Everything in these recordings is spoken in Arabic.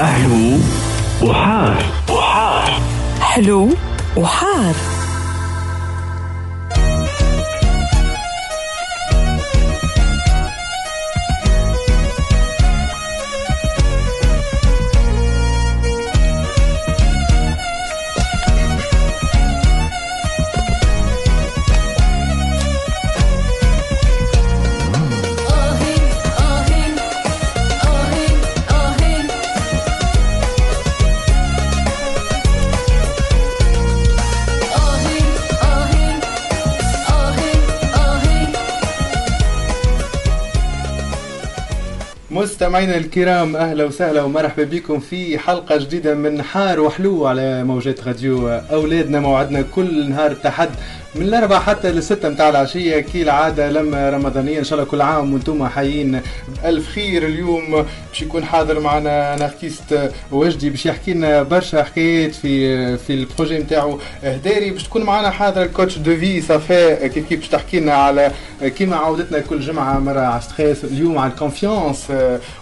أهلو وحار. وحار حلو وحار. مستمعينا الكرام أهلا وسهلا ومرحبا بكم في حلقة جديدة من حار وحلو على موجات راديو أولادنا موعدنا كل نهار تحد من الاربعاء حتى للستة متاع العشية كي العادة لما رمضانية إن شاء الله كل عام وأنتم حيين. بألف خير اليوم باش يكون حاضر معنا ان وجدي باش يحكي لنا برشا حكايات في في ال projet نتاعو هداري باش تكون معنا حاضر ال coach de vie صفاء كيف كيف باش تحكي لنا على كيما عودتنا كل جمعة مرة على stress اليوم على ال confiance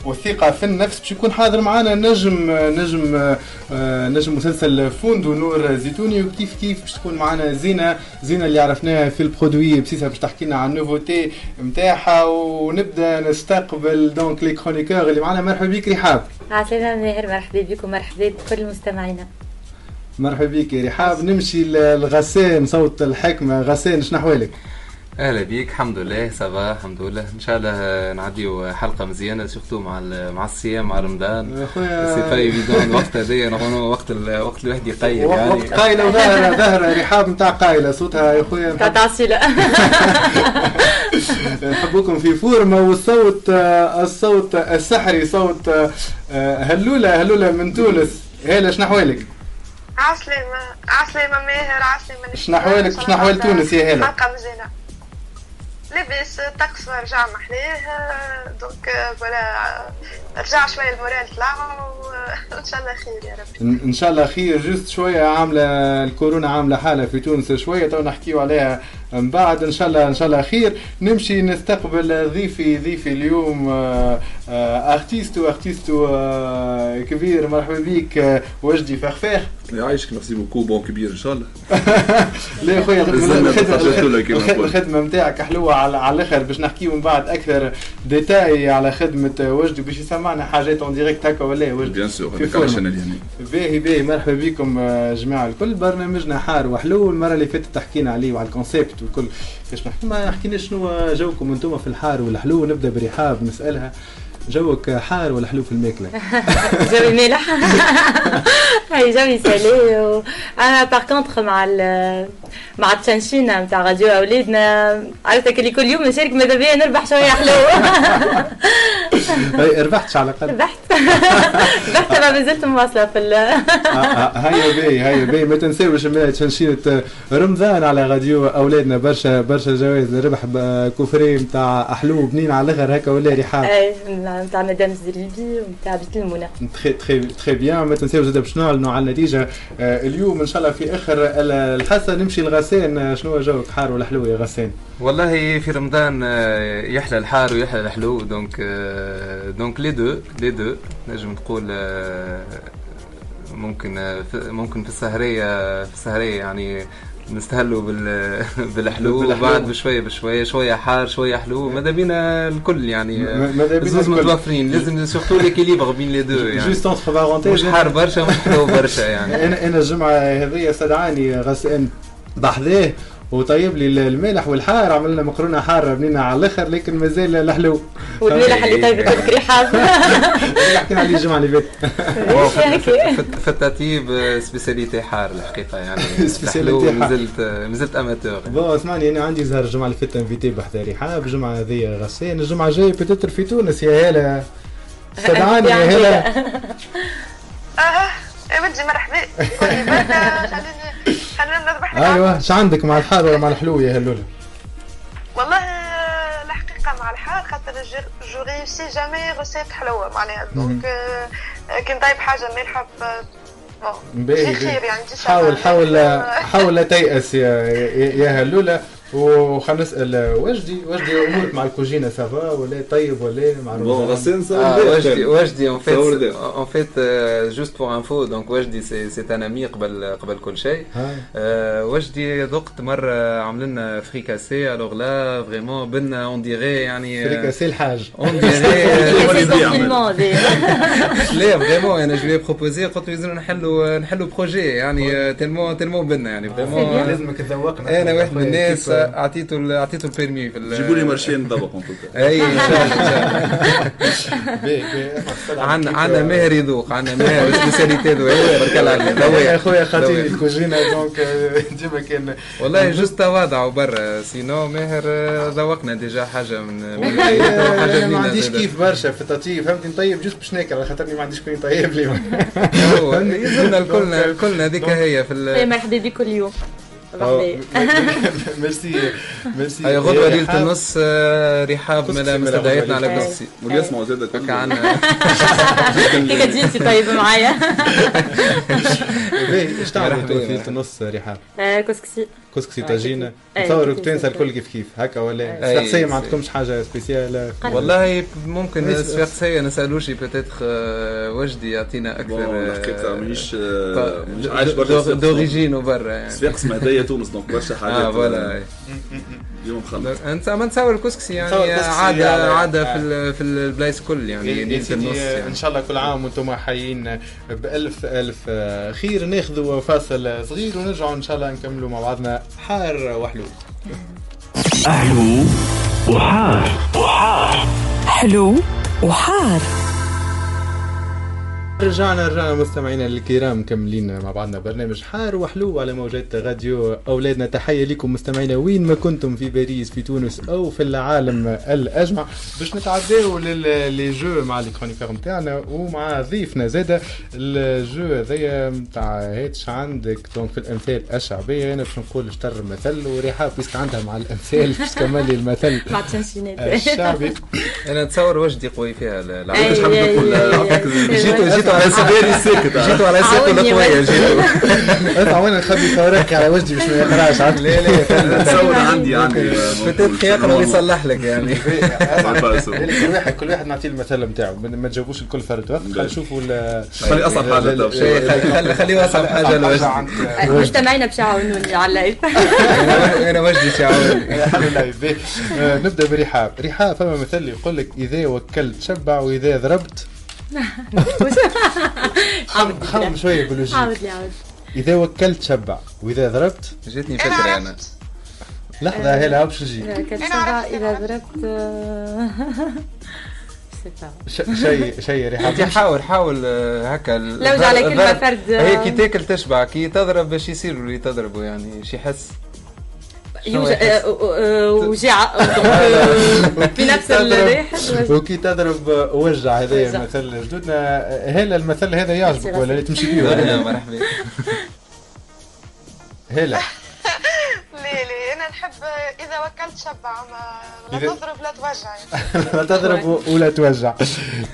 والثقة في النفس باش يكون حاضر معنا نجم نجم آه، نجم مسلسل فوندو نور زيتوني وكيف كيف باش تكون معنا زينة زينة اللي عرفناها في ال produit بسيسها باش تحكي لنا عن ال nouveauté نتاعها ونبدأ نستقبل donc les chroniqueurs اللي معنا. مرحبا بك رحاب. عسلامة ماهر مرحبا بكم مرحبا بكل مستمعينا. مرحبا بك رحاب. نمشي لغسان صوت الحكمة. غسان شنو أحوالك؟ أهلا بيك. الحمد لله ça va الحمد لله. إن شاء الله نعديو حلقة مزيانه surtout مع ال- مع الصيام مع رمضان. خويا c'est pas évident الوقت هذايا وقت ال- وقت الواحد يقيم يعني. وقت قايلة وظاهرة ظاهرة رحاب نتاع قايلة صوتها يا خويا تاع تعسيلة نحبكم في فورمة والصوت آه، الصوت السحري صوت آه، هلولة هلولة من تونس. هلا شنو احوالك؟ عسلامة عسلامة ماهر عسلامة شنو أحوالك؟ شنو أحوال تونس يا هلا؟ حلقة مزيانة. لاباس الطقس رجع محليه آه، donc آه، voilà آه، رجع شوية ال moral طلع وإن شاء الله خير يا ربي ان إن شاء الله خير. juste شوية عاملة الكورونا عاملة حالة في تونس شوية تو نحكيو عليها من بعد. إن شاء الله إن شاء الله خير. نمشي نستقبل ضيفي ضيفي اليوم آه، آه، artiste و artiste آه، كبير. مرحبا بك وجدي فخفاخ. يعيشك merci beaucoup bon كبير إن شاء الله. لا يا خويا. الخدمة نتاعك حلوة على على الأخر باش نحكيو من بعد أكثر ديتاي على خدمة وجدي باش يسمعنا حاجات en direct هكا ولا bien sûr في هذاك علاش. أنا اليمين باهي باهي مرحبا بكم آه، جماعة الكل. برنامجنا حار وحلو. المرة اللي فاتت حكينا عليه وعلى ال concept والكل. كيفاش نحكي ما حكينا شنو جوكم أنتم في الحار والحلو. نبدأ برحاب نسألها. جوك حار ولا حلو في الماكلة؟ جوي مالح هاي جوي سالي و... أنا باغ كونتخ مع. مع التشنشينة نتاع راديو اولادنا عرفتك اللي كل يوم نشارك ماذا بيا نربح شوية حلو هاي ربحتش على الأقل. ربحت. ربحت ما زلت مواصلة في ال... آه، آه، هيا باهي هيا باهي ما تنساوش من تشنشينة رمضان على راديو أولادنا. برشا برشا جوائز ربح coffret نتاع حلو بنين على الآخر هكا ولا رحاب أي نتاع مدام زريبي ونتاع بيت المنى. très très très bien ما تنساوش زاد باش نعلنوا على النتيجة آه، اليوم إن شاء الله في آخر ال- الحصة. نمشي لغسان آه، شنو جوك حار ولا حلو يا غسان؟ والله في رمضان آه، يحلى الحار ويحلى الحلو donc آه، donc les deux les deux. نجم تقول آه، ممكن ممكن في السهرية في السهرية يعني نستهلوا بال بالحلو. وبعد بشوية بشوية شوية حار شوية حلو. ماذا بينا الكل يعني؟ زوز. متوفرين لازم surtout l'équilibre بين les deux يعني. juste entre parenthèses مش حار برشا مش حلو برشا يعني. أنا أنا الجمعة هذه استدعاني غسان. بحذاه وطيب لي المالح والحار عمل لنا مقرونه حارة بنينا على الأخر لكن مازال الحلو والملح اللي طيبت لك ريحة اللي حكينا عليه الجمعه اللي فاتت في آه، spécialité حار الحقيقة يعني spécialité الحلو حار. مازلت مازلت amateur. bon اسمعني أنا عندي زهر الجمعة اللي فاتت invité بحذا رحاب الجمعه هذه غسان الجمعة الجاية بتتر في تونس يا هلا. استدعاني يا هلا. ولدي مرحبا خليني خليني خلينا نذبح أيوه شو عندك مع الحار ولا مع الحلوية هلوله؟ والله الحقيقة مع الحار خاطر je réussis jamais recette حلوة معناها. donc آه، كي نطيب حاجة مالحه آه، بون خير يعني حاول حاول حاول لا تيأس يا يا هلوله نسال وجدي وجدي أمورك مع الكوجينة؟ سافا ولا طيب ولا مع بون؟ غسان Ah, ده. en fait euh, juste pour info, donc Wajdi c'est c'est un ami قبل قبل كل شيء. Euh, وجدي ذقت مرة عمل لنا فريكاسي. Alors là vraiment بنا on dirait يعني euh, فريكاسي الحاج. dirait اللي يبيع. لا فريمون أنا جو بروبوزي قلت له لازم نحلوا نحلوا بروجي يعني تلمون تلمون بنا يعني فريمون لازمك تذوقنا. أنا واحد من الناس اعطيته ال- اعطيته البيرمي في ال- جيبوا لي مارشين نطبق ان توكا اي ان شاء الله عندنا عندنا ماهر يذوق عندنا ماهر spécialité ذوق بارك الله عليك يا خويا خاطيني ذوق. الكوجينه donc ديما كان والله juste تواضع برا sinon ماهر ذوقنا déjà حاجة من حاجة ما عنديش. كيف برشا في التطيب فهمتني نطيب juste باش ناكل على خاطرني ما عنديش كون يطيب لي هو يلزمنا الكلنا الكلنا هذيك هي في مرحبا بك كل يوم آه، مرحبا merci. merci. هي غدوة ليله. النص آه، رحاب ملا مستدعيتنا على كرسي واللي يسمعوا زاد هكا عندنا كيف جنسي طيبه معايا. باهي إيش في ليله النص رحاب؟ آه، كسكسي. كسكسي آه، طاجينه التوانسه طاجينة. الكل كيف كيف هكا ولا شخصيا ما عندكمش حاجة spécial والله ممكن الصفاقسية نسألوشي peut-être وجدي يعطينا أكثر الحقيقة مانيش آه، مش عايش برا d'origine برا يعني صفاقس مهدية تونس donc برشا حاجات اليوم خلص. انت ما نتصور الكسكسي يعني الكسكسي عاده عادة آه. في ال- في البلايص كل يعني يا سيدي النص إن يعني شاء الله كل عام وأنتم حيين بالف ألف آه، خير. ناخذوا فاصل صغير ونرجعوا إن شاء الله نكملوا مع بعضنا. حار وحلو. أحلو وحار. وحار. حلو وحار. رجعنا رجعنا مستمعينا الكرام مكملين مع بعضنا برنامج حار وحلو على موجات راديو أولادنا. تحية لكم مستمعينا وين ما كنتم في باريس في تونس أو في العالم الأجمع. باش نتعداو les jeux مع les chroniqueurs نتاعنا ومع ضيفنا زاده ال jeu هذايا نتاع هيتش عندك donc في الأمثال الشعبية. أنا باش نقول شطر مثل ورحاب puisque عندها مع الأمثال باش تكمل لي المثل الشعبي. أنا نتصور وجدي قوي فيها ال- أي- العبد حاب نقول أي- جيتوا على سبيلي ساكت جيتوا على القوية بس. جيتوا وين نخبي فوراك على وجهي باش ما يقراش عاد لا لا نتصور عندي عندي فتات يقرا ويصلح لك يعني كل واحد كل واحد نعطيه المثل نتاعو ما ما تجاوبوش الكل فرد وقت خلينا نشوفوا ال- خلي اصعب حاجة خليه اصعب حاجة مستمعينا باش يعاونوني على ال live أنا live باهي. آه، نبدا برحاب رحاب فما مثل يقول لك اذا وكلت شبع واذا ضربت عاود خم لي شوية ب logique عاود لي عاود إذا وكلت شبع وإذا ضربت؟ جاتني فكره أنا لحظة باش أنا سبعة عرفت، إذا أنا ضربت شيء شيء أنت رحاب حاول حاول آه، هكا لوج على الضرب- فرد. هي كي تاكل تشبع كي تضرب باش يصيروا اللي تضربوا يعني شي يحس يوجع آه، آه، آه، وجع في نفس وكي تضرب وجع هذا وجع. مثل جدودنا هلا المثل هذا يعجبك ولا لا؟ تمشي ولا لا؟ مرحبا. هلا. ليه ليه أنا نحب إذا وكلت شبع ما لا تضرب لا توجع. لا تضرب ولا توجع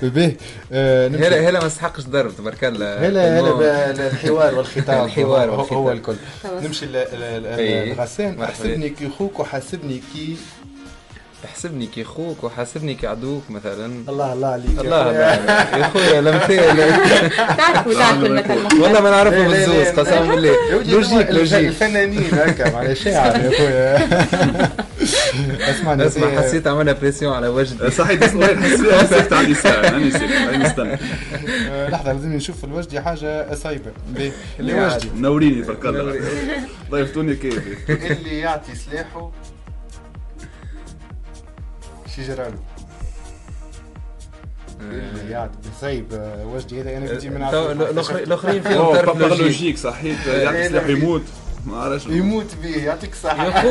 به آه،. هلا هلا ما استحقش ضرب تبارك الله هلا هلا الحوار والخطاب الحوار هو- الكل. نمشي إيه. لغسان. حسبني كي خوك وحسبني كي تحسبني كي خوك وحاسبني كي عدوك مثلا. الله الله عليك الله. الله يا خويا الامثال تعرفوا تعرفوا المثل والله ما نعرفه بالزوز قسما بالله. لوجيك لوجيك. الفنانين هكا معناها شاعر يا خويا اسمعني اسمع حسيت عملنا pression على وجدي. صحيح بس وين حسيت ساكت عندي ساعة أنا نستنى. لحظة لازم نشوف الوجدي حاجة صايبه به اللي وجدي؟ منوريني برك الله ضيفتوني كيف اللي يعطي سلاحه شي جرالو يعطي صايب آه، وجدي هذا أنا بدي من الاخرين فيهم بابا لوجيك لوجيك صحيح. يعطي سلاح يموت ما عرفش يموت به يعطيك الصحة يا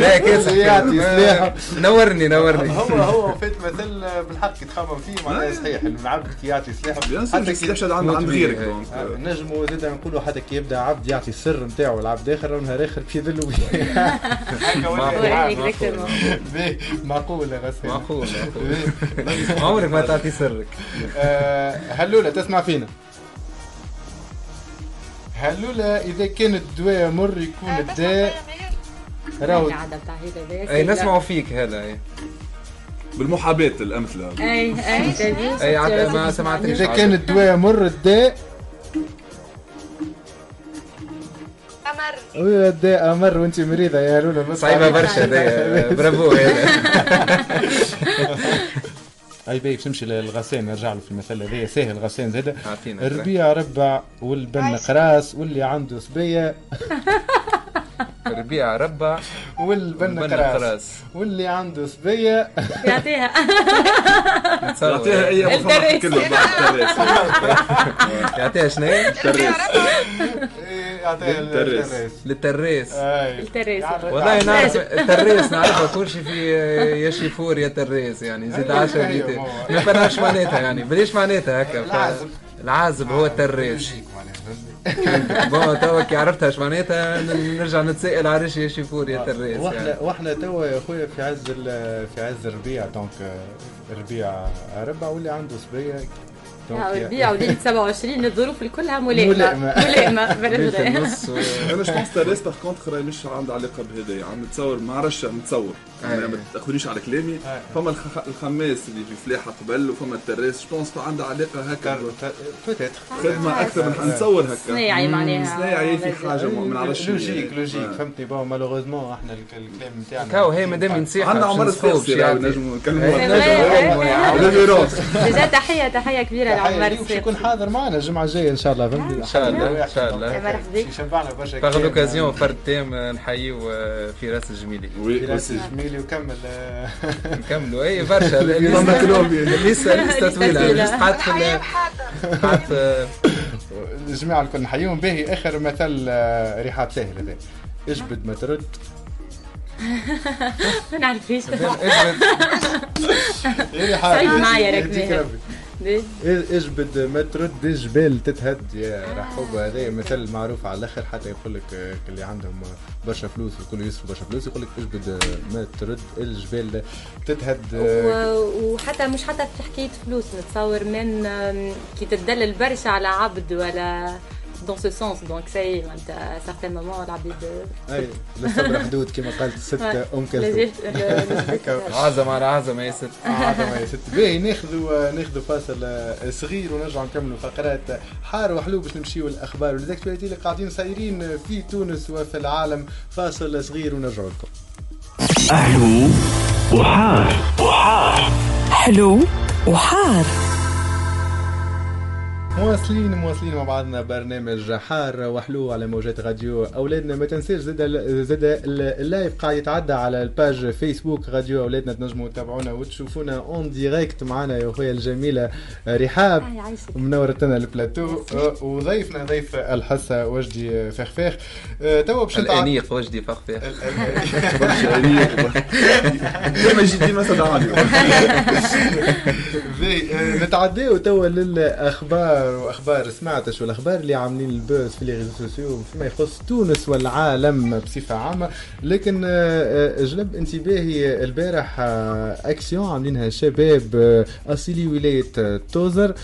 لا كيف يعطي سلاحه. نورني نورني. هو هو فات مثل بالحق يتخمم فيه معناها صحيح العبد كي يعطي سور حتى كي شاد عند غيرك آه، نجموا زاد نقولوا حتى كي يبدأ عبد يعطي السر نتاعو. العبد آخر راه نهار اخر باش يذلوا بيه. هكا ولا معقول. Exactement. باهي، معقول يا غسان معقول معقول. باهي. عمرك ما تعطي سرك. آه، هلولة تسمع فينا. هلولا إذا كان الدواء مر يكون آه، الداء. راهو. أي نسمعوا فيك هذا أي. بالمحاباة الأمثلة. أي أي. أي عاد ما سمعتنيش. إذا كان الدواء مر الداء. أمر. الداء مر وأنت مريضة يا هلولا بس صعيبة برشا برافو هذا. اي باهي باش نمشي للغسان نرجع له في المثل هذايا ساهل غسان زاد أعطينا. الربيع ربع والبن قراص واللي عنده صبية. ربيع ربع والبن قراص. واللي عنده صبية. يعطيها. يعطيها. مفهوم كله يعطيها شنو الترس. للتريس أي التريس. يعرف- والله نعرف التريس نعرفها كل شيء في يا شيفور يا تريس يعني زيد أيوة، 10 أيوة، دقيقة هو. ما فهمناش معناتها يعني بليش معناتها هكا العازب. هو التريس؟ bon توا كي عرفتها اش معناتها نرجع نتسائل علاش يا شيفور يا تريس وإحنا يعني. وإحنا توا يا خويا في عز ال- في عز الربيع donc آه، الربيع ربع واللي عنده صبية ربيع وليله 27 الظروف كلها ملائمه ملائمة. ملائمه و- أنا جو بونس تريس باغ كونتخ راهي مش عندها علاقة بهذايا عم نتصور ما عرفش عم نتصور يعني أي. ما تأخذنيش على كلامي. أي. فما الخ- الخماس اللي في فلاحه قبل وفما التريس je pense عندها علاقة هكا. بوتيتر خدمة أكثر من نتصور هكا. صناعي معناها. صناعي في حاجة ما نعرفش. لوجيك لوجيك آه. فهمتني. بون مالوغوزمون إحنا الك- الكلام نتاعنا كاو هي مادام نصيحة عندنا عمر يعطي- نجموا نكلموا والله. نجم يعملوا ريفيرونس ديجا تحيه تحية كبيرة. باش يكون حاضر معنا الجمعة الجاية إن شاء الله إن شاء الله، إن شاء الله. يشبعنا برشا باغ. لوكازيون فرد تام نحييو آه، في راس الجميلي. وي في راس أوسي. جميلي وكمل آه، نكملوا. اي برشا. كلوبي. لسه لسه طويلة. طويلة. لسه قعدت قعدت الجماعه الكل نحييهم باهي آخر مثل آه، رحاب ساهل هذا. اجبد ما ترد. ما نعرفش. اجبد. رحاب صعيب معايا ماهر. ربي. ليه؟ اجبد ما ترد الجبال تتهد يا رحوب هذا مثل معروف على الآخر حتى يقول لك آه، اللي عندهم برشا فلوس والكل يصرف برشا فلوس يقول لك اجبد ما ترد الجبال تتهد وحتى مش حتى في حكايه فلوس نتصور من كي تدلل برشا على عبد ولا dans ce sens donc c'est معناتها certain moment العبيد اي للصبر حدود كما قالت الست ام كلثوم عزم على عزم يا ست عظمة يا ست باهي ناخذوا ناخذوا فاصل صغير ونرجعوا نكملوا فقرات حار وحلو باش نمشيو الاخبار وال actualité اللي قاعدين صايرين في تونس وفي العالم. فاصل صغير ونرجعوا لكم. حلو وحار. وحار. حلو وحار. مواصلين مواصلين مع بعضنا برنامج حار وحلو على موجات راديو أولادنا. ما تنساش زاد زاد ال live قاعد يتعدى على ال page Facebook راديو أولادنا. تنجموا تتابعونا وتشوفونا en direct معنا. يا خويا الجميلة رحاب يعيشك. منورتنا البلاتو. آه، وضيفنا ضيف الحصه وجدي فخفاخ آه، توا باش الأنيق وجدي فخفاخ. ديما يجي ديما تدعاني زي آه، نتعداو توا للأخبار. وأخبار سمعتش والأخبار اللي عاملين ال buzz في les réseaux sociaux فيما يخص تونس والعالم بصفة عامة. لكن آه، آه، جلب انتباهي البارح آه، أكسيون عاملينها شباب أصيلي ولاية توزر.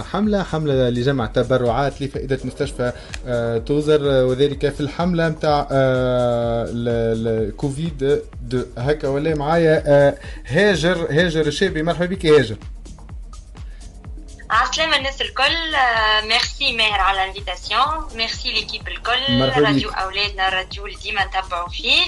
حملة حملة لجمع تبرعات لفائدة مستشفى توزر. وذلك في الحملة نتاع الكوفيد هكا ولا معايا. هاجر هاجر الشابي مرحبا بك هاجر. عسلامة الناس الكل. آه، ميرسي ماهر على ال invitation. merci l'équipe الكل. راديو. أولادنا الراديو اللي ديما نتبعوا فيه.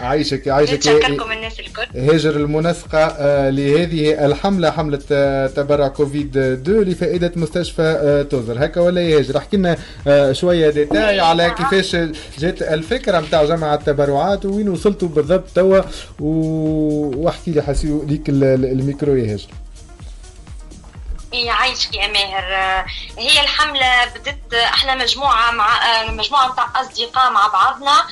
عايشك عايشك نتشكركم الناس الكل. هاجر المنسقة آه، لهذه الحملة حملة آه، تبرع كوفيد 2 لفائدة مستشفى آه، توزر. هكا ولا يا هاجر؟ احكي لنا آه، شوية ديتاي على كيفاش جات الفكرة نتاع جمع التبرعات وين وصلتوا بالضبط توا؟ واحكي لي حسيو ليك ال- ال- الميكرو يا هاجر. يعيشك يا ماهر هي الحملة بدت إحنا مجموعة مع مجموعة متاع أصدقاء مع بعضنا.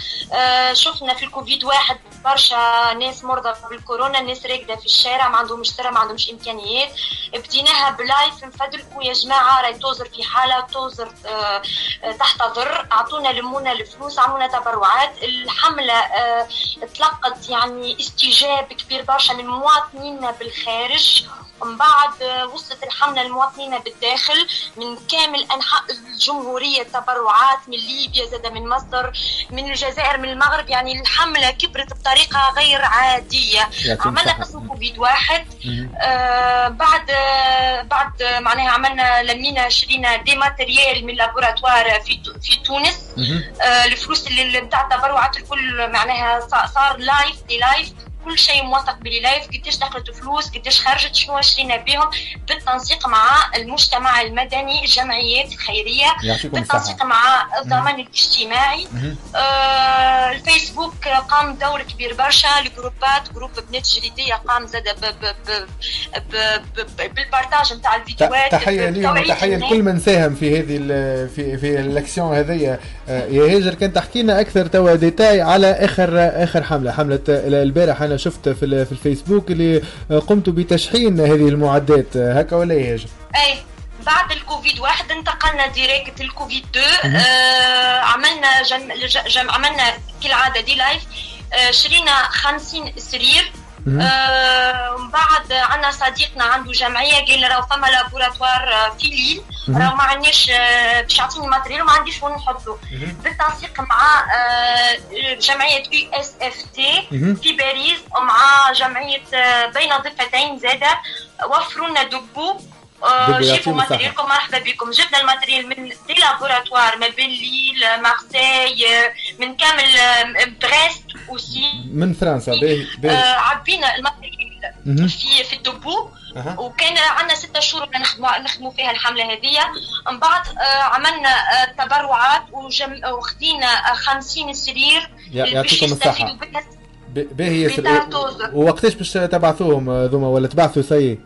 شفنا في الكوفيد واحد برشا ناس مرضى بالكورونا الناس راكدة في الشارع ما عندهمش سرة ما عندهمش إمكانيات. بديناها بلايف نفدلكوا يا جماعة راهي توزر في حالة توزر آه، آه، تحتضر أعطونا لمونا الفلوس عملونا تبرعات. الحملة آه، تلقت يعني استجاب كبير برشا من مواطنينا بالخارج. من بعد آه، وصلت الحملة للمواطنين بالداخل. من كامل أنحاء الجمهورية تبرعات من ليبيا زاد من مصر من الجزائر من المغرب. يعني الحملة كبرت بطريقة غير عادية. عملنا. قسم كوفيد واحد. آه بعد آه بعد آه، معناها عملنا لمينا شرينا des matériels من laboratoire في في تونس. آه الفلوس اللي بتاع التبرعات الكل معناها صا- صار live des lives كل شيء موثق ب les lives قديش دخلت فلوس قديش خرجت شنو شرينا بهم بالتنسيق مع المجتمع المدني الجمعيات الخيريه بالتنسيق مع الضمان الاجتماعي. آه الفيسبوك قام دور كبير برشا. الجروبات groupe بنات جريديه قام زاد بال partage نتاع الفيديوهات تحية ليهم الناس. لكل من ساهم في هذه في في الاكسيون هذيا آه، يا هاجر كان تحكي لنا أكثر توا ديتاي على اخر آخر حملة حملة البارح أنا شفت في في الفيسبوك اللي آه، قمتوا بتشحين هذه المعدات. آه، هكا ولا هاجر؟ اي بعد الكوفيد واحد انتقلنا direct الكوفيد 2 آه عملنا جم... جم... عملنا كالعادة des lives آه شرينا 50 سرير. آه ومن بعد عندنا صديقنا عنده جمعية قال راهو فما laboratoire آه، في ليل. راهو ما عندناش آه، باش يعطيني ال matériel وما عنديش وين نحطه بالتنسيق مع آه، جمعية USFT في باريس ومع جمعية بين ضفتين زادة وفروا لنا dépôt آه، dépôt. جيبوا. matériel كم مرحبا بكم. جبنا ال matériel من des laboratoires ما بين ليل مارسيل آه، من كامل آه، بريست وسي. من فرنسا باهي آه، عبينا ال matériel. في في ال dépôt. أها. وكان عندنا ستة شهور نخدموا فيها الحملة هذه من بعد آه، عملنا آه، تبرعات وجم... وخدينا آه، 50 سرير يا- باش يعطيكم ب- باهي. ووقتاش باش تبعثوهم آه، ذوما ولا تبعثوا سي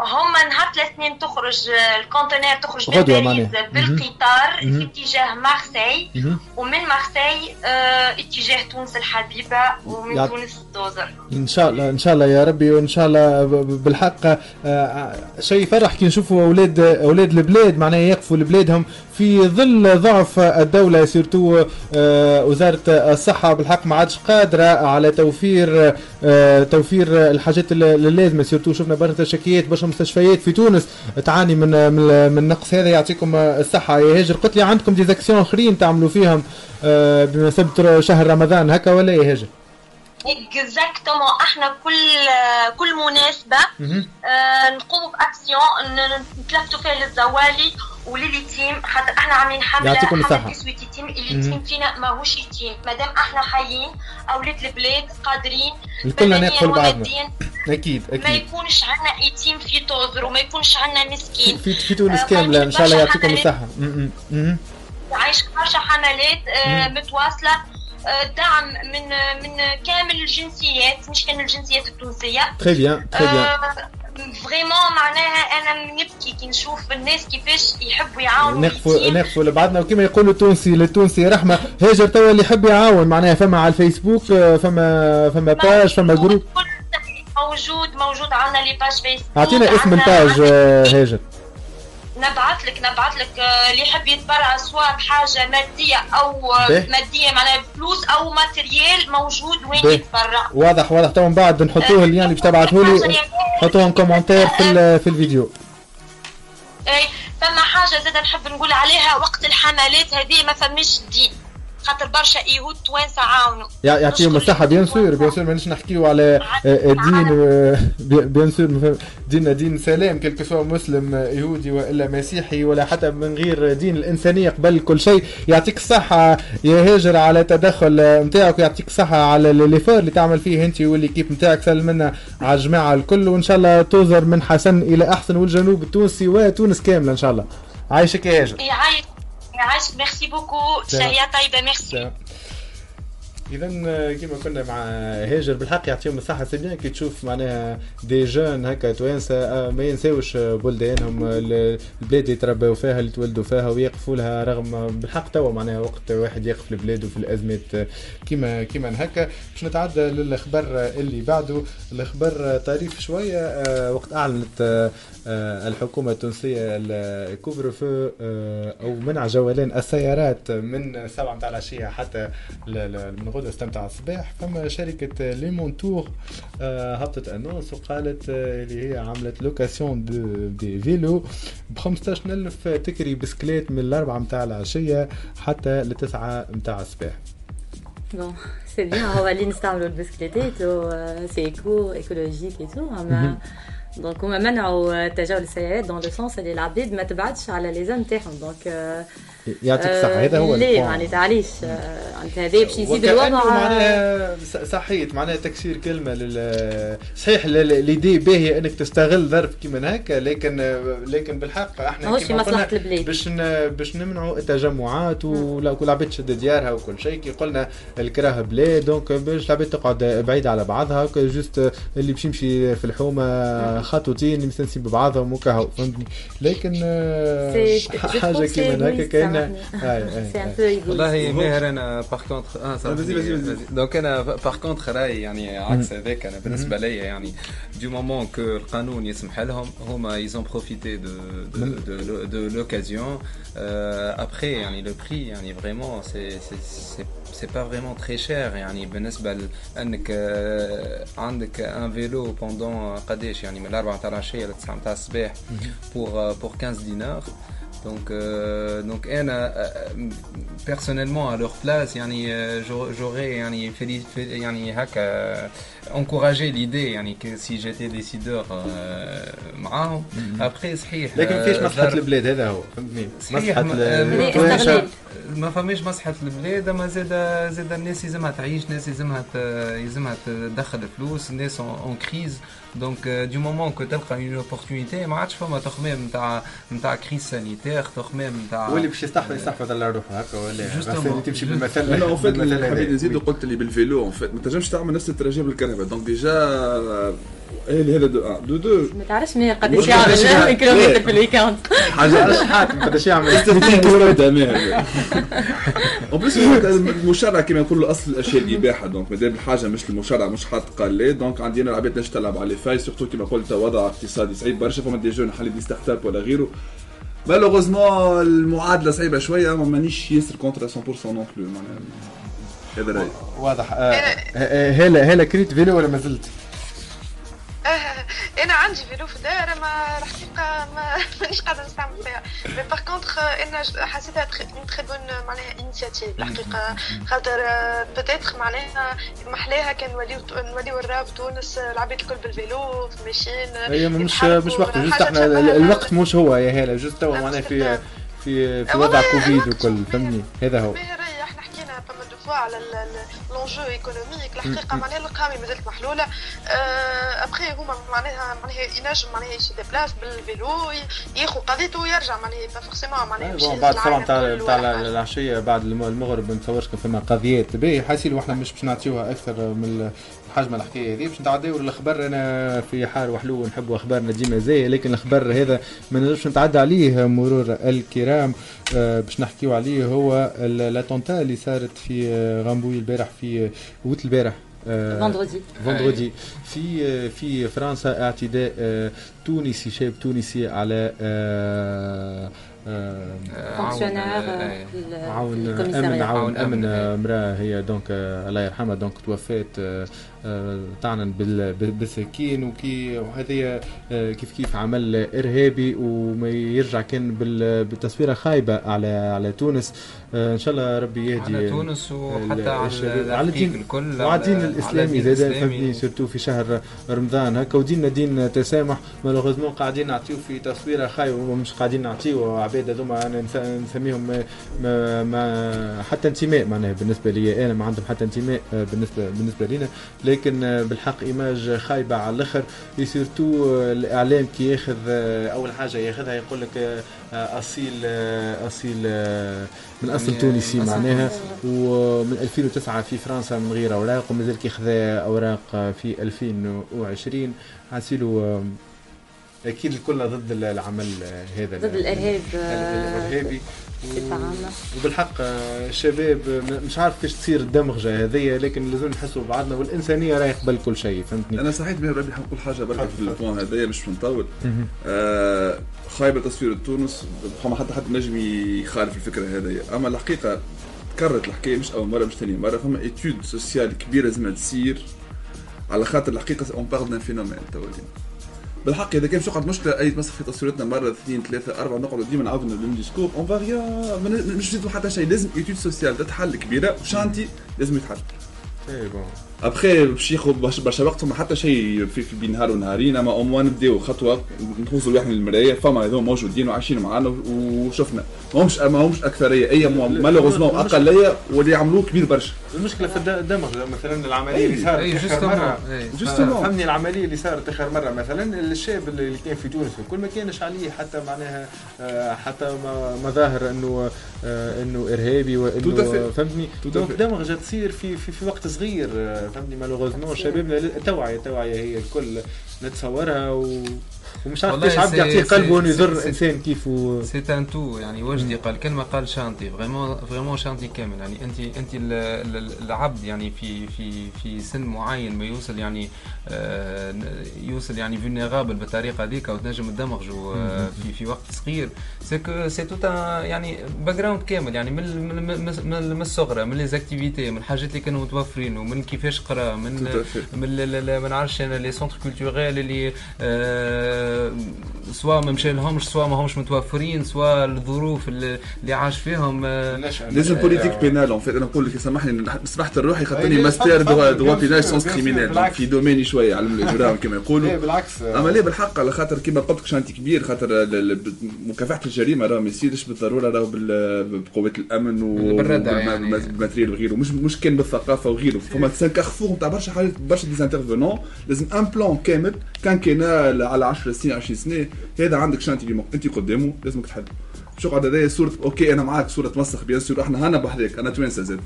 هم نهار ثلاث سنين تخرج ال conteneur تخرج من. بالقطار. في اتجاه مارسيل مهم. ومن مارسيل آه، اتجاه تونس الحبيبة ومن يعط- تونس توزر إن شاء الله إن شاء الله يا ربي وإن شاء الله بالحق آه، آه، شيء فرح كي نشوفوا أولاد أولاد البلاد معناها يقفوا لبلادهم في ظل ضعف الدولة surtout آه، وزارة الصحة بالحق ما عادش قادرة على توفير آه، توفير الحاجات الل- اللازمة surtout. شفنا برشا شكيات برشا مستشفيات في تونس تعاني من من النقص هذا. يعطيكم الصحة. يا هاجر قلت لي عندكم des actions آخرين تعملوا فيهم آه، بمناسبة شهر رمضان. هكا ولا يا هاجر؟ exactement إحنا كل كل مناسبة آه نقوموا بأكسيون نتلفتوا فيها للزوالي. ولليتيم خاطر إحنا عاملين حمله يعطيكم حمله الصحة. تسوية يتيم اليتيم فينا ماهوش يتيم مادام إحنا حيين أولاد البلاد قادرين الكلنا ناكل بعضنا. ومادياً أكيد ما أكيد يكونش عندنا يتيم في توزر وما يكونش عندنا مسكين. في في تونس آه، كاملة إن شاء الله يعطيكم. الصحة. عايش برشا حملات آه، متواصلة. آه، دعم من من كامل الجنسيات مش كامل الجنسيات التونسية. très bien très bien vraiment معناها أنا نبكي كي نشوف الناس كيفاش يحبوا يعاونوا نقفوا. نقفوا لبعضنا. وكما يقولوا التونسي للتونسي رحمة. هاجر توا اللي يحب يعاون. معناها فما على الفيسبوك آه، فما فما page فما groupe موجود موجود عندنا les pages فيسبوك أعطينا اسم ال page آه، هاجر. نبعث لك نبعث لك آه، اللي يحب يتبرع سواء بحاجه مادية أو آه، باهي. مادية معناها فلوس أو matériel موجود وين باهي. يتبرع. واضح واضح. تو من بعد نحطوه اللي اللي باش تبعثوا لي حطوهم commentaire في في الفيديو. اي فما حاجة زاد نحب نقول عليها وقت الحملات هذه ما فماش دين. خاطر برشا يهود توانسة عاونوا. يع- يعطيهم الصحة. bien sûr bien sûr مانيش نحكيو على آه، دين آه، bi- bien sûr ديننا دين سلام كل سواء مسلم آه، يهودي وإلا مسيحي ولا حتى من غير دين الإنسانية قبل كل شيء. يعطيك الصحة يا هاجر على التدخل نتاعك ويعطيك الصحة على les efforts اللي تعمل فيه أنت و l'équipe نتاعك سلمنا على الجماعة الكل وإن شاء الله توزر من حسن إلى أحسن والجنوب التونسي وتونس كاملة إن شاء الله. عايشك يا هاجر. يعيش يعيش merci beaucoup سلام. تحيه طيبه ميرسي اذا كما كنا مع هاجر بالحق يعطيهم الصحة. c'est bien كي تشوف معناها des jeunes هكا توانسه آه، ما ينساوش بلدانهم ال- البلاد اللي تربوا فيها اللي تولدوا فيها ويقفوا لها رغم بالحق توا معناها وقت واحد يقف لبلاده في الأزمات آه، كيما كيما هكا. باش نتعدى للخبر اللي بعده. الخبر طريف شوية آه، وقت أعلنت آه، آه، الحكومة التونسية ال couvre-feu أو منع جولان السيارات من 7 متاع العشية حتى من غد قلنا استمتع الصباح. فما شركة ليمون تور آه، هبطت annonce وقالت آه، اللي هي عملت location des vélos ب 15000 تكري بسكليت من الأربعة متاع العشية حتى لتسعة متاع الصباح. Bon, c'est bien, on va نستعملوا البسكليتات سي ايكو ايكولوجيك اي تو اما دونك هما منعوا تجاوز السيارات دون لو سونس اللي العباد ما تبعدش على ليزام تاعهم دونك يعطيك الصحة. هذا هو ليه. معناتها علاش معناتها هذا باش يزيد الوضع. معناها صحيت معناها تكسير كلمة لل صحيح ليدي باهيه أنك تستغل ظرف كيما هكا لكن لكن بالحق إحنا ماهوش في مصلحة البلاد. باش باش نمنعوا التجمعات ولا كل عباد تشد ديارها وكل شيء. كي قلنا الكراهه بلاد دونك باش العباد تقعد بعيده على بعضها جوست اللي باش يمشي في الحومة خطوتين مستنسين ببعضهم وكهو. فهمتني؟ لكن آه، c'est كيما هكا égoïste, كاينة سامحني. آي- آي- سي ان آي. بو ايغويست والله ماهر أنا باغ كونتخ آه vas-y, vas-y, vas-y. دونك أنا باغ كونتخ رايي يعني عكس هذاك أنا بالنسبة ليا يعني du moment que القانون يسمح لهم هما ils ont profité de de de l'occasion après يعني le prix يعني vraiment c'est c'est c'est pas vraiment très cher يعني بالنسبة لانك آه، عندك un vélo pendant قداش يعني من الأربعة تاع العشيه للتسعه تاع الصباح pour pour 15 دينار Donc, euh, donc انا euh, personnellement à leur place يعني euh, j'aurais- j'aurais يعني féli- féli- يعني هكا encouragé l'idée يعني que si j'étais décideur euh, معاهم après صحيح لكن آه، فيش مصلحه ضرب- البلاد هذا هو فهمتني صحيح مصلحه ما- فماش مصلحة البلاد اما زاد زاد الناس يلزمها تعيش الناس يلزمها ت- يلزمها تدخل فلوس الناس en crise donc du moment que تلقى une opportunité ما عادش فما تخمام نتاع نتاع crise sanitaire تخمام نتاع واللي باش يستحفظ يستحفظ على روحه هكا ولا تمشي بالمثل أنا اون فيت حبيت. نزيد قلت اللي بالفيلو اون فيت ما تنجمش تعمل نفس التراجع بالكرهبه دونك ديجا هذا هذا دو ان دو دو ما تعرفش مين قداش يعمل. كيلومتر في الويكاند حاجة حاكم قداش يعمل اون بليس المشرع كما نقولوا اصل الاشياء الاباحه دونك مادام الحاجة مش المشرع مش حاط قال لا دونك عندنا العباد تنجم تلعب على فاي سورتو كما قلت وضع اقتصادي صعيب برشا فما دي جون حالي دي ستارت اب ولا غيره malheureusement المعادله صعيبه شوية ما مانيش ياسر contre 100% non plus معناها هذا رايي واضح هلا هلا كريت vélo ولا ما زلت؟ آه، أنا عندي vélo في الدار اما الحقيقة ما مانيش قادرة نستعمل فيها. mais par contre أنا حسيتها très bonne معناها initiative الحقيقة خاطر peut-être معناها محلاها كان نوليو نوليو الراب تونس العباد الكل بال vélo ماشيين هي مش مش وقت حاجة إحنا الوقت مش هو يا هلا جوست تو لا، معناها في. في في وضع كوفيد وكل فهمني؟ هذا هو. فوا على لونجو ايكونوميك الحقيقة معناها القامي مازالت محلولة. ابخي هما معناها معناها ينجم معناها يشي ديبلاس بالفيلو ي- ياخذ قضيته ويرجع. معناها با فورسيمون معناها بون بعد العالم نتاع نتاع. العشية بعد الم- المغرب ما نتصورش كان فما قضيات. باهي حاسين وإحنا مش باش نعطيوها أكثر من حجم الحكاية هذه. باش نتعداو الأخبار أنا في حار وحلو نحبوا أخبارنا ديما زي لكن الأخبار هذا ما نجمش نتعدى عليه مرور الكرام. آه، باش نحكيو عليه هو l'attentat اللي صارت في آه، رامبوي البارح في وقت البارح آه، vendredi vendredi في في فرنسا اعتداء آه، تونسي شاب تونسي على آه، آه، fonctionnaire عاون آمن عاون آمن أمن،. امرأة هي donc آه، الله يرحمها donc توفات آه، آه، طعنا بال- بال- بالسكين وكي وهذه آه، كيف كيف عمل إرهابي وما يرجع كان بال- بالتصويرة خايبة على على تونس. آه، إن شاء الله ربي يهدي على تونس وحتى على. على الدين الكل وعلى الدين الإسلامي زاد. فهمتني surtout في شهر رمضان. هكا وديننا دين تسامح. malheureusement قاعدين نعطيو في تصويرة خايبة ومش قاعدين نعطيو عباد هذوما أنا نس- نسميهم ما, ما, ما حتى انتماء معناها بالنسبة لي أنا ما عندهم حتى انتماء آه، بالنسبة بالنسبة لينا. لكن بالحق image خايبة على الآخر. surtout الإعلام كي ياخذ أول حاجة ياخذها يقول لك أصيل أصيل من أصل تونسي معناها. ومن 2009 في فرنسا من غير اوراق ومازال كي خذا أوراق في 2020 حاسيلو أكيد الكل ضد العمل هذا ضد الإرهاب. الإرهابي. بصفة عامة. وبالحق آه، الشباب م- مش عارف كيفاش تصير الدمغه هذيا لكن لازم نحسوا ببعضنا والإنسانية راهي قبل كل شيء فهمتني؟ أنا صحيت بها ربي حنقول حاجة بركة في ال point هذايا مش نطول آه خايبة تصوير تونس فما حتى حد نجم يخالف الفكرة هذيا أما الحقيقة تكررت الحكاية مش أول مرة مش ثاني مرة. فما étude sociale كبيرة لازم تصير. على خاطر الحقيقة on parle d'un phénomène تو بالحق إذا كان مش نقعد مشكلة أي تمسح في تصويراتنا مرة اثنين ثلاثة أربعة نقعدوا ديما نعاودوا même discours en vrai مش نزيدوا حتى شيء. لازم étude sociale تتحل كبيرة. و chantier لازم يتحل. et bon après باش ياخذ برشا وقت فما حتى شيء في, في بين نهار ونهارين أما au moins نبداو خطوة. نخوصوا الواحد من المرايه فما هذول موجودين وعايشين معانا وشفنا. ماهمش ما همش أكثرية. أي malheureusement أقلية واللي يعملوه كبير برشا. المشكلة في الدمغ مثلا العملية اللي صارت اي آخر مرة. justement فهمني العملية اللي صارت آخر مرة مثلا الشاب اللي كان في تونس الكل ما كانش عليه حتى معناها آه، حتى ما- مظاهر إنه آه، إنه إرهابي وانه. فهمتني؟ donc. دمغه تصير في في, في وقت صغير آه، فهمتني malheureusement شبابنا التوعيه التوعيه هي الكل. نتصورها و... ومش عارف كيفاش عبد يعطيه قلبه انه سي- انسان كيفه c'est un tout يعني وجدي قال كلمة قال chantier vraiment vraiment chantier كامل. يعني انت انت ال- ال- العبد يعني في في في سن معين ما يوصل يعني آه، يوصل يعني vulnérable بالطريقة هذيك وتنجم تدمغه آه، في في وقت صغير. c'est que c'est tout يعني background كامل. يعني من من الصغرى من les activités من الحاجات اللي كانوا متوفرين ومن كيفاش قرا من. من ما نعرفش أنا les centres culturels اللي آه، سواء ما مشى لهمش سواء ما همش متوفرين سواء الظروف اللي عاش فيهم لازم politique pénale en fait أنا نقول لك سامحني سمحت الروحي خاطرني master droit droit bien pénal sciences criminelles. donc بالعكس. في domaine شوية علم الاجرام كما يقولوا. بالعكس. آه، أما ليه؟ بالحق على خاطر كيما قلت لك chantier كبير خاطر مكافحة الجريمة راه ما يصيرش بالضرورة راه بقوات الأمن و بالردع وبالم- يعني. وغيره. مش مش كان بالثقافة وغيره. فما c'est un carrefour نتاع برشا حاجات برشا d'intervenants لازم un plan كامل كان كان على 10 سنين 20 سنة هذا عندك chantier اللي انت قدامه لازمك تحل مش يقعد هذايا صورة OK أنا معاك صورة مسخ bien sûr إحنا هنا بحذاك أنا توانسه زاد.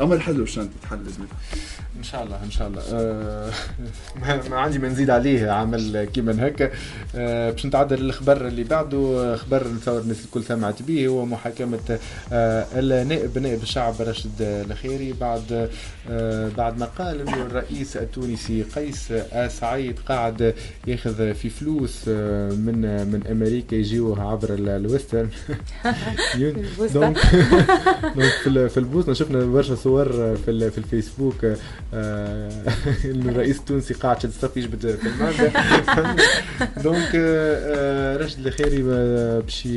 أما الحل ال chantier تحل لازم إن شاء الله إن شاء الله. آه، ما عندي ما نزيد عليه عمل كيما هكا آه، باش نتعدى للخبر اللي بعده خبر نتصور الناس الكل سمعت به هو محاكمة آه، النائب نائب الشعب راشد الخيري بعد آه، بعد ما قال إنه الرئيس التونسي قيس سعيد قاعد ياخذ في فلوس آه، من من أمريكا يجيوه عبر ال- الويسترن. donc في ال- في البوسطة. شفنا برشا صور في ال- في الفيسبوك. إنه الرئيس التونسي قاعد شد صف يجبد في ال mandat donc آه، راشد الخيري آه، باش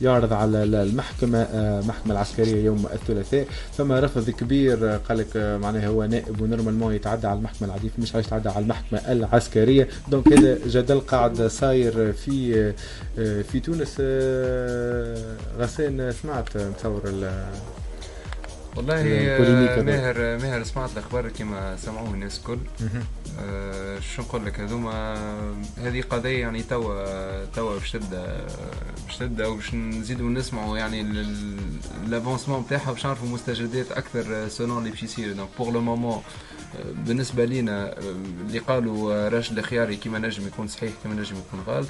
يعرض على ال- المحكمة آه، العسكرية يوم الثلاثاء. ثم رفض كبير آه، قال لك آه، معناها هو نائب و normalement يتعدى على المحكمة العادية مش عايش يتعدى على المحكمة العسكرية. donc هذا جدل قاعد صاير في آه، في تونس. آه، غسان سمعت آه، ال- والله آه، هذا. ماهر ماهر سمعت الأخبار كما سمعوه الناس الكل. آه، شو نقول لك؟ هذوما هذه قضية يعني توا توا باش تبدا باش تبدأ وباش نزيدوا نسمعوا يعني l'avancement نتاعها باش نعرفوا مستجدات أكثر selon اللي باش يصير donc pour le moment بالنسبة لينا آه، اللي قالوا آه، راشد الخياري كيما نجم يكون صحيح كيما نجم يكون غلط.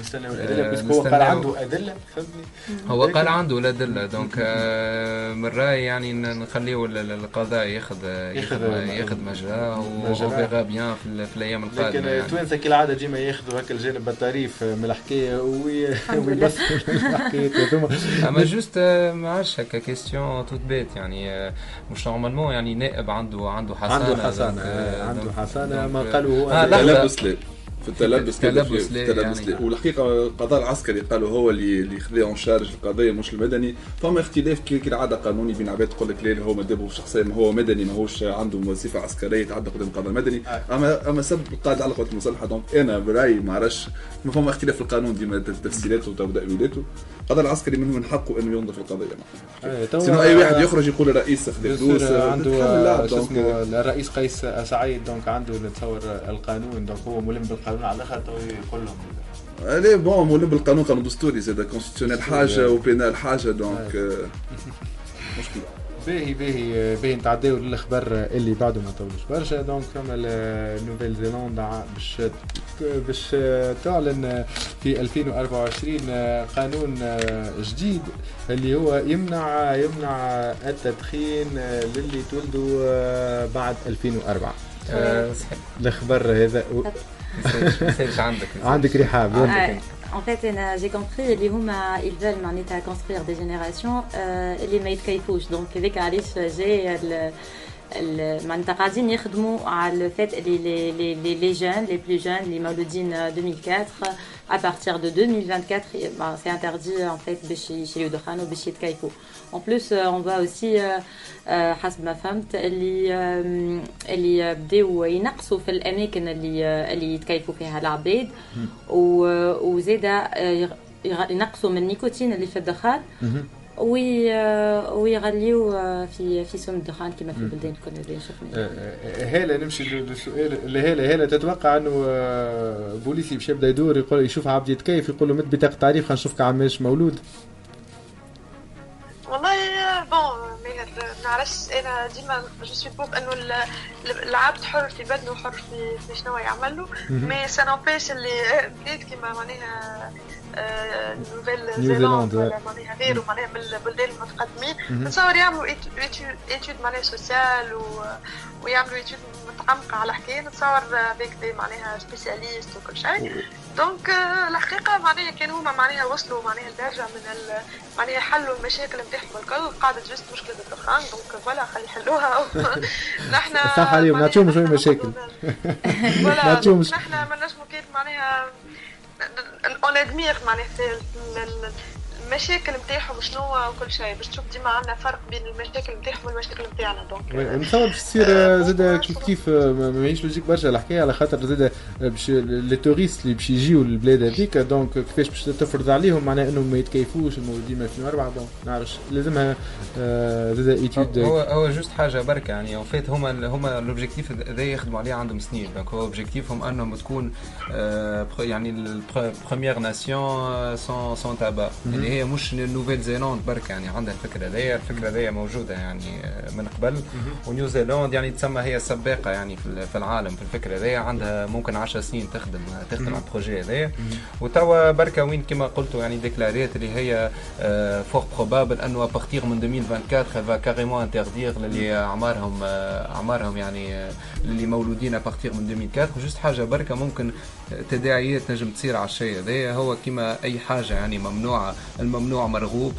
نستناو آه، الادله بس هو قال. عنده أدلة فهمتني هو قال عنده الأدلة donc آه، من رأيي يعني ن- نخليه ال- ال- القضاء ياخذ ياخذ ياخذ- مجراه. و on verra bien في, ال- في الأيام لكن القادمه يعني. التوانسة كالعادة ديما ياخذوا هكا الجانب الطريف من الحكاية وي- الحمد لله. ويبثوا الحكايات هذوما أما juste آه، ما عادش هكا question toute bête يعني آه، مش normalement يعني نائب عنده عنده حصانة عنده حصانة آه، آه، عنده حصانة ما آه، قالوا هو آه، في التلبس في لا التلبس يعني. لا والحقيقة القضاء العسكري قالوا هو اللي اللي خذا en charge القضية مش المدني. فما اختلاف كي كي العاده قانوني بين عباد تقول لك لا هو مدبه شخصيا ما هو مدني ماهوش عنده وظيفة عسكرية يتعدى قدام القضاء المدني. اما أما سب القائد على القوات المسلحة donc أنا برأيي ما عرفش ما فما اختلاف في القانون ديما تفسيراته وتأويلاته القضاء العسكري منه من حقه إنه ينظف القضية آه، توا- sinon أي واحد يخرج يقول الرئيس أخذ فلوس عنده آه، اسمه الرئيس قيس سعيد donc عنده نتصور القانون donc هو ملم بالقانون. على الأخر تو يقول لهم ليه bon ملم بالقانون قانون دستوري زاد constitutionnel حاجة. و pénal حاجة donc مشكله باهي باهي باهي نتعداو للخبر اللي بعده ما طولش برشا donc فما Nouvelle Zélande باش باش تعلن في 2024 قانون جديد اللي هو يمنع يمنع التدخين للي تولدوا بعد 2004 آه، صحيح الخبر هذا و- ما يصيرش- ما يصيرش عندك عندك رحاب يلا آه، En fait, أنا j'ai compris اللي هما ils veulent معناتها construire des générations آه، اللي ما يتكيفوش donc هذاك علاش جاي ال- ال- معناتها قاعدين يخدموا على le fait اللي les les les les jeunes les plus jeunes اللي مولودين 2004 à partir de 2024 bah, c'est interdit en fait باش يشريو دخان وباش يتكيفوا en plus euh, on va aussi euh, آه، حسب ما فهمت اللي اللي بداو ينقصوا في الأماكن اللي آه، اللي يتكيفوا فيها العباد. و- وزاده آه، ينقصوا من النيكوتين اللي في الدخان. oui آه، ويغليو آه، في في سم الدخان كما في البلدان الكل. اللي شفنا آه، هالة نمشي للسؤال. هالة هالة تتوقع أنه آه، بوليسي باش يبدأ يدور يقول يشوف عبد يتكيف يقول له مد بطاقة تعريف خلينا نشوفك عام اش مولود. نعرفش أنا ديما je suis pour إنه ال- ال- العبد حر في بدنه وحر في في شنو يعمل له mais ça n'empêche اللي بلاد كيما معناها Nouvelle Zélande. ولا معناها غيره معناها من البلدان المتقدمين نتصور يعملوا étude معناها sociale ويعملوا étude متعمقه على حكاية نتصور avec معناها spécialistes وكل شيء. donc آه، الحقيقة معناها كانوا هما معناها وصلوا معناها لدرجه من ال... معناها حلوا المشاكل نتاعهم الكل. قاعدة juste مشكلة الدخان donc voilà خلي يحلوها. نحن صح عليهم، نعطيهم شوية مشاكل. نعطيهم نحن ما نجمو كيف معناها on admire معناها المشاكل نتاعهم شنو وكل شيء باش تشوف ديما عندنا فرق بين المشاكل نتاعهم والمشاكل نتاعنا. donc نتصور باش تصير زاد كيف كيف آه، ما ما هيش logique برشا الحكاية على خاطر زاد باش les touristes اللي باش يجيو للبلاد هذيك donc كيفاش باش تفرض عليهم معناها انهم ما يتكيفوش المولودين من 2004 donc نعرفش لازمها زاد étude هو هو juste حاجة بركه يعني en fait هما هما ال objectif هذا يخدموا عليه عندهم سنين donc هو objectif هم انهم تكون يعني ال première nation sans sans tabac اللي هي مش Nouvelle Zélande برك يعني عندها الفكرة هذيا الفكرة هذيا موجودة يعني آه، من قبل. ونيوزيلاند يعني تسمى هي السباقه يعني في ال- في العالم في الفكرة هذيا عندها ممكن 10 سنين تخدم تخدم على ال projet هذايا وتوا بركه وين كما قلتوا يعني déclarée اللي هي fort probable انه à partir من 2024 va carrément interdire للي اعمارهم آه، اعمارهم يعني آه، للي مولودين à partir من 2004 و juste حاجة بركه ممكن تداعيات نجم تصير على الشيء هذا هو كما أي حاجة يعني ممنوعة. الممنوع مرغوب.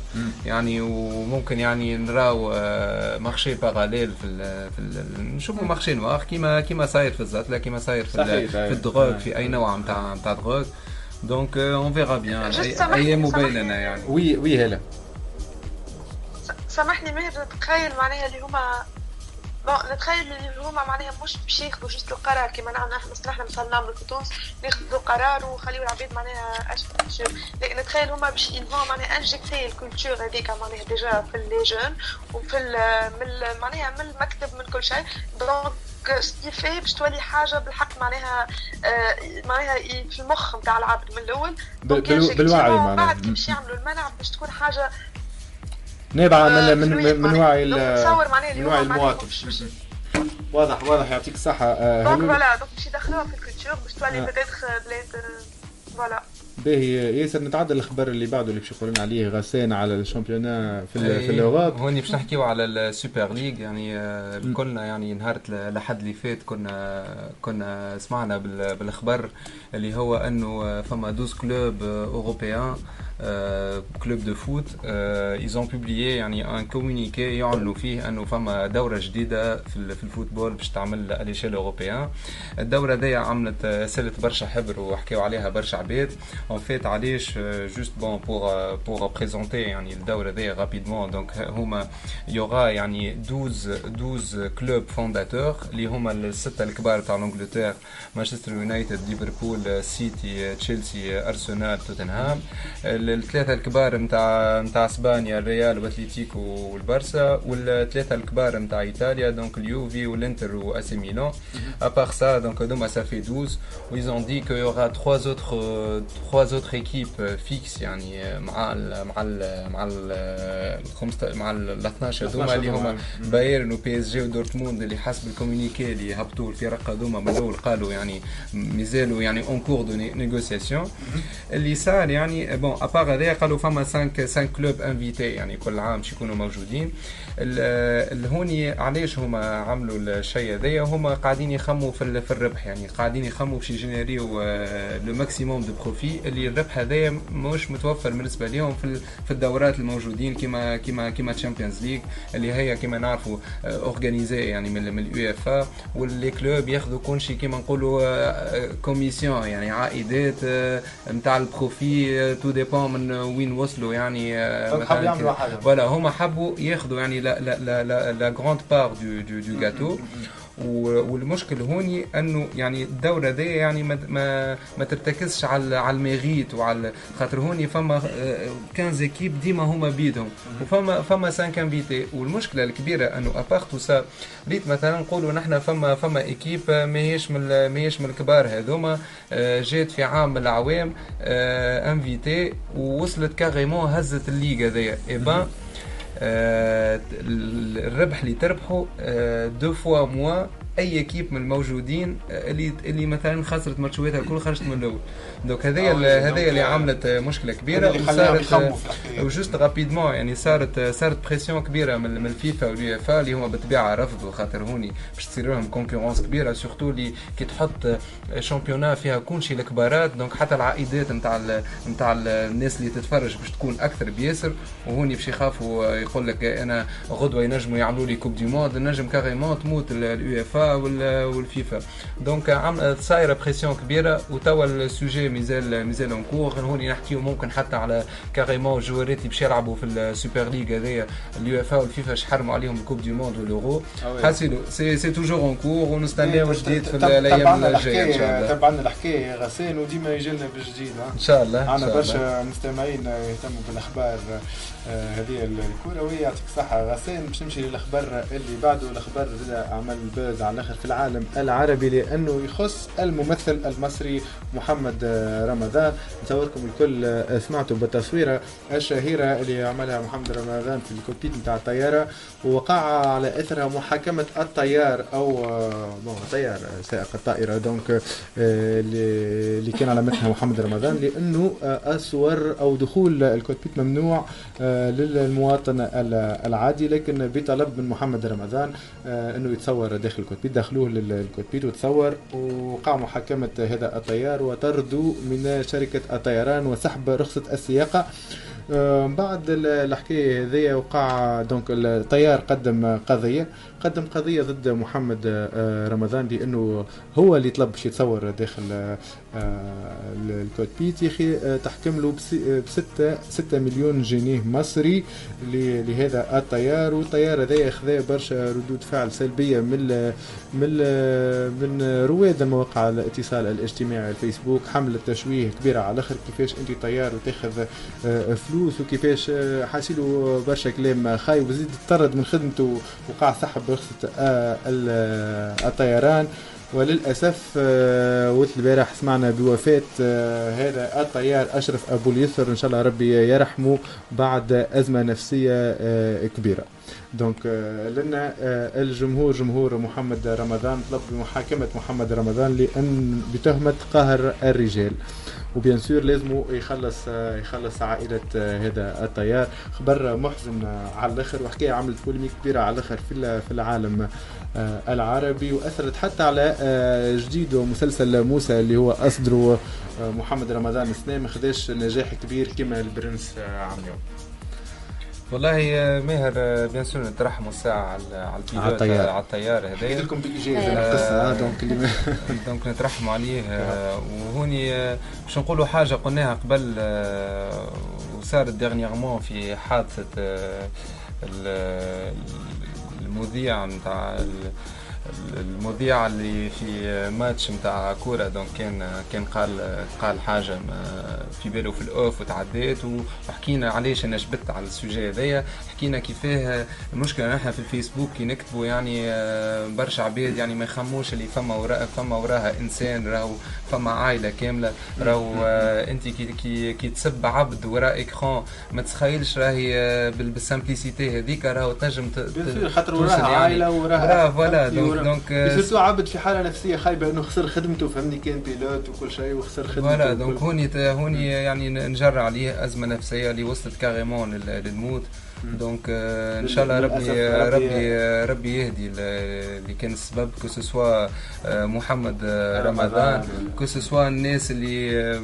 يعني وممكن يعني نراو آه، marché parallèle في في نشوفوا marché noir كيما كيما صاير في الزاتله كيما صاير في. في ال drogue في أي نوع نتاع نتاع drogue donc on verra bien أيام. مبينه يعني. oui oui هلا. سامحني ماهر نتخيل معناها اللي هما bon نتخيل هما معناها مش باش ياخذوا juste القرار كيما نحن نحن بس نحن مثلا نعملوا في تونس ناخذوا قرار وخليو العباد معناها اش لكن نتخيل هما باش ils vont معناها injecter ال culture هذيك معناها déjà في les jeunes وفي من معناها من المكتب من كل شيء donc c'est fait باش تولي حاجة بالحق معناها آه، معناها في المخ نتاع العبد من الأول بالوعي معناها. بعد كي باش يعملوا المنع باش تكون حاجة نابعه من آه، من من, من. وعي من وعي المواطن واضح واضح يعطيك الصحة آه، دونك. فوالا دونك باش يدخلوها في ال culture باش تولي. peut-être بلاد voilà باهي ياسر نتعدى الخبر اللي بعده اللي باش يقولون عليه غسان على ال championnat في في إيه، ال Europe هوني باش نحكيو على ال Super League يعني آه، كلنا يعني نهار ل- لحد اللي فات كنا كنا سمعنا بال- بالاخبار اللي هو أنه آه، فما 12 clubs européens clubs de foot ont publié يعني un communiqué يعلنوا فيه انه فما دوره جديده في ال- في ال football باش تعمل à l'échelle européenne الدوره دي عملت سالت برشا حبر وحكيو عليها برشا عباد en fait علاش juste bon pour pour présenter يعني الدوره دي rapidement donc هما يوغا يعني 12 12 clubs fondateurs اللي هما السته الكبار تاع انجلترا مانشستر يونايتد ليفربول سيتي تشيلسي ارسنال توتنهام الثلاثة الكبار نتاع نتاع إسبانيا الريال واتليتيكو والبارسا والثلاثة الكبار نتاع إيطاليا دونك اليوفي والإنتر وأسي ميلان. à part ça donc هذوما fait 12 و ils ont dit qu'il y aura trois autres euh, trois autres équipes euh, fixes يعني مع ال مع ال مع ال مع ال 12 هذوما اللي هما بايرن وبي اس جي ودورتموند اللي حسب ال communiqué اللي هبطوا الفرق هذوما من الأول قالوا يعني مازالوا يعني en cours de négociation اللي صار يعني bon à part هذايا قالوا فما 5 5 clubs invités يعني كل عام باش يكونوا موجودين. ال- الهوني علاش هما عملوا الشيء هذايا هما قاعدين يخموا في في الربح يعني قاعدين يخموا باش يجينيريو le maximum de profit اللي الربح هذايا مش متوفر بالنسبة لهم في في الدورات الموجودين كيما كيما كيما Champions League اللي هي كيما نعرفوا organisée يعني من اليو اف ا و les clubs ياخذوا كل شيء كيما نقولوا commission يعني عائدات نتاع ال profit tout dépend من وين وصلوا يعني آه، مثلاً. voilà هما حبوا ياخذوا يعني la la la la, la grande part du du du gâteau و- والمشكل هوني انه يعني الدوره دي يعني ما ما, ما ترتكزش على على ال mérite وعلى خاطر هوني فما آه، 15 équipes ديما هما بيدهم وفما فما 5 invités والمشكلة الكبيرة انه à part tout ça ريت مثلا نقولوا نحن فما فما équipe ماهيش من ماهيش من الكبار هذوما آه، جات في عام من الاعوام invitée ووصلت carrément هزت الليغا هذيا اي آه، ال- الربح اللي تربحه آه، deux fois moins أي équipe من الموجودين آه، اللي اللي مثلا خسرت ماتشواتها الكل خرجت من الأول. donc هذايا هذايا اللي آه، عملت مشكلة كبيرة وصارت. و juste rapidement يعني صارت صارت pression كبيرة من من الفيفا واليو اف اللي هما بالطبيعه رفضوا خاطر هوني باش تصير لهم concurrence كبيرة surtout اللي كي تحط championnat فيها كل شيء الكبارات donc حتى العائدات نتاع نتاع الناس اللي تتفرج باش تكون أكثر بياسر وهوني باش يخافوا يقول لك أنا غدوة ينجموا يعملوا لي Coupe du Monde نجم carrément تموت اليو اف والفيفا. donc عم صايرة pression كبيرة. وتوا ال sujet مازال مازال en cours هوني نحكيو ممكن حتى على carrément جوارات اللي باش يلعبوا في ال Super League هذايا. اليو اف والفيفا باش حرموا عليهم ال Coupe du Monde واليورو oui. حاسيلو c'est c'est toujours en cours ونستناو جديد في الأيام الجاية إن شاء الله. تبعنا الحكاية يا غسان وديما يجي لنا بالجديد إن شاء الله عندنا. برشا مستمعين يهتموا بالأخبار. هذه الكروية يعطيك الصحة. غسان باش نمشي للأخبار اللي بعده الأخبار زادة عمل ال buzz على الآخر في العالم العربي لأنه يخص الممثل المصري محمد آه، رمضان. نتصوركم الكل آه، سمعتوا بالتصويره الشهيرة اللي عملها محمد رمضان في ال cockpit نتاع الطيارة. ووقع على اثرها محاكمة الطيار آه، bon طيار آه، سائق الطائرة. donc اللي كان على متنها محمد رمضان لأنه آه، الصور أو دخول ال cockpit ممنوع للمواطن ال- العادي لكن بطلب من محمد رمضان آه، إنه يتصور داخل الكوكبيت دخلوه لل cockpit وتصور وقع محاكمه هذا الطيار وطرده من شركة الطيران وسحب رخصة السياقة. آه، بعد ال- الحكاية هذه وقع دونك الطيار قدم قضية قدم قضية ضد محمد آه، رمضان لأنه هو اللي طلب باش يتصور داخل ال- الكوكبيت يا أخي آه، تحكم له ب 6 6 مليون جنيه مصري لهذا الطيار والطيار هذا خذا برشا ردود فعل سلبية من من من رواد المواقع الاتصال الاجتماعي الفيسبوك حملة تشويه كبيرة على الأخر كيفاش أنت طيار وتاخذ آه، فلوس وكيفاش آه، حاسيلو برشا كلام. خايب وزيد طرد من خدمته وقع سحب رخصه آه، آه، الطيران. وللأسف ولت البارح سمعنا بوفاة هذا الطيار أشرف أبو اليسر. إن شاء الله ربي يرحمه بعد أزمة نفسية كبيرة. donc آه، لنا آه، الجمهور جمهور محمد رمضان طلب بمحاكمة محمد رمضان لأن بتهمة قهر الرجال. و bien sûr لازم يخلص آه، يخلص عائلة آه، هذا الطيار. خبر محزن على الآخر وحكاية عملت polémique كبيرة على الآخر في في العالم آه، العربي. وأثرت حتى على جديد مسلسل موسى اللي هو اصدره محمد رمضان. السنة ما خداش نجاح كبير كما البرنس عم يوم والله آه، ماهر آه، bien sûr نترحموا الساعة على على ال pilote على الطيار. آه، على الطيار هذايا لكم بالإجازة آه. القصة آه، donc اللي ما- donc نترحموا عليه آه، وهوني آه، باش نقولوا حاجة قلناها قبل آه، وصارت dernièrement في حادثة آه، ال- المذيع نتاع المذيع اللي في ماتش نتاع كورة donc كان كان قال قال حاجة ما في باله في ال off وتعديت وحكينا علاش أنا جبت على ال sujet هذايا. حكينا كيفاه المشكلة نحن في الفيسبوك كي نكتبوا يعني آه، برشا عباد يعني ما يخموش اللي فما وراء فما وراها إنسان راهو فما عائلة كاملة راهو آه، أنت كي كي كي تسب عبد وراء écran ما تتخيلش راهي آه، بال- بال simplicité هذيك راهو تنجم خاطر وراها يعني. عائلة وراها voilà donc donc surtout عبد في حالة نفسية خايبة إنه خسر خدمته فهمني؟ كان pilote وكل شيء وخسر خدمته voilà donc هوني هوني يعني نجر عليه أزمة نفسية اللي وصلت carrément لل- للموت. donc آه، ان شاء الله ربي ربي- ربي يهدي ال- اللي كان السبب que ce soit محمد آه، رمضان. que ce soit الناس اللي آه،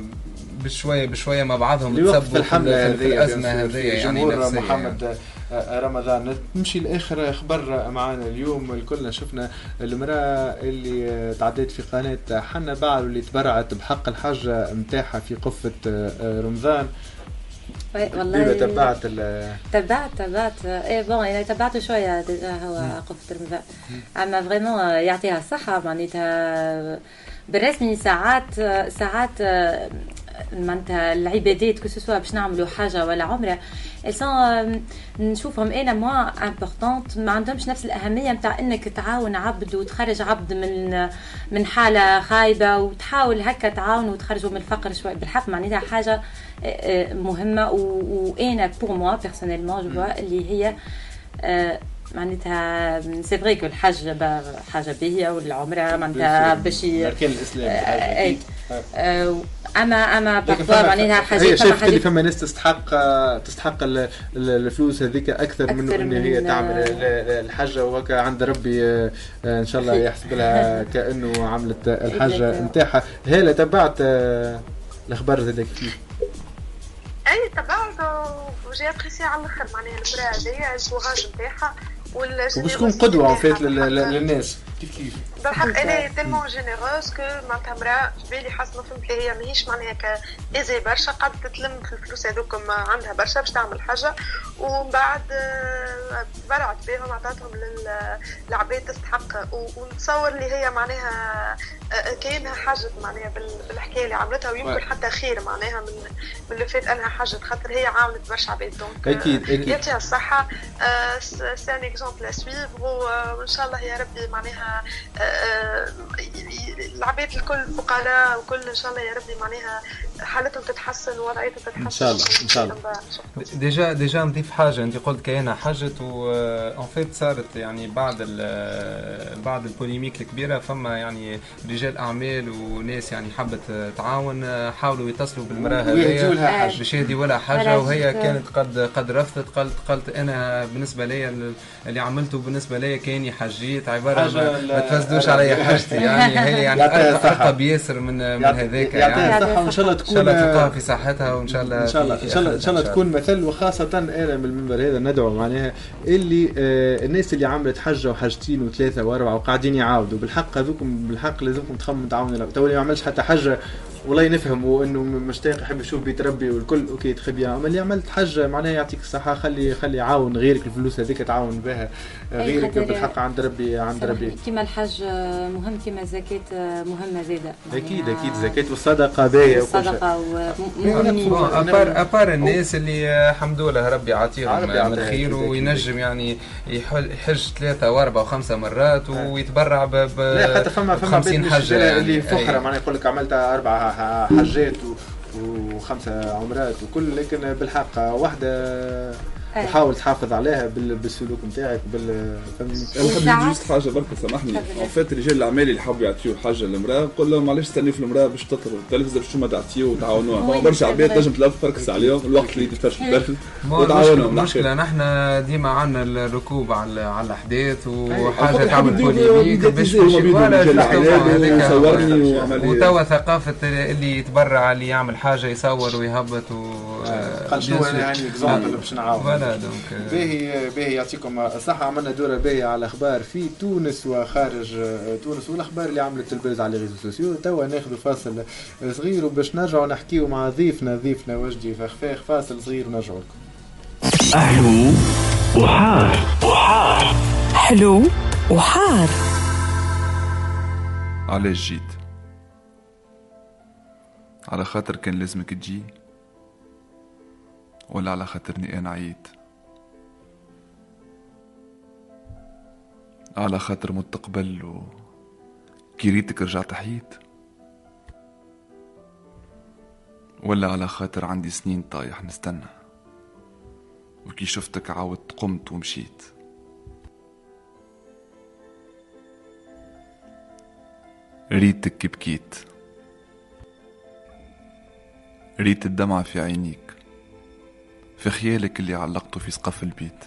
بشويه بشوية مع بعضهم اللي تسببوا في الحملة هذه الأزمة هذه يعني نفسية. محمد آه، رمضان. نمشي لآخر خبر معنا اليوم الكلنا شفنا المرأة اللي آه، تعديت في قناة حنبعل واللي تبرعت بحق الحجه نتاعها في قفة آه، آه، رمضان. والله تبعت ال- تبعت تبعت. إيه bon أنا تبعته شوية déjà هو قفة رمضان أما vraiment يعطيها الصحة معناتها بالرسمي ساعات ساعات معناتها العبادات que ce soit باش نعملوا حاجة ولا عمرة سون نشوفهم. أنا moins importantes ما عندهمش نفس الأهمية نتاع إنك تعاون عبد وتخرج عبد من من حالة خايبة وتحاول هكا تعاون وتخرجه من الفقر شوي بالحق معناتها حاجة آه، مهمة و- وأنا pour moi personnellement je اللي هي آه، معناتها c'est vrai que الحج حاجة باهيه والعمرة معناتها باش اركان الإسلام آه،. آه، اما أما معناتها هي حاجات فما شايفة اللي حاجات فما ناس تستحق تستحق ال- ال- الفلوس هذيك أكثر من أكثر ان هي من- تعمل ال- ال- الحجه وهكا عند ربي آه، إن شاء الله يحسب لها كأنه عملت الحجه Exactement. نتاعها. هلا تبعت آه، الأخبار هذاك كيف أي تبعت و j'ai apprécié على الأخر. معناها المراه هذيا ال courage نتاعها وباش تكون قدوة en fait لل- لل- للناس. كيف كيف؟ بالحق أنا tellement généreuse que معناتها مراه في بالي حسب ما فهمت هي ماهيش معناها كايزي برشا قاعدة تتلم في الفلوس هذوكم عندها برشا باش تعمل حاجة ومن بعد آه، تبرعت بهم عطاتهم لل- للعباد تستحق ونتصور اللي هي معناها آه، كاينها حاجة معناها بال- بالحكاية اللي عملتها ويمكن. حتى خير معناها من من اللي فات أنها حاجة خاطر هي عاونت برشا عباد donc أكيد، أكيد. يعطيها الصحة c'est un exemple à suivre وإن شاء الله يا ربي معناها العباد الكل فقراء وكل إن شاء الله يا ربي معناها حالتهم تتحسن ووضعيتهم تتحسن إن شاء الله، إن شاء الله. déjà déjà نضيف حاجة أنت قلت كاينة حجت و en fait صارت يعني بعد ال- بعد ال polémique الكبيرة فما يعني رجال أعمال وناس يعني حبت تعاون حاولوا يتصلوا بالمرأة هذيا حاجة باش يهدي ولا حاجة وهي كانت قد قد رفضت قالت قالت أنا بالنسبة لي ال- اللي عملته بالنسبة لي كاني حجيت عبارة حاجة ما, تفسدوش علي حاجتي يعني هي يعني يعطيها. ارقى ياسر من من هذاك يعطيها يعني الصحه وإن شاء الله إن تكون شاء الله تلقاها في صحتها وإن شاء الله إن شاء الله إن شاء الله إن شاء الله تكون مثل وخاصة أنا من المنبر هذا ندعو معناها اللي آه الناس اللي عملت حجه وحجتين وثلاثة وأربعة وقاعدين يعاودوا بالحق هذوكم بالحق لازمكم تخمموا تعاونوا. تو اللي ما عملش حتى حجه والله نفهم وإنه مشتاق يحب يشوف بيت ربي والكل OK très bien أما اللي عملت حجه معناها يعطيك الصحة خلي خلي عاون غيرك الفلوس هذيك تعاون بها غيرك بالحق عند ربي عند ربي كيما الحج مهم كيما الزكاة مهمة زادة أكيد أكيد زكاة والصدقة باهية وكل شيء الصدقة ومؤمنين نفهم. ابار أبار الناس اللي آه، الحمد لله ربي يعطيهم الخير أكيد، أكيد. وينجم يعني يحج ثلاثة وأربعة وخمسة مرات ويتبرع ب ب لا حتى فما فما 50 بيت حجة حجه اللي يعني. فقره أي. معناها يقول لك عملت أربع ح- حجات و- وخمسة عمرات وكل لكن بالحق واحدة أي. تحاول تحافظ عليها بال- بالسلوك نتاعك بال فهمني أنا نحب نجوز حاجة برك سامحني. فات رجال الاعمال اللي حبوا يعطيو حاجة للمرأة نقول لهم معلش استني في المرأة باش تطر التلفزه باش ما تعطيو وتعاونوها. برشا عباد. تنجم تلف تركز عليهم الوقت اللي تفرش التلفز ما وتعاونهم المشكلة نحن ديما عندنا الركوب على على وحاجة حبيبي تعمل polémique باش. وصورني وتوا ثقافة اللي يتبرع اللي يعمل حاجة يصور ويهبط و شنو أنا يعني exemple باش نعاون voilà donc باهي باهي يعطيكم الصحة. عملنا دورة باهية على أخبار في تونس وخارج آه، تونس والأخبار اللي عملت ال buzz على réseaux sociaux. توا ناخذ فاصل صغير وباش نرجعوا نحكيو مع ضيفنا ضيفنا وجدي فخفاخ. فاصل صغير ونرجعوا لكم. أهلو وحار. وحار. حلو وحار. علاش جيت. على خاطر كان لازمك تجي. ولا على خاطرني أنا عييت. على خاطر مت قبل و كي ريتك رجعت حييت. ولا على خاطر عندي سنين طايح نستنى. وكي شفتك عاودت قمت ومشيت. ريتك بكيت. ريت الدمعة في عينيك. في خيالك اللي علقته في سقف البيت.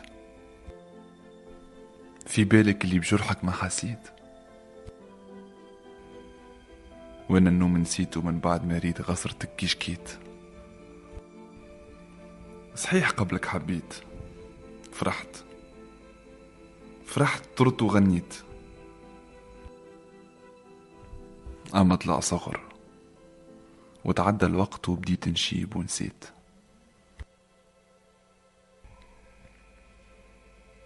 في بالك اللي بجرحك ما حسيت. وين النوم نسيته من بعد ما ريت غصرتك كي شكيت. صحيح قبلك حبيت. فرحت. فرحت طرت وغنيت. أما طلع صغر وتعدى الوقت وبديت نشيب ونسيت.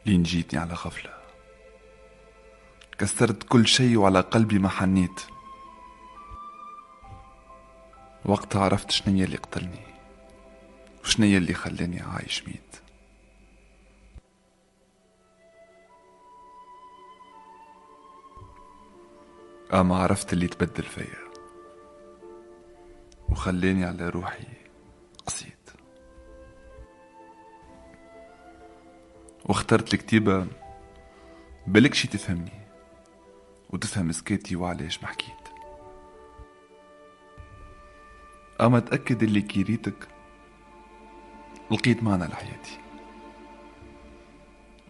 لين جيتني على غفلة. كسرت كل شي وعلى قلبي ما حنيت. وقتها عرفت شنيا اللي قتلني وشنيا اللي خلاني عايش ميت. أما عرفت اللي تبدل فيا وخلاني على روحي قسيت واخترت الكتيبة بلك شي تفهمني وتفهم سكاتي وعلاش ما حكيت. أما تأكد اللي كيريتك لقيت معنى لحياتي.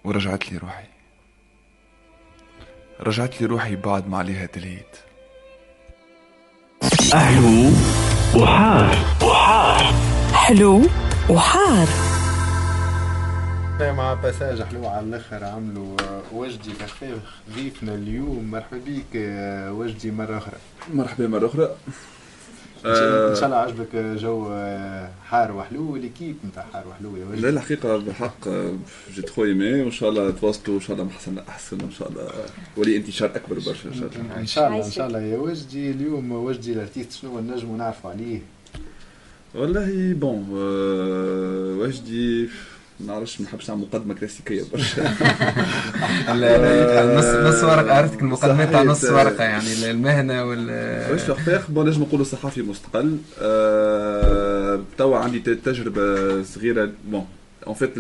ورجعت لي روحي. رجعت لي روحي بعد ما عليها تلهيت. حلو وحار. وحار. حلو وحار. مع passage حلو على الآخر عملوا آه، وجدي خفيف ضيفنا اليوم. مرحبا بك آه، وجدي مرة أخرى. مرحبا مرة أخرى. إن شاء آه، إن شاء الله عجبك جو آه، حار وحلو. l'équipe نتاع حار وحلو يا لا وجدي الحقيقة بالحق آه، j'ai trop aimé وإن شاء الله تواصلوا ان شاء الله محسن أحسن ان شاء الله ولي انتشار أكبر برشا إن شاء الله. إن شاء الله إن شاء الله يا وجدي اليوم وجدي ال artiste شنو نجموا نعرفوا عليه. والله bon آه، وجدي ما نعرفش ما نحبش نعمل مقدمة كلاسيكية برشا. نص نص ورقة عرفتك المقدمات تاع نص. ورقة يعني المهنة وال واش فخفاخ بون نجم نقولوا صحفي مستقل. آه، توا عندي ت- تجربة صغيرة. bon en fait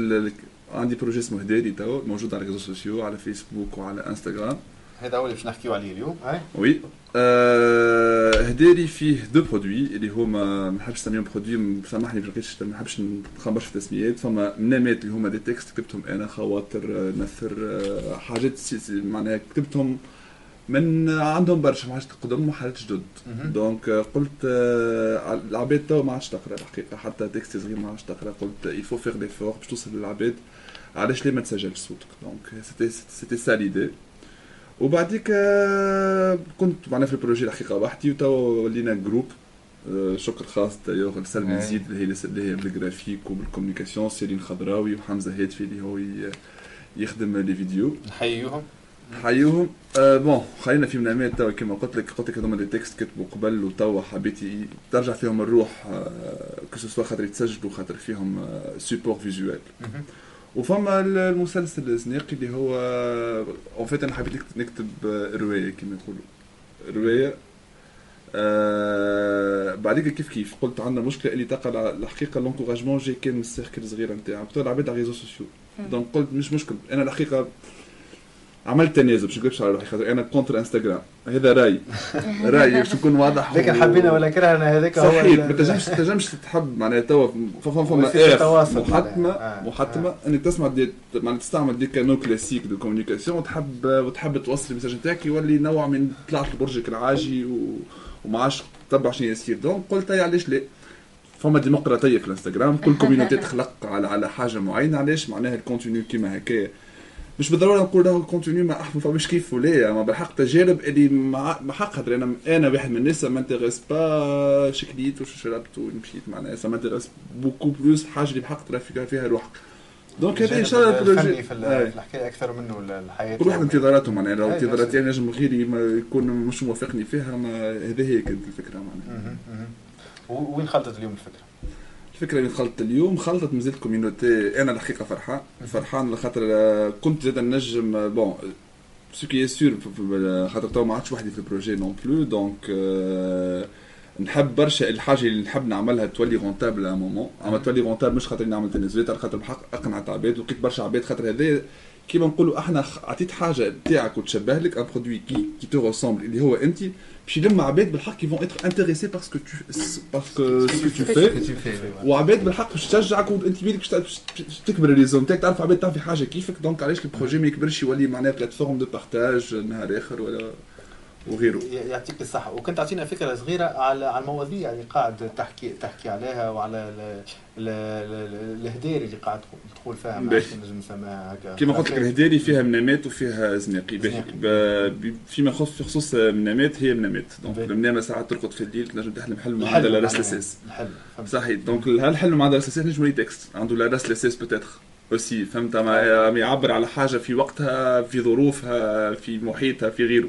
عندي projet اسمه هداري توا موجود على réseaux sociaux على فيسبوك وعلى إنستغرام. هذا هو اللي باش نحكيو عليه اليوم. أي. oui. آه هداري فيه des produits اللي هما ما نحبش نسميهم produits سامحني ما لقيتش ما نحبش نخبرش في التسميات. فما منامات اللي هما des textes كتبتهم أنا خواطر نثر آه، حاجات معناها كتبتهم من عندهم برشا حاجات قدم وحاجات جدد. donc قلت آه، العباد تو ما عادش تقرأ الحقيقة حتى texte صغير ما عادش تقرأ. قلت il faut faire d'efforts باش توصل للعباد. علاش ليه ما تسجلش صوتك؟ donc c'était c'était ça l'idée وبعديك آه، كنت معنا في ال projet الحقيقة وحدي وتوا ولينا groupe آه، شكر خاص دايوغ لسلمى أي. زيد اللي هي اللي هي بال graphique وبال communication سيرين خضراوي وحمزه هاتفي اللي هو يخدم les vidéos نحييهم حيوهم آه bon خلينا في منامات توا كما قلت لك قلت لك هذوما des textes كتبوا قبل وتوا حبيت ترجع فيهم الروح آه كو خاطر يتسجلوا خاطر فيهم آه support visuel مهم. وفما ال- المسلسل الزناقي اللي هو en fait أنا حبيت نكتب- آه، رواية كما يقولوا. رواية آه بعديك كيف كيف؟ قلت عندنا مشكلة اللي تقع الحقيقة l'encouragement جاي كان من ال cercle الصغيره نتاعي بتوع العباد على ال réseaux sociaux. donc قلت مش مشكل أنا الحقيقة عملت تنازل باش نكذبش على روحي خاطر أنا contre انستغرام هذا رأي. رأي باش نكون واضح لكن و- حبينا ولا كرهنا هذاك هو صحيح ما تنجمش تنجمش تحب معناها توا فما فما تواصل. محتمه معناها. آه. محتمة أنك تسمع دي معناها تستعمل des canaux classiques de communication وتحب وتحب توصل ال message نتاعك يولي نوع من طلعت لبرجك العاجي و... وما عادش تتبع شنو يصير donc قلت علاش لا؟ فما ديمقراطية في الانستغرام كل community تخلق على على حاجة معينة علاش؟ معناها ال contenu كيما هكايا مش بالضرورة نقول له كونتينيو ما إحنا فماش كيف ولا اما بالحق تجارب اللي مع مع حق خاطر أنا أنا واحد من الناس ما أنتريس با شكليت وش شربت ومشيت معناها سا مانتيريس بوكو بلوس حاجة اللي بحق ترى فيها- روحك دونك هذا إن شاء الله البروجي في آه. في الحكاية أكثر منه ال- الحياة كل واحد اليومية. انتظاراته معناها لو أي، انتظاراتي أنا نجم غيري ما يكون مش موافقني فيها ما هذه هي كانت الفكرة معناها وين خلطت اليوم الفكرة؟ الفكرة اللي خلطت اليوم خلطت مازال كوميونيتي أنا الحقيقة فرحان فرحان لخاطر آه، كنت زاد نجم bon ce qui est sûr خاطر تو ما عادش وحدي في ال projet non plus donc نحب برشا الحاجة اللي نحب نعملها تولي rentable à un moment أما تولي rentable مش خاطر نعمل تنزلات على خاطر بحق اقنع عباد. لقيت برشا عباد خاطر هذا كيما نقولوا إحنا عطيت حاجة بتاعك وتشبه لك un produit qui qui te ressemble اللي هو انت. باش يلم عباد بالحق qui vont être intéressés parce que tu parce que ce que tu fais que tu fais. وعباد بالحق باش تشجعك وانت بيدك باش ت- باش تكبر ال réseau نتاعك تعرف عباد تعرف حاجة كيفك donc علاش ال projet ما يكبرش يولي معناها plateforme de partage نهار اخر ولا وغيره. يعطيك الصحة. وكنت تعطينا فكرة صغيرة على على المواضيع اللي قاعد تحكي تحكي عليها وعلى ال- ال- ال- الهدير اللي قاعد تقول فيها نجم نسميها هكا. كما قلت لك الهداري فيها منامات وفيها زناقي فيما يخص في خصوص منامات هي منامات. donc باهي. المنامة ساعات ترقد في الليل تنجم تحلم حلم الحلم عندها لا الحلم فهمت. صحيح. دونك هالحلم عندها راسلسيس نجم يولي تكست عنده لا راسلسيس بوتيتر اوسي فهمت؟ ما ما يعبر على حاجة في وقتها في ظروفها في محيطها في غيره.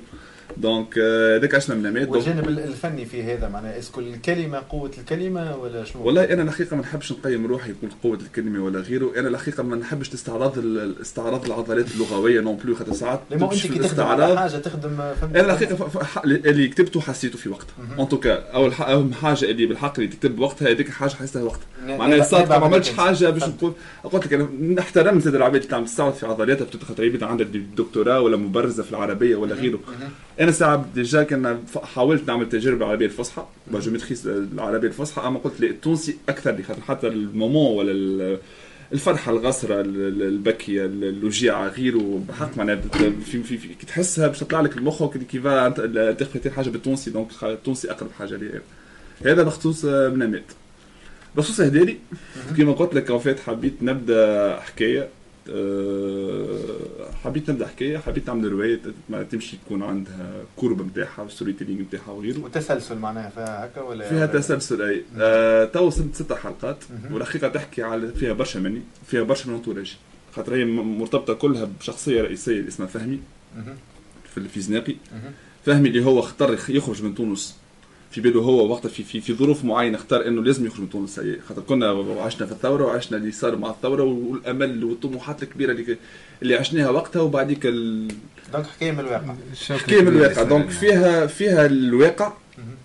دونك هذاك عشنا منامات دونك والجانب ال- الفني في هذا معناها إسكو الكلمة قوة الكلمة ولا شنو؟ والله أنا الحقيقة ما نحبش نقيم روحي يكون قوة الكلمة ولا غيره أنا الحقيقة ما نحبش استعراض ال- استعراض العضلات اللغوية نون بلو خاطر ساعات لما أنت كي تخدم على حاجة تخدم أنا الحقيقة اللي كتبته حسيته في وقتها. en tout cas أول أهم حاجة اللي بالحق اللي تكتب وقتها هذيك حاجة حسيتها وقتها معناها نبع ما عملتش. حاجة باش. نقول قلت لك أنا نحترم زاد العباد اللي تعمل تستعرض في عضلاتها تقريبا عندك des دكتوراه ولا مبرزة في العربية ولا غيره أنا ساعة déjà كان حاولت نعمل تجربة العربيه الفصحى je maîtrise العربية الفصحى أما قلت لي التونسي أكثر لي خاطر حتى ال moment ولا ال- الفرحة الغصره ال- ال- البكية ال- الوجيعه غيره بحق معناها في في في كي تحسها باش تطلع لك المخ كيفا تخفي حاجة بالتونسي donc التونسي أقرب حاجة لي هذا بخصوص منامات. بخصوص هدالي كيما قلت لك en fait حبيت نبدأ حكاية حبيت نبدأ حكاية حبيت نعمل رواية ما تمشي تكون عندها courbe نتاعها وال storytelling نتاعها وغيره. وتسلسل معناها فيها هكا ولا؟ فيها تسلسل أي. آه تو وصلت ست حلقات. والحقيقة تحكي على فيها برشا مني فيها برشا من entourage ي خاطر هي مرتبطة كلها بشخصية رئيسية اللي اسمها فهمي. في في زناقي مهم. فهمي اللي هو اختار يخ- يخرج من تونس في باله هو وقتها في في في ظروف معينة اختار إنه لازم يخرج من تونس. هي خاطر كنا وعشنا في الثورة وعشنا اللي صار مع الثورة والأمل والطموحات الكبيرة اللي اللي عشناها وقتها وبعديك ال... donc حكاية من الواقع. حكاية من الواقع. donc فيها فيها الواقع.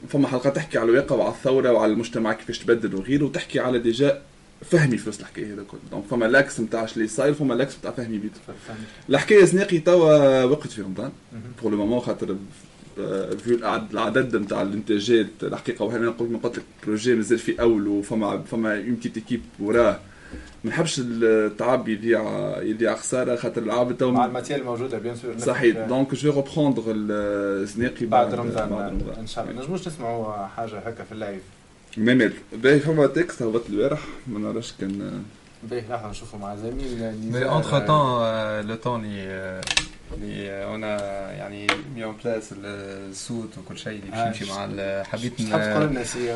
فما حلقة تحكي على الواقع وعلى الثورة وعلى المجتمع كيفاش تبدل وغيره وتحكي على déjà فهمي في وسط الحكاية هذا كله donc فما l'axe نتاع اللي صاير فما l'axe نتاع فهمي بيت فهمت. الحكاية زناقي توا وقت في رمضان. pour le moment خاطر في العدد- نتاع الإنتاجات الحقيقة وهنا نقول ما قلت لك projet مازال في اوله وفما فما une petite équipe وراه. ما نحبش التعب يضيع يضيع خسارة خاطر العابد تو مع الماتيال الموجودة bien sûr صحيح. donc je reprendrai الزناقي بعد رمضان بعد رمضان. إن شاء الله. نجموش نسمعوا حاجة هكا في ال live. ممل باهي فما texte هبط البارح. ما نعرفش كان باهي لحظة نشوفوا مع زميل. Mais entre temps, le temps اللي آه، آه، أنا يعني mise en place الصوت وكل شيء اللي باش آه، يمشي مع حبيت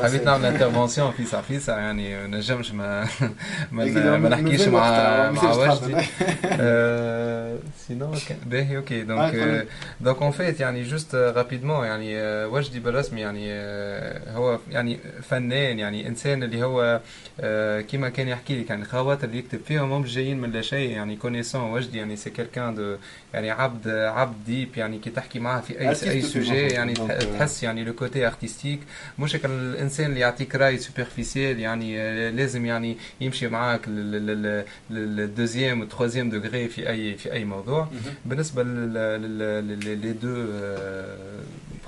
حبيت؟ نعمل intervention فيسع فيسع يعني ما نجمش ما ما, نحكيش مع مع تفضل. sinon باهي okay آه، donc. donc en fait يعني juste rapidement يعني آه، وجدي بالرسمي يعني آه، هو يعني فنان يعني إنسان اللي هو آه، كيما كان يحكي لك يعني الخواطر اللي يكتب فيهم هم جايين من لا شيء يعني connaissant وجدي يعني c'est quelqu'un de يعني عبد عبد deep يعني كي تحكي معاه في اي اي sujet يعني euh, تحس يعني le côté artistique مش هيك الانسان اللي يعطيك راي superficiel يعني آه، لازم يعني يمشي معاك لل deuxième وال troisième degré في اي في اي موضوع بالنسبة لي دو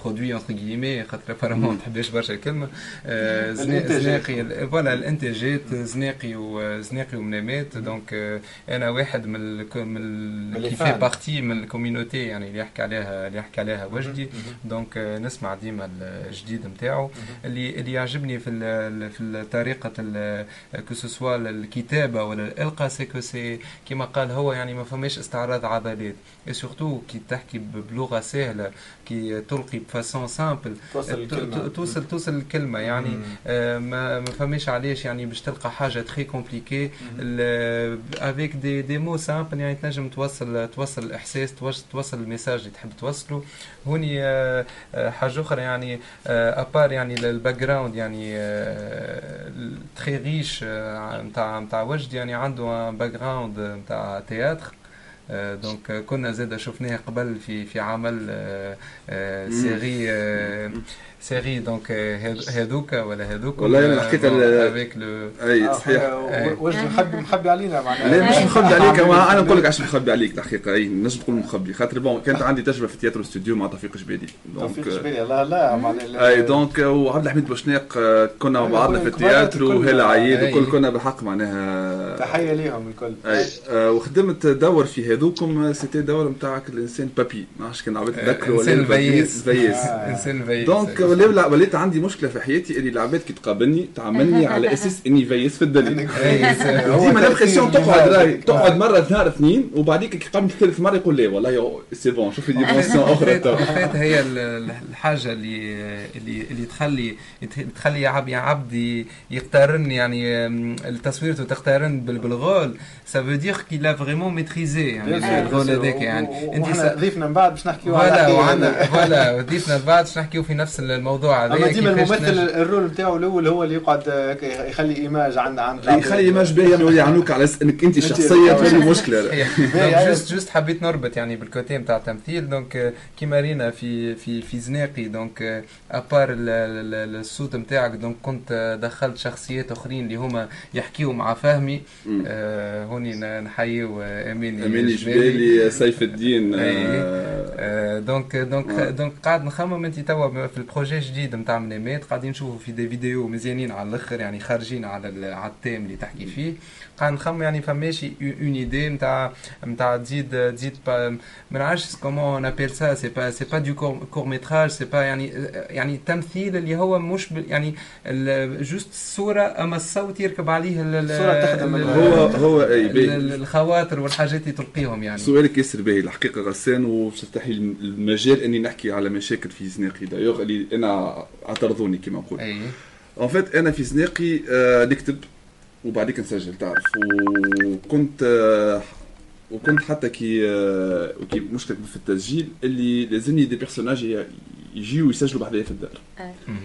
برودوي انتر كيمي خاطر ابارامون ما تحبش برشا الكلمة. آه،. زناقي ال- فوالا الإنتاجات زناقي وزناقي ومنامات. دونك آه، أنا واحد من من ال- من كي les في. بارتي من الكوميونيتي يعني اللي يحكي عليها اللي يحكي عليها وجدي. دونك آه، نسمع ديما الجديد نتاعو. اللي اللي يعجبني في في طريقة كو الكتابة ولا الإلقاء c'est que c'est كيما قال هو يعني ما فماش استعراض عضلات. et surtout كي تحكي بلغه سهله كي تلقي ب façon simple توصل الكلمة. توصل توصل الكلمة يعني ما ما فماش علاش يعني باش تلقى حاجة très compliquée avec des des mots simples يعني تنجم توصل توصل الاحساس توصل ال message اللي تحب توصله هوني حاجة أخرى يعني à part يعني ال background يعني très riche نتاع نتاع وجد يعني عنده background نتاع théâtre donc كنا زاد شفناه قبل في في عمل série série donc هذ- هذوكا ولا هذوك والله أنا الحقيقة ال- avec le اي صحيح خويا، و- وجه مخبي مخبي علينا معناها لا مش. مخبي عليك أنا نقول لك عشان مخبي عليك الحقيقة اي نجم تقول مخبي خاطر bon كانت عندي تجربه في تياترو استوديو مع توفيق جبالي توفيق جبالي لا لا معناها اي دونك وعبد الحميد بوشناق كنا مع بعضنا في التياترو. وهلا عيد أي. وكل كنا بالحق معناها تحيه ليهم الكل اي وخدمت دور في هذوكم سيتي دور نتاعك الإنسان بابي. ما عرفتش كان عباد تذكروا إنسان بابي؟ الفيس فيس آه. إنسان الفيس دونك ولا وليت عندي مشكلة في حياتي اللي العباد كي تقابلني تعاملني على أساس إني فيس في الدليل. هو ديما الامبرسيون تقعد. راهي تقعد مرة نهار اثنين وبعديك كي قابلني ثالث مرة يقول لي والله سي بون شوف لي ديمونسيون أخرى تو. فات هي ال- ال- الحاجة اللي اللي اللي تخلي تخلي عب يعني عبد يقترن يعني التصوير تقترن بال- بال rôle. ça veut dire qu'il a vraiment maîtrisé ال rôle. هذاك يعني. و- انت ضيفنا من بعد باش نحكيو على voilà وعندنا. voilà ضيفنا بعد باش نحكيو في نفس الموضوع هذا. أما ديما الممثل ال rôle نتاعو الأول هو اللي يقعد يخلي image عند عند يخلي image باهيه يولي يعنوك على إنك أنت شخصيه تولي مشكلة. juste juste حبيت نربط يعني بال côté نتاع التمثيل donc كيما رينا في في في زناقي. donc à part الصوت نتاعك donc كنت دخلت شخصيات أخرين اللي هما يحكيوا مع فهمي. آه، هوني ن- نحيو آه، امين امين جبالي سيف الدين أي. آه، آه، donc donc آه. donc قاعد نخمم أنت توا في ال projet جديد نتاع منامات قاعدين نشوفوا في des vidéos مزيانين على الأخر يعني خارجين على على ال thème اللي تحكي فيه قاعد نخمم يعني فماشي une idée نتاع نتاع تزيد تزيد ما نعرفش comment on appelle ça c'est pas c'est pas de court métrage c'est pas يعني يعني تمثيل اللي هو مش يعني ال- juste الصورة اما الصوت يركب عليه ال- ال- الصورة تخدم هو هو الخواطر والحاجات اللي تلقيهم يعني. سؤالك ياسر باهي الحقيقة غسان وباش تفتح لي المجال إني نحكي على مشاكل في زناقي. دايوغ اللي أنا أعترضوني كما نقول. اي en fait أنا في زناقي آه، نكتب وبعديك نسجل تعرف. وكنت آه، وكنت حتى كي آه، وكي مشكل في التسجيل اللي لازمني des personnages يجيو يسجلوا بحذايا في الدار. مهم.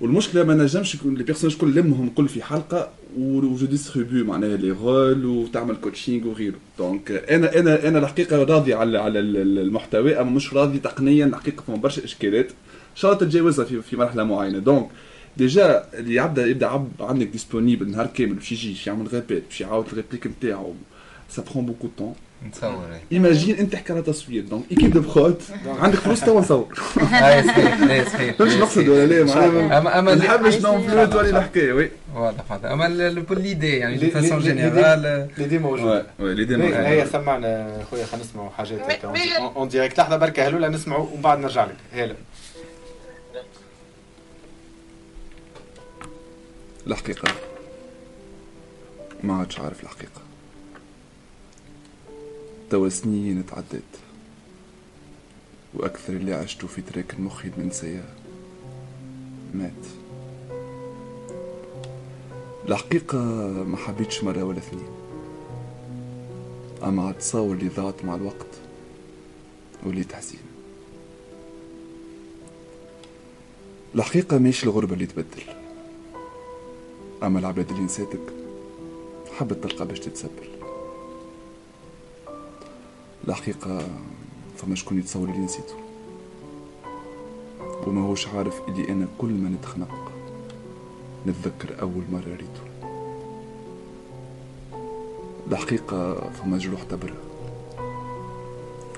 والمشكلة ما نجمش يكون les personnages كل لمهم كل في حلقة و je distribue معناها لي رول وتعمل coaching وغيره. donc أنا أنا أنا الحقيقة راضي على على ال- المحتوى أما مش راضي تقنيا الحقيقة فما برشا إشكالات. إن شاء الله تتجاوزها في في مرحلة معينة. donc déjà اللي يبدا يبدا عبد عندك disponible نهار كامل باش يجي باش يعمل غابات باش يعاود ال réplique نتاعو ça prend beaucoup de temps نتصور. imagine انت تحكي على تصوير donc équipe de prod عندك فلوس توا نصور هاي صحيح لا صحيح فهمت نقصد. ولا لا معناها اما اما نحبش non plus تولي الحكاية oui واضح واضح اما l'idée يعني de façon générale l'idée موجود oui l'idée هي هي ما سمعنا خويا خلينا نسمعوا حاجات en direct لحظه بركه هلولا نسمعوا ومن بعد نرجع لك هلا الحقيقة ما عادش عارف الحقيقة توا سنين تعدت وأكثر اللي عشته في تراك المخ المنسية مات. الحقيقة ما حبيتش مرة ولا اثنين. أما عاد تصور اللي ضاعت مع الوقت واللي تحزين. الحقيقة ماشي الغربة اللي تبدل. أما العباد اللي نسيتك حبت تلقى باش تتسبل. الحقيقة فما شكون يتصور اللي نسيته. وما هوش عارف اللي أنا كل ما نتخنق نتذكر أول مرة ريته. الحقيقة فما جروح تبرى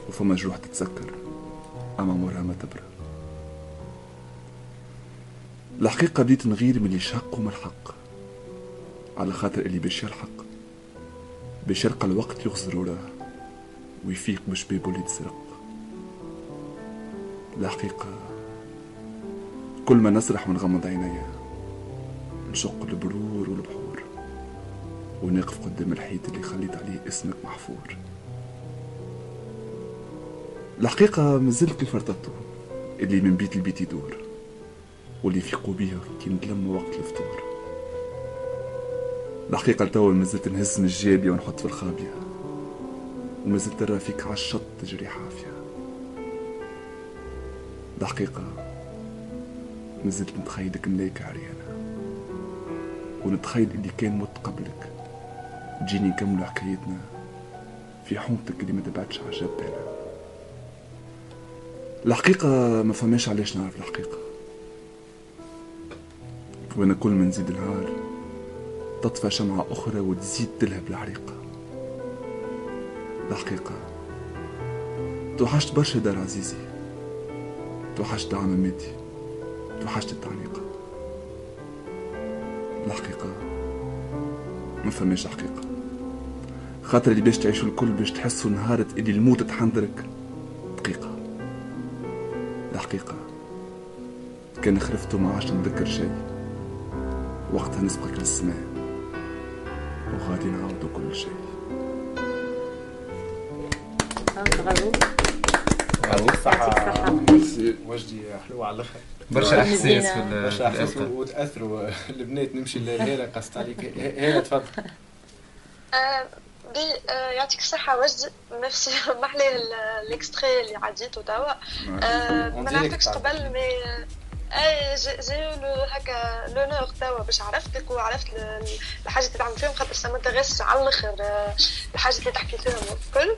وفما جروح تتسكر أما عمرها ما تبرى. الحقيقة بديت نغير من اللي شق ومن الحق. على خاطر اللي باش يلحق. باش يلقى الوقت يغزر وراه ويفيق بشبابه اللي تسرق الحقيقة كل ما نسرح ونغمض عينيا نشق البرور والبحور ونقف قدام الحيط اللي خليت عليه اسمك محفور. الحقيقة مازلت كيف ارتضته اللي من بيت لبيت يدور واللي يفيقوا بيها كي نتلموا وقت الفطور. الحقيقة لتوا مازلت نهز من الجابية ونحط في الخابية. ومازلت ترى فيك عالشط تجري حافية. الحقيقة مازلت نتخيلك ملايكة عريانة. ونتخيل إللي كان مت قبلك. تجيني نكملوا حكايتنا في حومتك اللي ما تبعدش على الجبانة الحقيقة ما فماش علاش نعرف الحقيقة. وأنا كل ما نزيد النهار تطفى شمعة أخرى وتزيد تلهب الحريقة الحقيقة توحشت برشا دار عزيزي. توحشت عماماتي توحشت التعنيقة الحقيقة ما فماش حقيقة خاطر اللي باش تعيشوا الكل باش تحسوا نهارة اللي الموت تحندرك. دقيقة. الحقيقة كان خرفت وما عادش نتذكر شيء. وقتها نسبقك للسماء. وغادي نعاودوا كل شيء. برافو برافو صحة. وجدي حلوة على الآخر برشا احساس في برشا احساس. وتاثروا البنات نمشي لهيلا قصت عليك. هيلا تفضل. ben آه، يعطيك الصحة وجدي ميرسي محلي ال extrait اللي عديته توا. آه، ما نعرفكش قبل mais أي j'ai le هكا l'honneur توا باش عرفتك وعرفت ال- ال- الحاجات اللي تعمل فيهم خاطر ça m'intéresse على الآخر آه، الحاجات اللي تحكي فيهم الكل.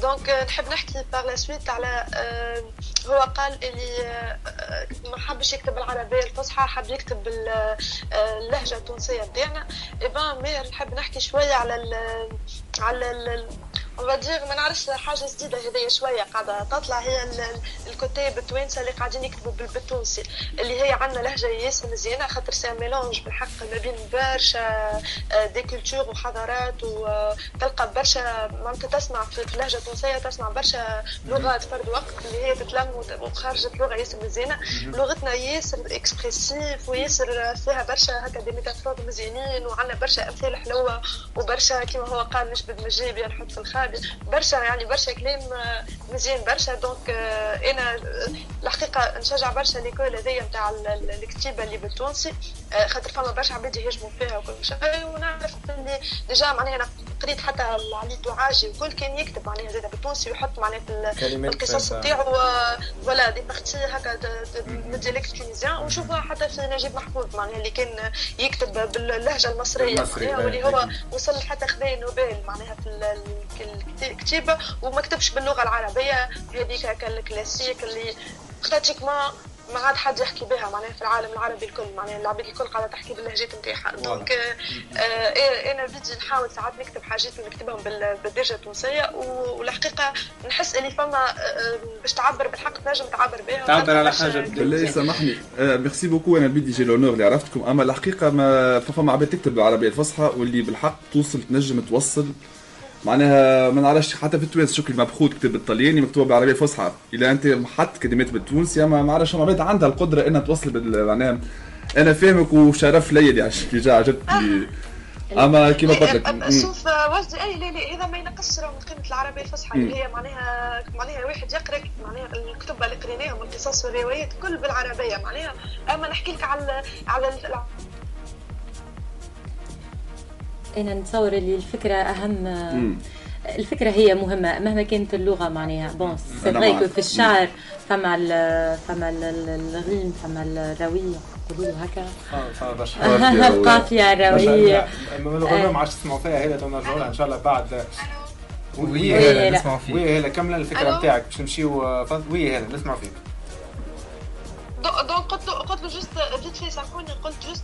donc آه، نحب نحكي par la suite على آه، هو قال اللي ما حبش يكتب العربية الفصحى حب يكتب ال- اللهجة التونسية بتاعنا إبان مير نحب نحكي شوية على على dire ما نعرفش حاجة جديدة هذيا شوية قاعدة تطلع هي ال- ال- الكتاب التوانسة اللي قاعدين يكتبوا بال- بالتونسي اللي هي عندنا لهجة ياسر مزيانة خاطر c'est mélange بالحق ما بين برشا des cultures وحضارات وتلقى برشا معناتها تسمع في اللهجة التونسية تسمع برشا لغات فرد وقت اللي هي تتلم وخرجت لغة ياسر مزيانة. لغتنا ياسر expressive وياسر فيها برشا هكا des métaphores مزيانين وعندنا برشا امثال حلوة وبرشا كما هو قال نجبد مالجابي نحط في الخابي برشا يعني برشا كلام آه، مزيان برشا. donc آه، أنا آه، الحقيقة نشجع برشا l'école هذيا نتاع ال- ال- الكتيبة اللي بالتونسي. خاطر فما برشا عباد يهاجموا فيها وكل شيء. ونعرف اللي déjà معناها قريت حتى علي الدوعاجي وكل كان يكتب معناها زاد بالتونسي ويحط معناها القصص. نتاعو voilà des parties هكا د- د- من ال dialecte tunisien ونشوفها حتى في نجيب محفوظ معناها اللي كان يكتب باللهجة المصرية المصري، معناها واللي هو. وصل حتى خذا نوبل معناها في ال- ال- الكتيبه وما كتبش باللغة العربية هذيك هكا الكلاسيك اللي pratiquement ما عاد حد يحكي بها معناها في العالم العربي الكل معناها العباد الكل قاعدة تحكي باللهجات نتاعها. donc آه، آه، أنا بدي نحاول ساعات نكتب حاجات ونكتبهم بال- بالدارجة التونسية والحقيقة نحس اللي فما آه، باش تعبر بالحق تنجم تعبر بها. تعبر على بدل. بالله مزيان. سامحني. آه merci beaucoup أنا بدي j'ai l'honneur اللي عرفتكم. أما الحقيقة ما فما عباد تكتب بالعربيه الفصحى واللي بالحق توصل تنجم توصل. معناها ما نعرفش حتى في التوانس شكري مبخوت كتب الطلياني مكتوبة بالعربية الفصحى اذا أنت حط كلمات بالتونسي أما ما عرفش عباد عندها القدرة إنها توصل بال معناها أنا فاهمك وشرف ليا اللي جا عجبتني أما كيما قلت لك إيه، شوف آه، وجدي اي لا لا هذا ما ينقصش من قيمة العربية الفصحى اللي هي معناها معناها واحد يقرأ معناها الكتب اللي قريناهم القصص والروايات كل بالعربية. معناها أما نحكي لك على على أنا نتصور اللي الفكرة أهم مم. الفكرة هي مهمة. مهما كانت اللغة معناها. bon c'est vrai. في الشعر فما ال فما ال- ال- ال rime فما الروية. يقولوا هكا. القافيه الروية. ما عادش تسمعوا فيها. تو نرجعوا لها إن شاء الله بعد. oui هلا. هلا نسمعوا فيه oui هيلا كمل الفكرة؟ نتاعك باش نمشيو oui هيلا نسمعوا فيك donc قلت له قلت له juste vite في سامحوني قلت جوست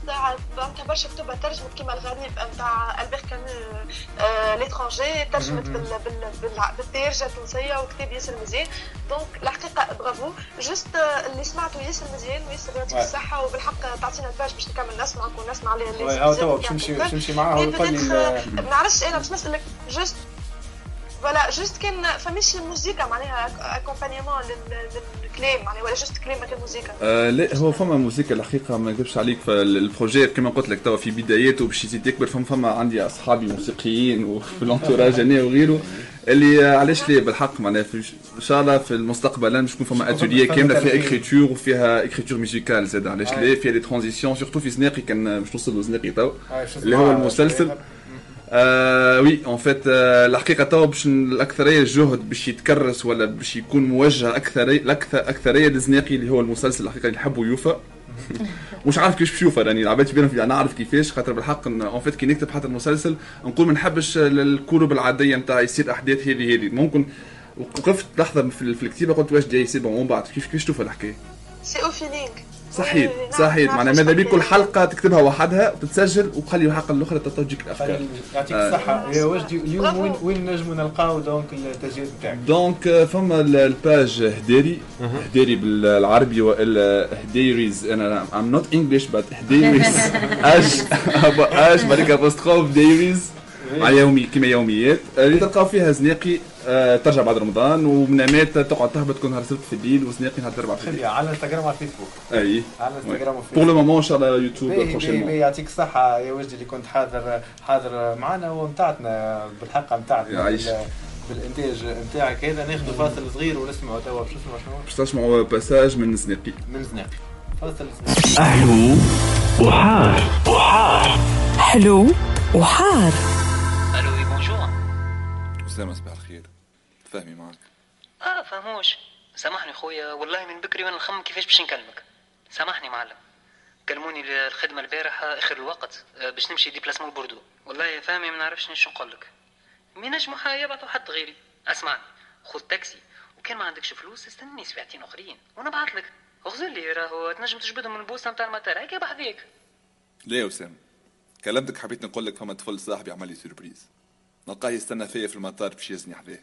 معناتها برشا كتب ترجمت كيما الغريب نتاع البير كامو L'étranger ترجمت بال بال بال- بالدارجه التونسية وكتاب ياسر مزيان. donc الحقيقة برافو juste اللي سمعته ياسر مزيان وياسر يعطيك. الصحة وبالحق تعطينا ال page باش نكمل نسمعك ونسمع لي oui هاو توا باش نمشي باش نمشي معاه ما نعرفش أنا باش نسألك juste voilà juste كان فماش موسيقى معناها accompagnement للكلام معناها ولا juste كلام ما كان موسيقى آه لا هو فما موسيقى الحقيقة ما نكذبش عليك فال projet كما قلت لك توا في بداياته باش يزيد يكبر فما فما عندي أصحابي موسيقيين وفي ال entourage أنا وغيره اللي علاش ليه بالحق معناها إن شاء الله في المستقبل باش يكون فما اتوليه فما كاملة فيها. écriture وفيها écriture musicale زاد علاش. ليه فيها des transitions surtout في زناقي كان باش نوصل لزناقي توا آه، اللي هو؟ المسلسل آه oui en fait آه الحقيقة توا باش الأكثرية الجهد باش يتكرس ولا باش يكون موجه اكثريه الاكثر أكثرية لزناقي اللي هو المسلسل الحقيقة اللي يحبوا يوفا. مش عارف كيفاش بشوفها راني العباد بينهم في أنا اعرف كيفاش خاطر بالحق en fait كي نكتب حتى المسلسل نقول ما نحبش الكتب العادية نتاع يصير أحداث هذه هذه. ممكن وقفت لحظة في, في الكتيبة قلت واش جاي c'est bon بعد كيف كيفاش تشوف الحكاية؟ c'est au feeling صحيح صحيح. معناها ماذا؟ بيك كل حلقة تكتبها وحدها وتتسجل وتخلي الحلقة الأخرى تجيك الأفكار. يعطيك آه. الصحة. يا وجدي اليوم وين وين نجموا نلقاو donc التسجيل نتاعك؟ donc آه، فما ال- ال page هديري. هديري بالعربي والا هديريز. أنا I'm not English but هديريز. اش اش بعديك apostrophe ديريز مع يومي كيما يوميات. آه، اللي تلقاو فيها زناقي آه، ترجع بعد رمضان ومنامات تقعد تهبط كل نهار سبت في الليل وزناقي نهار تربع في خليها الليل. على الانستغرام وعلى الفيسبوك. أي. على الانستغرام pour وفيسبوك le moment إن شاء الله يوتيوب prochainement يعطيك الصحة يا وجدي اللي كنت حاضر حاضر معنا ومتعتنا بالحلقة متاعتنا يعيش. بال- بالإنتاج نتاعك هذا. ناخذ فاصل صغير ونسمعوا توا. باش نسمعوا شنو؟ باش تسمعوا passage من زناقي من زناقي فاصل زناقي أحلو وحار. وحار. حلو وحار. ألو oui bonjour أسامة صباح الخير. فهمي معك آه فهموش. سامحني خويا والله من بكري وأنا نخمم كيفاش باش نكلمك. سامحني معلم. كلموني للخدمة البارح آخر الوقت آه، باش نمشي déplacement لبوردو. والله يا فهمي ما نعرفش شنو نقول لك. mais نجموا حا يبعثوا حد غيري. اسمعني. خذ تاكسي. وكان ما عندكش فلوس استني ساعتين آخرين. وأنا بعث لك. اغزر لي راهو تنجم تجبدهم من البوسة نتاع المطار. هيك بحذيك ليه يا أسامة. كلمتك حبيت نقول لك فما طفل صاحبي عمل لي surprise. نلقاه يستنى فيا في المطار باش يهزني حذاه.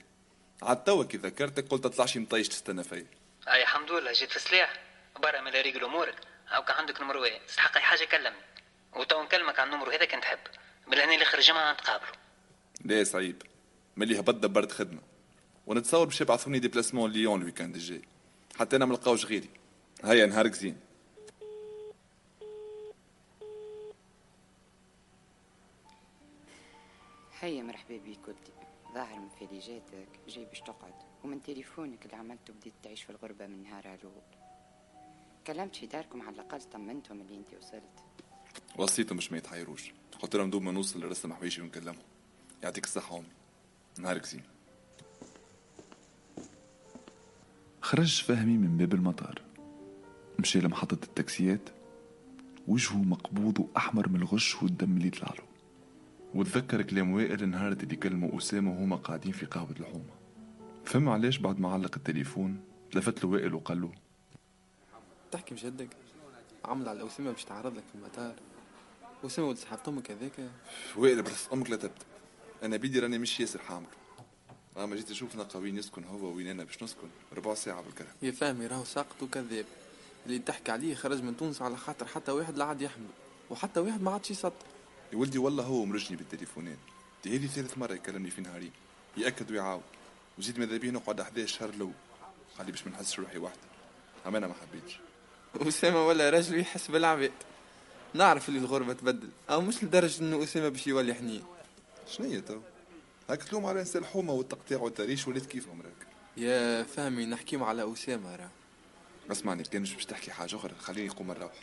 عاد توا كي ذكرتك قلت تطلعش مطيش تستنى فيا. أي الحمد لله جيت في سلاح برا من رجل امورك كان عندك نمر واحد تستحق أي حاجة كلمني. وتو نكلمك عن النمر هذا كنت تحب. بالهني اللي خرج جمعه نتقابلوا ليه صعيب؟ ملي هبط دبرت خدمة. ونتصور باش يبعثوني déplacement ليون ال weekend الجاي. حتى أنا ملقاوش غيري. هيا نهارك زين. هيا مرحبا بيك ولدي. ظاهر من فليجاتك جاي باش تقعد. ومن تليفونك اللي عملته بديت تعيش في الغربة من نهار الأول. كلمت في داركم على الأقل طمنتهم اللي أنت وصلت. وصيتهم باش ما يتحيروش. قلت لهم دوب ما نوصل لرسم حويجي ونكلمهم. يعطيك الصحة أمي نهارك زين. خرج فهمي من باب المطار. مشي لمحطة التاكسيات. وجهه مقبوض وأحمر من الغش والدم اللي طلع له. وتذكر كلام وائل نهار اللي كلموا أسامة وهما قاعدين في قهوة الحومة. فهم علاش بعد ما علق التليفون تلفت له وائل وقال له تحكي بجدك عمل على أسامة باش تعرض لك في المطار. أسامة ولد صاحبت أمك هذاك. وائل بس أمك لا تبت. أنا بيدي راني مش ياسر حامل أما جيت أشوفنا قويين يسكن هو وين أنا باش نسكن؟ ربع ساعة بالكلام. يا فهمي راهو ساقط وكذاب. اللي تحكي عليه خرج من تونس على خاطر حتى واحد لا عاد يحمل. وحتى واحد ما عادش يسطر يا ولدي والله هو مرجني بالتليفونات دي هذه ثالث مرة يكلمني في نهارين يأكد ويعاود. وزيد ماذا بيه نقعد 11 شهر الأول قال لي باش ما نحسش روحي وحدي أما أنا ما حبيتش. أسامة ولا رجل يحس بالعباد نعرف اللي الغربة تبدل. أو مش لدرجة إنه أسامة باش يولي حنين. شنية تو؟ هاك تلوم على نساء الحومة والتقطيع والتريش وليت كيفهم راك؟ يا فهمي نحكيم على أسامة راه. اسمعني كان مش باش تحكي حاجة أخرى. خليني نقوم نروح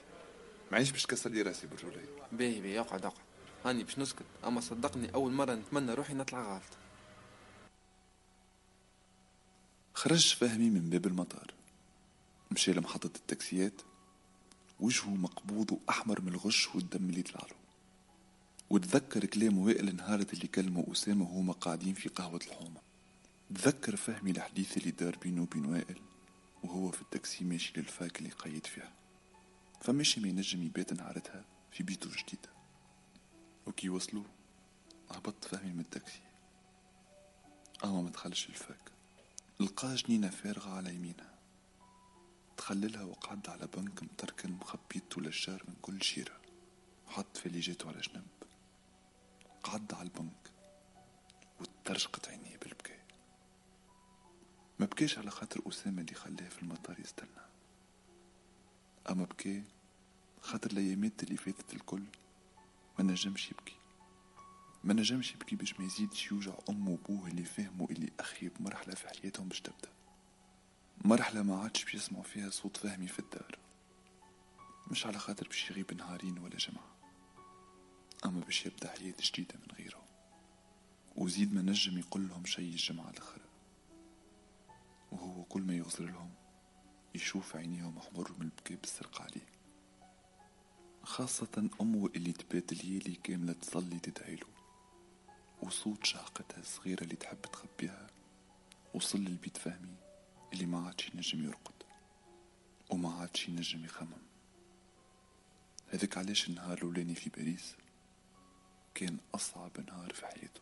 معيش باش تكسر لي راسي بالرولي. باهي باهي اقعد اقعد. هاني باش نسكت أما صدقني أول مرة نتمنى روحي نطلع غلط. خرج فهمي من باب المطار. مشى لمحطة التاكسيات. وجهه مقبوض وأحمر من الغش والدم اللي طلع له. وتذكر كلام وائل نهار اللي كلموا أسامة وهما قاعدين في قهوة الحومة. تذكر فهمي الحديث اللي دار بينه وبين وائل وهو في التاكسي ماشي للفاك اللي قيد فيها. فماشي ما ينجم يبات نهارتها في بيته الجديد. وكي وصلوا. هبط فهمي من التاكسي. أما ما دخلش الفاك. لقى جنينة فارغة على يمينها. تخللها وقعد على بنك متركن مخبيته للجار من كل جيرة وحط فليجاته على جنب. قعد على البنك. وترشقت عينيه بالبكاء ما بكاش على خاطر أسامة اللي خلاه في المطار يستنى. أما بكى خاطر الأيامات اللي فاتت الكل. ما نجمش يبكي. ما نجمش يبكي باش ما يزيدش يوجع أمه وأبوه اللي فهموا اللي أخيب مرحلة في حياتهم باش تبدأ. مرحلة ما عادش بيسمعوا فيها صوت فهمي في الدار. مش على خاطر باش يغيب نهارين ولا جمعة. أما باش يبدأ حياة جديدة من غيره. وزيد ما نجم يقول لهم شي الجمعة الأخرى. وهو كل ما يغزر لهم يشوف عينيهم أحمر من البكاء بالسرقة عليه. خاصة أمه اللي تبات الليالي كاملة تصلي تدعيله وصوت شهقتها الصغيرة اللي تحب تخبيها. وصل للبيت فهمي اللي ما عادش ينجم يرقد. وما عادش ينجم يخمم. هذاك علاش النهار الأولاني في باريس كان أصعب نهار في حياته.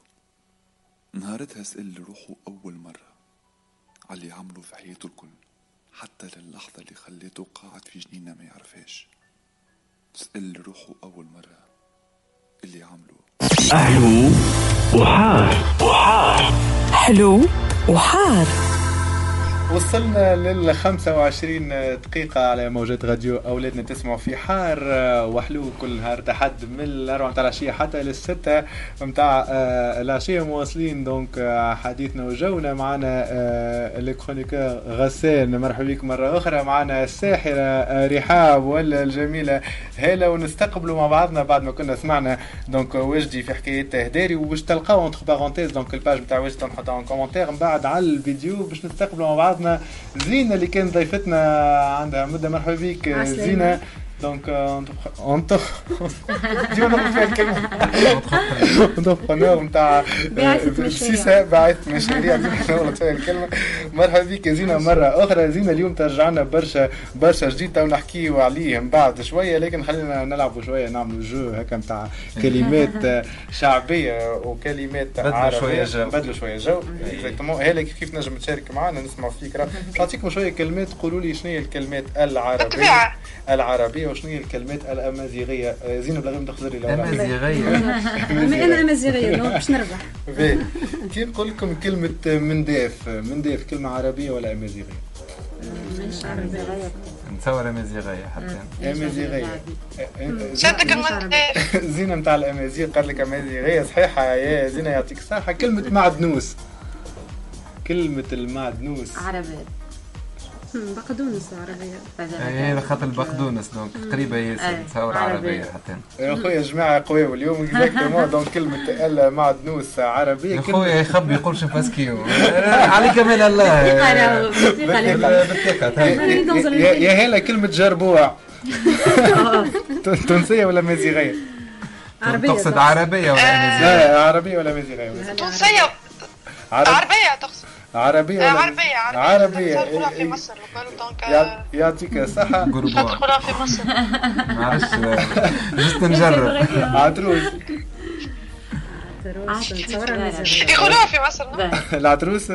نهارتها سأل روحه أول مرة على اللي عمله في حياته الكل حتى للحظة اللي خليته قاعد في جنينة ما يعرفهاش. سأل روحه أول مرة اللي عمله. أحلو وحار. وحار. حلو وحار. وصلنا لل 25 دقيقة على موجات راديو أولادنا تسمعوا في حار آه، وحلو كل نهار تحد من الأربعة متاع العشية حتى للستة متاع آه، العشية مواصلين. دونك آه، حديثنا وجونا معنا ال chroniqueur غسان. مرحبا بكم مرة أخرى. معنا الساحرة آه، رحاب ولا الجميلة. هلا ونستقبلوا مع بعضنا بعد ما كنا سمعنا. donc وجدي في حكاية هداري. وباش تلقاو entre parenthèses donc ال page نتاع وجدي نحطها commentaire من بعد على الفيديو باش نستقبلوا مع بعضنا زينة اللي كانت ضيفتنا عندها مدة مرحبا بك عسلامة. ناخذ فيها الكلمة entrepreneur نتاع باعث مشاريع ديما نغلط فيها الكلمة مرحبا بك يا زينة مرة أخرى زينة اليوم ترجع لنا برشا برشا جديد تو نحكيو عليه من بعد شوية لكن خلينا نلعبوا شوية نعملوا جو هكا نتاع كلمات شعبية وكلمات بدلوا عربية شوية جو. بدلوا شوية جو exactement هلا كيف نجم تشارك معنا نسمعوا فيك نعطيكم شوية كلمات قولوا لي شنو هي الكلمات العربية بالطبيعة. وشنو هي الكلمات الأمازيغية؟ آه، زينب لغيم تخزر لي الأوراق. أمازيغية. أما أنا أمازيغية donc باش نربح. كي نقول لكم كلمة منداف؟ منداف كلمة عربية ولا أمازيغية؟ مش عربية نتصور أمازيغية حتى. أمازيغية. شدك المنداف زينة متاع الأمازيغ قال لك أمازيغية صحيحة. يا زينة يعطيك الصحة. كلمة معدنوس كلمة المعدنوس عربية. بقدونس عربية هي خاطر البقدونس donc قريبة ياسر أي، نتصور عربية. عربية حتى. يا خويا جماعة قوي اليوم اكزاكتومون دونك كلمة المعدنوس عربية يا كلمة- خويا يخبي يقول شو باسكيو عليك من الله. بالثقة يا يا هلا كلمة جربوع. تونسية ولا مازيغية؟ عربية تقصد. عربية ولا أمازيغية؟ لا عربية ولا مازيغية؟ تونسية. عرب- عربية تقصد. عربية آه، ولا عربية عربية. عربية. في مصر وقالوا دونك يع- يعطيك الصحة. تدخلها في مصر. ما عرفتش جست نجرب. عتروس يقولوها في مصر؟ العتروس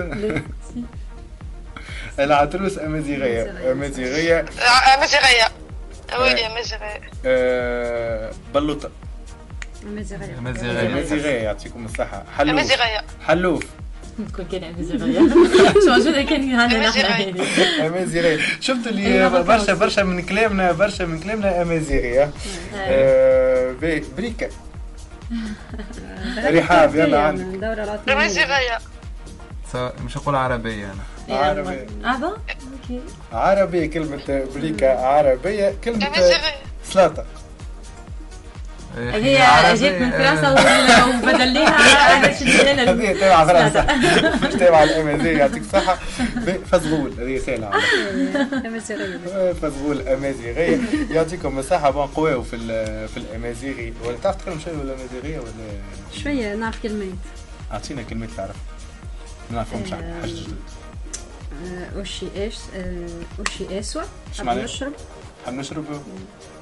العتروس أمازيغية. أمازيغية. آه، أمازيغية. ويلي أمازيغية. آه، بلوطة. أمازيغية. أمازيغية. أمازيغية يعطيكم الصحة. حلوف. أمازيغية. حلوف. كل شو موجودة كان عندنا نحن شفت اللي برشا. برشا من كلامنا برشا من كلامنا أمازيغية باهي، بريكة رحاب يلا عندك سو- مش نقول عربية أنا عربية عربية كلمة بريكة عربية كلمة سلاطة هي عربية، جيت من فرنسا آه. وال- وبدل ليها أنا هذه تابعة فرنسا. مش تابعة الأمازيغية يعطيك الصحة. فزغول هذه سهلة فزغول أمازيغية يعطيكم الصحة. بون قواو في ال- في الأمازيغي. ولا تعرف تتكلم شوية ولا أمازيغية ولا؟ شوية نعرف كلمات. أعطينا كلمات تعرف. ما نعرفهمش حاجة جديدة. آه، أوشي إيش؟ آه، أوشي إسوا إيش حاب معناه؟ نشرب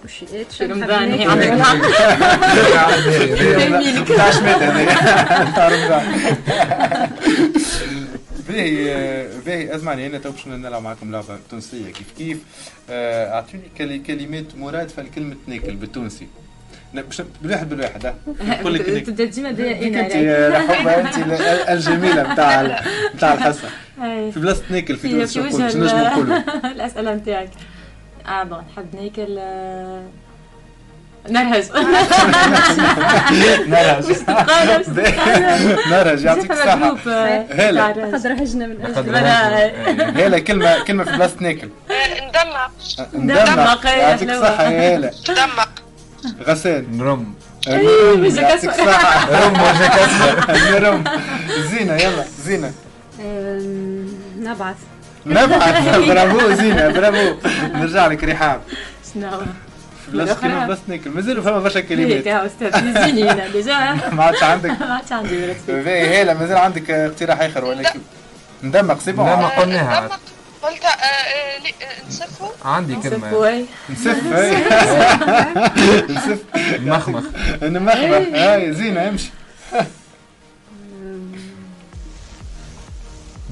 في حاب رمضان هي رمضان باهي باهي اسمعني هنا تو باش نلعب معكم لعبه تونسيه كيف كيف اعطوني كلمات مرادفه لكلمه ناكل بالتونسي بالواحد بالواحد لك ناكل. تبدا ديما دايما انت حبه انت ال- الجميله نتاع نتاع الحصه. في بلاصه ناكل في تونس نجم نقولوا ال- الاسئله نتاعك آه بون نحب ناكل آه، نرهج نرهج نرهج يعطيك الصحة. هلا. قد رهجنا من أجل. هلا كلمه كلمه في بلاصه ناكل. ندمق ندمق يعطيك. الصحة يا هلا. ندمق غسان نرم وجهك يعطيك أسود. الصحة. رم وجهك أسود. رم. زينة يلا زينة. آم، نبعث. نبعث برافو زينة برافو. نرجع لك رحاب. شنو بلاصه كلمه بس ناكل مازالوا فما برشا هيك كلمات. يا أستاذ ديجا؟ ما عادش عندك. ما عادش عندي. باهي هلا مازال عندك اقتراح آخر ولكن ندمق سي بون ندمق. قلناها. عاد. قلت آه، آه، آه، نسفوا عندي نسفوا كلمة. اي نسف. نسف مخمخ نمخمخ. هاي زينة امشي.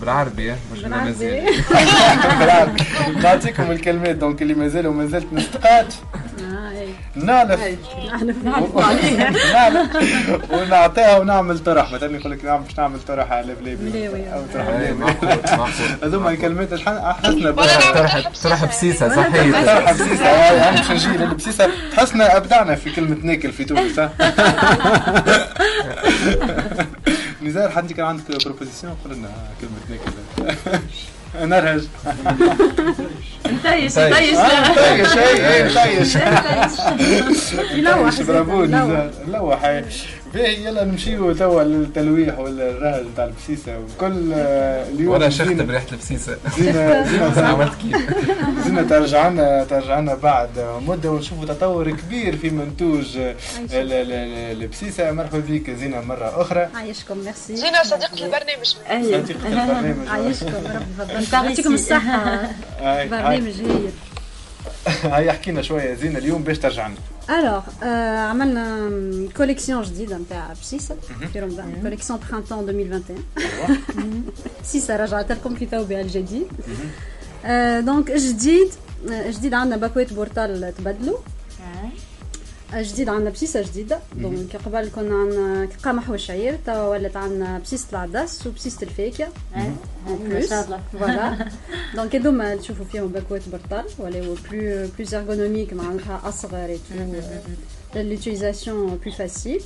بالعربي مش بالامازيغي بالعربي. نعطيكم الكلمات دونك اللي مازالوا مازالت نستقات آه اي نالف نعرف نعمل ونعطيها ونعمل طرح. مثلا يقول لك نعم باش نعمل طرح على بلابي ملاوي. أو طرح إيه، معقول هذوما الكلمات شحال حسنا طرح طرح بسيسة صحيح. طرح بسيسة. هاي عندك شو نجي للبسيسه حسنا أبدعنا في كلمة ناكل في تونس؟ نزار حد كان عندك proposition قول لنا كلمة ناكل نرهج. نتيش آه، نطيش اي نطيش يلوح نطيش، برافو. نزار لوح باهي يلا نمشيو توا للتلويح ولا الرهج نتاع البسيسة. وكل اليوم وأنا شخت بريحة البسيسة. زينة زينة عملت كيف؟ زينة ترجعنا ترجعنا بعد. مدة ونشوفوا تطور كبير في منتوج ال- ال- ال- البسيسة. مرحبا بك زينة مرة أخرى. عايشكم ميرسي زينة صديقة البرنامج. صديقة البرنامج. عايشكم ربي يعطيكم هاي برنامج هايل. هاي حكينا شوية زينة اليوم باش ترجعنا alors عملنا collection جديدة نتاع بسيسة في رمضان collection printemps 2021 بسيسة رجعت لكم في ثوبها الجديد donc جديد جديد عندنا باكوات بورتال تبدلوا جديد عندنا بسيسة جديدة donc قبل كنا عندنا قمح وشعير توا ولات عندنا بسيسة العدس وبسيسة الفاكهة. ما شاء الله voilà donc هذوما تشوفوا فيهم باكوات برطال ولاو plus plus ergonomique معناتها أصغر ل l'utilisation plus facile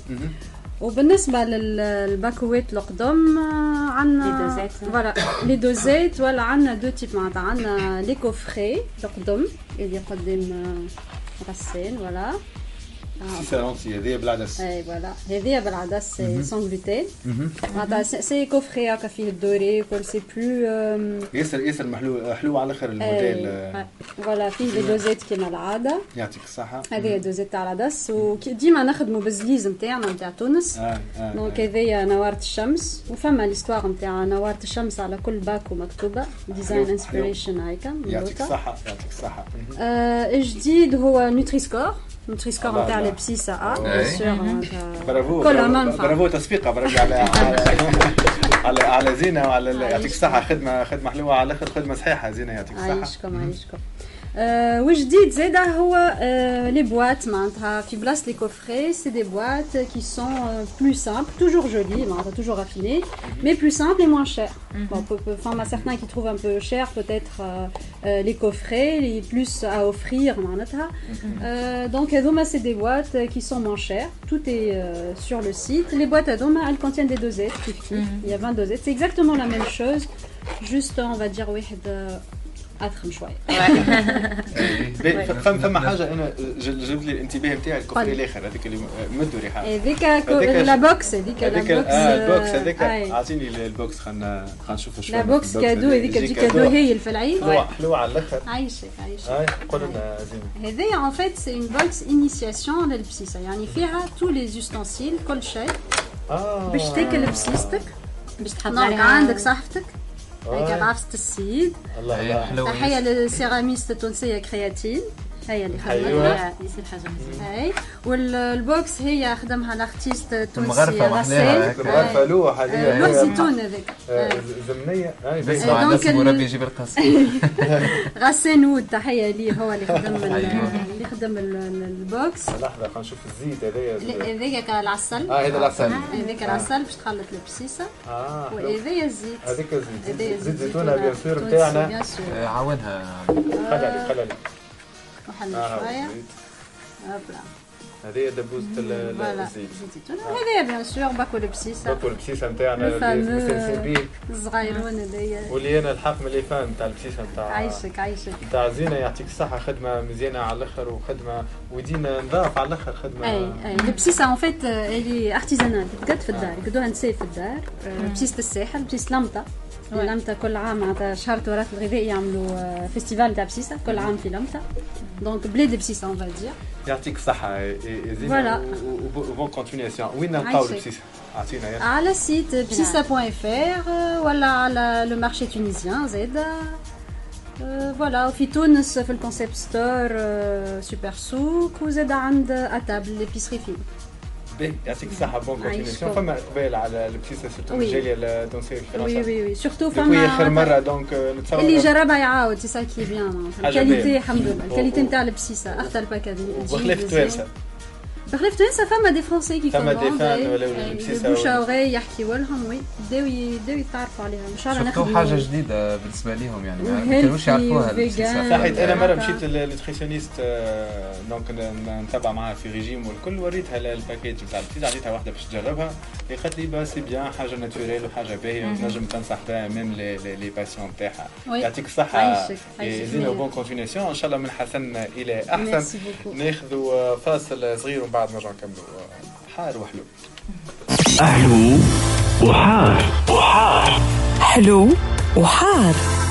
وبالنسبة لل- للباكويت القدم آه، عندنا لي دوزات. فوالا لي دوزات ولا عندنا دو تيب معناتها عندنا لي كوفري القدم اللي قدام آه، غسان فوالا آه، بسيسة لونسي هذه بالعدس اي فوالا هذه بالعدس سون gluten. معناتها سي- كوفري هكا فيه الدوري وكل سي بلو ياسر ياسر محلو حلو على الآخر الموديل فوالا فيه لي دوزات كيما العاده يعطيك الصحة هذه dosettes تاع العدس وديما نخدموا بالزليز نتاعنا نتاع تونس donc. هذيا نوارة الشمس وفما l'histoire نتاع نوارة الشمس على كل باكو مكتوبه design inspiration هيكا يعطيك. الصحة يعطيك الصحة آه، جديد هو Nutri-Score Nutri-Score نتاع آه أي. bien sûr برافو برافو, منفعه برافو على على على زينة وعلى يعطيك الصحة خدمة خدمة حلوة على الآخر خدمة صحيحة زينة يعطيك الصحة. عايشكم عايشكم آه وجديد زاده هو آه لي بواط معناتها في بلاصه لي كوفري سي دي بواط كي سون بلو سامبل توجور جولي معناتها توجور رافيني mais plus simple et moins cher. Bon, peu- peu- enfin, certains qui trouvent un peu cher peut-être euh, euh, les coffrets, les plus à offrir. معناتها. Euh, donc هذوما c'est des boîtes qui sont moins chères. Tout est euh, sur le site. Les boîtes هذوما elles contiennent des dosettes. كيف كيف. Il y a 20 dosettes. C'est exactement la même chose. Juste on va dire واحد آه، أضخم شوية. باهي، فما فما حاجة أنا جل- جلبت لي الانتباه نتاعي ال coffret قل. الآخر هذيك اللي مدوا ريحة. هذيك هذيك لا بوكس هذيك لا هذيك بوكس آه البوكس آه، هذيك أي. أعطيني ال box خلينا خلينا نشوفوا شوية la box cadeau. هذيك تجي cadeau هي في العيد حلوة حلوة على الآخر. عايشك عايشك قول لنا زين هذه en fait c'est une box initiation للبسيسة يعني فيها tous les ustensiles كل شيء. آه. باش تاكل بسيستك باش تحط عندك صحفتك هيك. بعفسة السيد الله الله تحية للسيراميست التونسية كرياتين هي اللي أيوة. خدمتها يصير حاجة. مزيانه هاي والبوكس هي خدمها الارتيست التونسي غسان هيك. مغرفة لوح آه، هذه لوح زيتون هذاك آه، ز- زمنية. هاي باهي. بسمع دونك نسمو ال- ربي يجيب القص غسان وود تحية ليه هو اللي خدم أيوة. اللي خدم ال- ال- البوكس لحظة خلينا نشوف الزيت هذايا. هذاك العسل. آه هذا العسل. هذاك العسل باش تخلط البسيسة. حلو. وهذايا الزيت. هذيك الزيت. زيت زيتونة bien sûr. آه، عاونها خلي عليك خلي عليك وحلنا آه شوية. الزيت. hop là هذه دبوزة الزيت زيت زيتون وهذايا bien sûr باكو البسيسة باكو البسيسة نتاعنا اللي بيه الصغيرون هذايا واللي أنا الحق من اللي فاهم نتاع البسيسة نتاع عايشك عايشك. نتاع زينة يعطيك الصحة خدمة مزيانة على الآخر وخدمة ودينا نضاف على الآخر خدمة أي أي. البسيسة en fait اللي artisanale تتقد في الدار يقدوها نساء في الدار آه، بسيسة الساحل بسيسة لمطة لمطة كل عام معناتها شهر التراث الغذائي يعملوا آه، festival تاع بسيسة. كل عام في لمطة donc بلاد بسيسة on va dire يعطيك الصحة Voilà. و bonne continuation وين نلقاو عايشك. البسيسة؟ اعطينا يا على ال site بسيسا.fr ولا على لو مارشي تونيزيان زاد فوالا في تونس في الكونسيبت ستور سوبر سوق وزاد عند اتابل ليبيسري فين باهي يعطيك الصحة بون كونتينياسيون عايشكم. فما إقبال على البسيسة سيرتو. الجالية التونسية في فرنسا وي وي. وي سورتو دوكوي آخر مرة فما دونك نتصور اللي جربها يعاود سي سا كي بيان الكاليتي. الحمد لله. الكاليتي نتاع البسيسه أختار الباك هذه. بخلاف توانسة بخلاف تونسه فما دي فرونسي كي فما دي فان ولاو البسيسة بوشا ولا- وغي يحكيوا لهم وي بداو بداو يتعرفوا عليها ان شاء الله ناخذ حاجة جديده بالنسبة ليهم يعني ما كانوش يعرفوها. صحيت أنا مرة. مشيت لل nutritionniste donc ن- نتبع معاها في ريجيم والكل وريتها ال- ال package نتاع البسيسة عطيتها واحدة باش تجربها هي قالت لي bah c'est bien حاجة naturelle وحاجة باهية مهم. وتنجم تنصح بها même les patients تاعها. يعطيك الصحة مية. bonne continuation إن شاء الله من حسن إلى أحسن. ناخذوا فاصل صغير ومن بعد نرجع نكملوا. حار وحلو. أحلو وحار وحار. حلو وحار.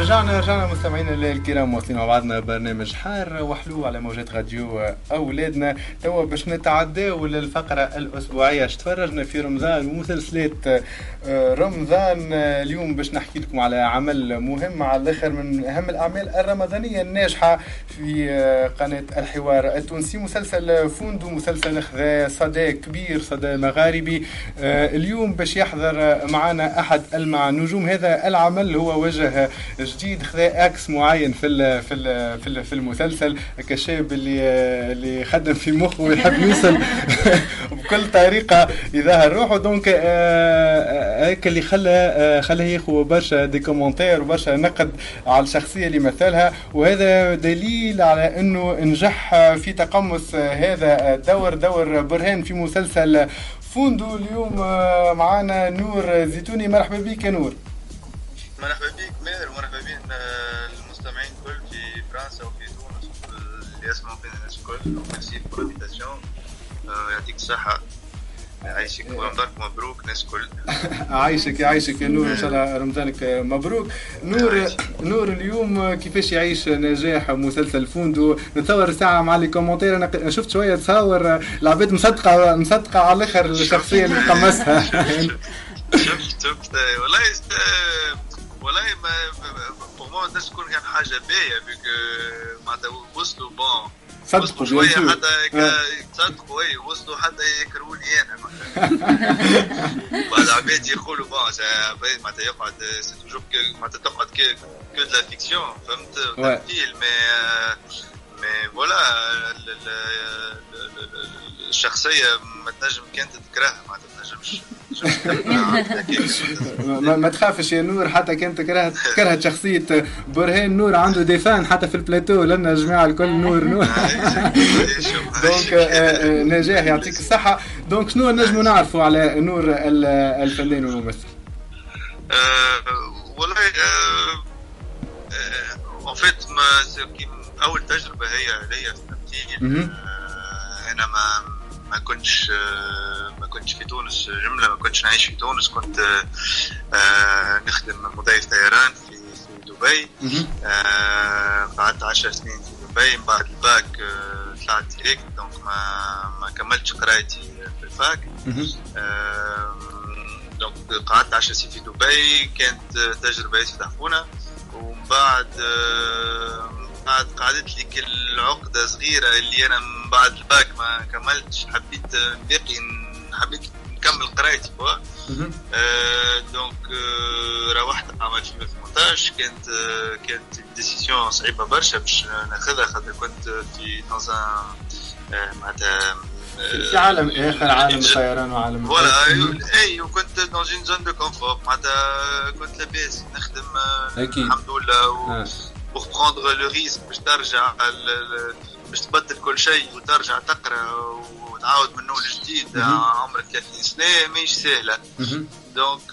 رجعنا رجعنا مستمعينا الكرام مواصلين مع بعضنا برنامج حار وحلو على موجات راديو أولادنا. توا باش نتعداو للفقرة الأسبوعية اش تفرجنا في رمضان؟ ومسلسلات آه، رمضان آه، اليوم باش نحكي لكم على عمل مهم على الآخر من أهم الأعمال الرمضانية الناجحة في آه، قناة الحوار التونسي. مسلسل فوندو مسلسل خذا صدى كبير صدى مغاربي. اليوم باش يحضر معنا أحد المع نجوم هذا العمل هو وجه جديد خذا إكس معين في ال في ال في, ال في المسلسل هكا الشاب اللي اللي خدم في مخه ويحب يوصل بكل طريقة يظهر روحه. donc آه، آه، هيك اللي خلى خلاه ياخذ برشا des commentaires وبرشا نقد على الشخصية اللي مثلها. وهذا دليل على إنه نجح في تقمص هذا الدور دور برهان في مسلسل فوندو اليوم آه، معنا نور زيتوني. مرحبا بك يا نور. merci pour l'invitation يعطيك الصحة يعيشك ورمضانك مبروك ناس الكل عايشك يعيشك يا نور ان شاء الله رمضانك مبروك نور نور اليوم كيفاش يعيش نجاح مسلسل فوندو نتصور ساعه مع les commentaires أنا شفت شوية تصور العباد مصدقه مصدقه على الآخر الشخصيه اللي قمصها شفت شفت والله والله ما pour moi الناس تكون كان حاجة باهية بيك معناتها وصلوا bon صدقوا شوية. حتى آه. صدقوا اي وصلوا حتى يكرهوني أنا. بعد العباد يقولوا bon معناتها يقعد c'est toujours معناتها تقعد que de la fiction فهمت. تمثيل mais mais voilà ال- ال- ال- ال- الشخصية ما تنجم كانت تكرهها ما تنجمش ما, ما تخافش يا نور حتى كانت كرهت كرهت شخصية برهان. نور عنده des fans حتى في البلاتو. لنا الجماعه الكل نور نور. donc آه، آه، نجاح يعطيك الصحة. donc شنو نجموا نعرفوا على نور ال- الفنان والممثل؟ والله en fait ما c'est- que- أول تجربة هي ليا في التمثيل. آه، أنا ما ما كنتش آه، ما كنتش في تونس جملة ما كنتش نعيش في تونس. كنت آه، آه، نخدم مضيف طيران في في دبي. قعدت 10 سنين في دبي. من بعد الباك طلعت direct donc ما ما كملتش قرايتي في ال fac. آه، donc قعدت 10 سنين في دبي. كانت تجربة ياسر تحفونه ومن بعد من بعد قعدت لي كل عقده صغيرة اللي أنا من بعد الباك ما كملتش حبيت آه، باقي حبيت نكمل قرايتي quoi آه، donc آه، روحت عملت في مونتاج كانت آه، كانت décision صعيبة برشا باش ناخذها خاطر كنت في dans un معناتها آه، في عالم آخر عالم الطيران وعالم voilà إي وكنت dans une zone de confort معناتها كنت لاباس نخدم آه، أكيد. الحمد لله و pour prendre le risque باش ترجع ال- ال- باش تبدل كل شيء وترجع تقرأ وتعاود من أول جديد مهم. عمرك 30 سنة ماهيش سهلة. donc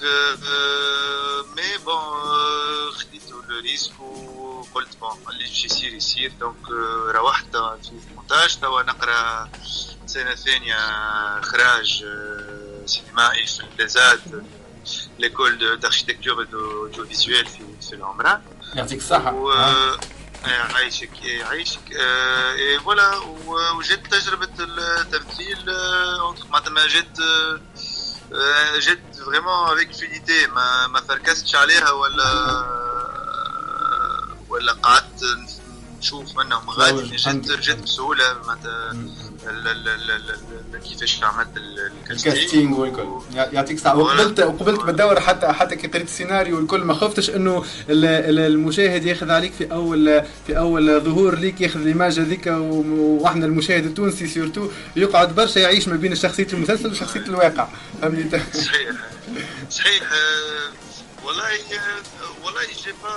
mais bon خديت le risque وقلت bon اللي باش يصير يصير. donc آه، روحت توا في المونتاج توا نقرأ سنة ثانية إخراج آه، سينمائي في l'ESAD l'école d'architecture audiovisuel في في العمران يعطيك الصحة. و... عايشك إيه، عايشك آه، إيه، voilà وجات تجربة التمثيل معناتها ما جات جات vraiment avec fluidité ما ما فركستش عليها ولا ولا قعدت نشوف منهم غادي جات جات بسهولة معناتها. كيفاش عملت ال- ال casting. والكل. يع- يعطيك الصحة وقبلت وقبلت بالدور حتى حتى كي قريت السيناريو والكل ما خفتش إنه ال- ال- المشاهد ياخذ عليك في اول في أول ظهور ليك ياخذ ال image هذيك وإحنا المشاهد التونسي surtout يقعد برشا يعيش ما بين شخصية المسلسل وشخصية الواقع. فهمني؟ انت صحيح. صحيح. آه، والله آه، والله j'ai pas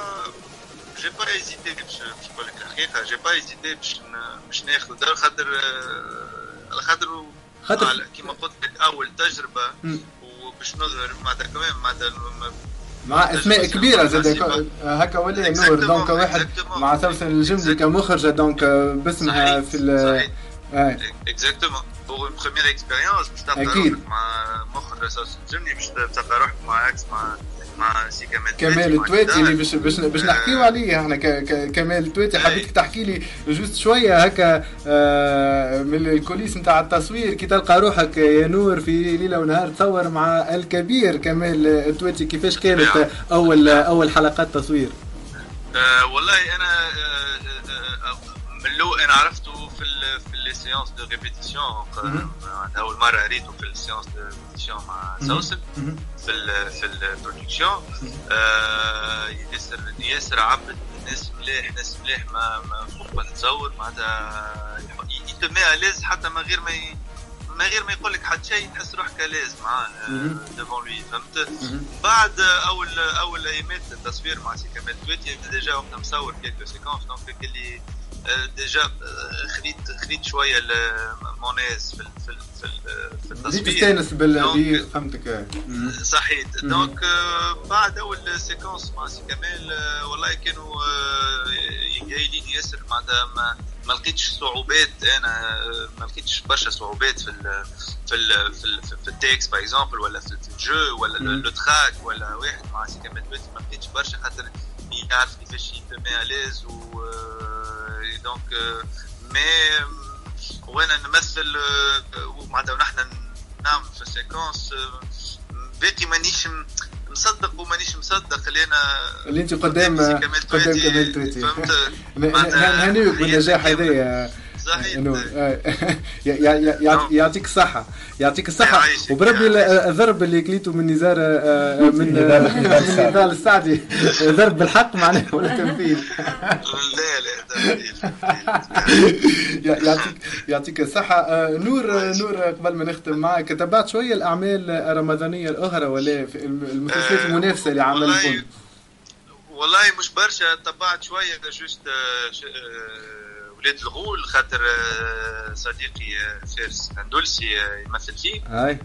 j'ai pas hésité باش نقول لك الحقيقة j'ai pas hésité باش باش ناخذ دار خاطر آه، على خاطر كيما قلت لك اول تجربه. وباش نظهر معناتها كمان معناتها مع اسماء كبيره زاد هكا ولا نور. donc واحد مع سوسن الجملي كمخرجه donc باسمها في ال آه. exactement pour une première expérience باش تلقى. روحك مع مخرج سوسن الجملي باش تلقى روحك مع إكس مع مع سي كمال كمال التواتي اللي. باش باش باش نحكيو عليه إحنا ك- كمال التواتي حبيتك تحكي لي juste شوية هكا آه، من ال coulisses نتاع التصوير كي تلقى روحك يا نور في ليلة ونهار تصور مع الكبير كمال التواتي كيفاش كانت اول أول حلقات تصوير؟ آه والله أنا آه آه من الأول أنا في les séances de répétition اول مره ريته في ال séance de répétition مع سوسن في ال في ال production آه ياسر ياسر عبد ناس ملاح ناس ملاح ما ما فوق ما تتصور معناتها il te met à l'aise حتى من غير ما ي... من غير ما يقول لك حتى شيء تحس روحك à l'aise معاه devant lui فهمت بعد اول اول ايامات التصوير مع سي كمال تويتي déjà وقتها مصور quelques séquences donc اللي déjà آه، خليت خليت شوية mon aise في في في ال- في بديت التصوير تستأنس بال فهمتك. صحيح. مم. donc آه، بعد أول séquence مع سي كمال آه، والله كانوا آه، قايلين ياسر معناتها ما ما لقيتش صعوبات. أنا آه، ما لقيتش برشا صعوبات في ال في ال في, ال في ال texte par exemple ولا في الجو ولا. le trac ولا واحد مع سي كمال ما لقيتش برشا خاطر يعرف كيفاش il te met à l'aise و آه، donc آه، mais وأنا نمثل آه، ومعناتها ونحن نعمل في ال séquence آه، باقي مانيش مصدق ومانيش مصدق اللي أنا اللي انت قدام قدام كمال تويتي فهمت نهنيك بالنجاح هذايا صحيح. آه. يع- يعطيك الصحة يعطيك الصحة وبربي ال- الضرب اللي كليته من نزار آه، آه، من نضال- من نضال السعدي. ضرب بالحق معناه ولا تمثيل؟ لا لا يع- يعطيك يعطيك الصحة آه، نور آه، نور آه، قبل ما نختم معك تبعت شوية الأعمال الرمضانية الأخرى ولا المسلسلات آه، المنافسة اللي عمل والله- مش برشا تبعت شوية جوست آه، آه، ولاد الغول خاطر آه، صديقي آه، فارس اندلسي آه، يمثل فيه. هاي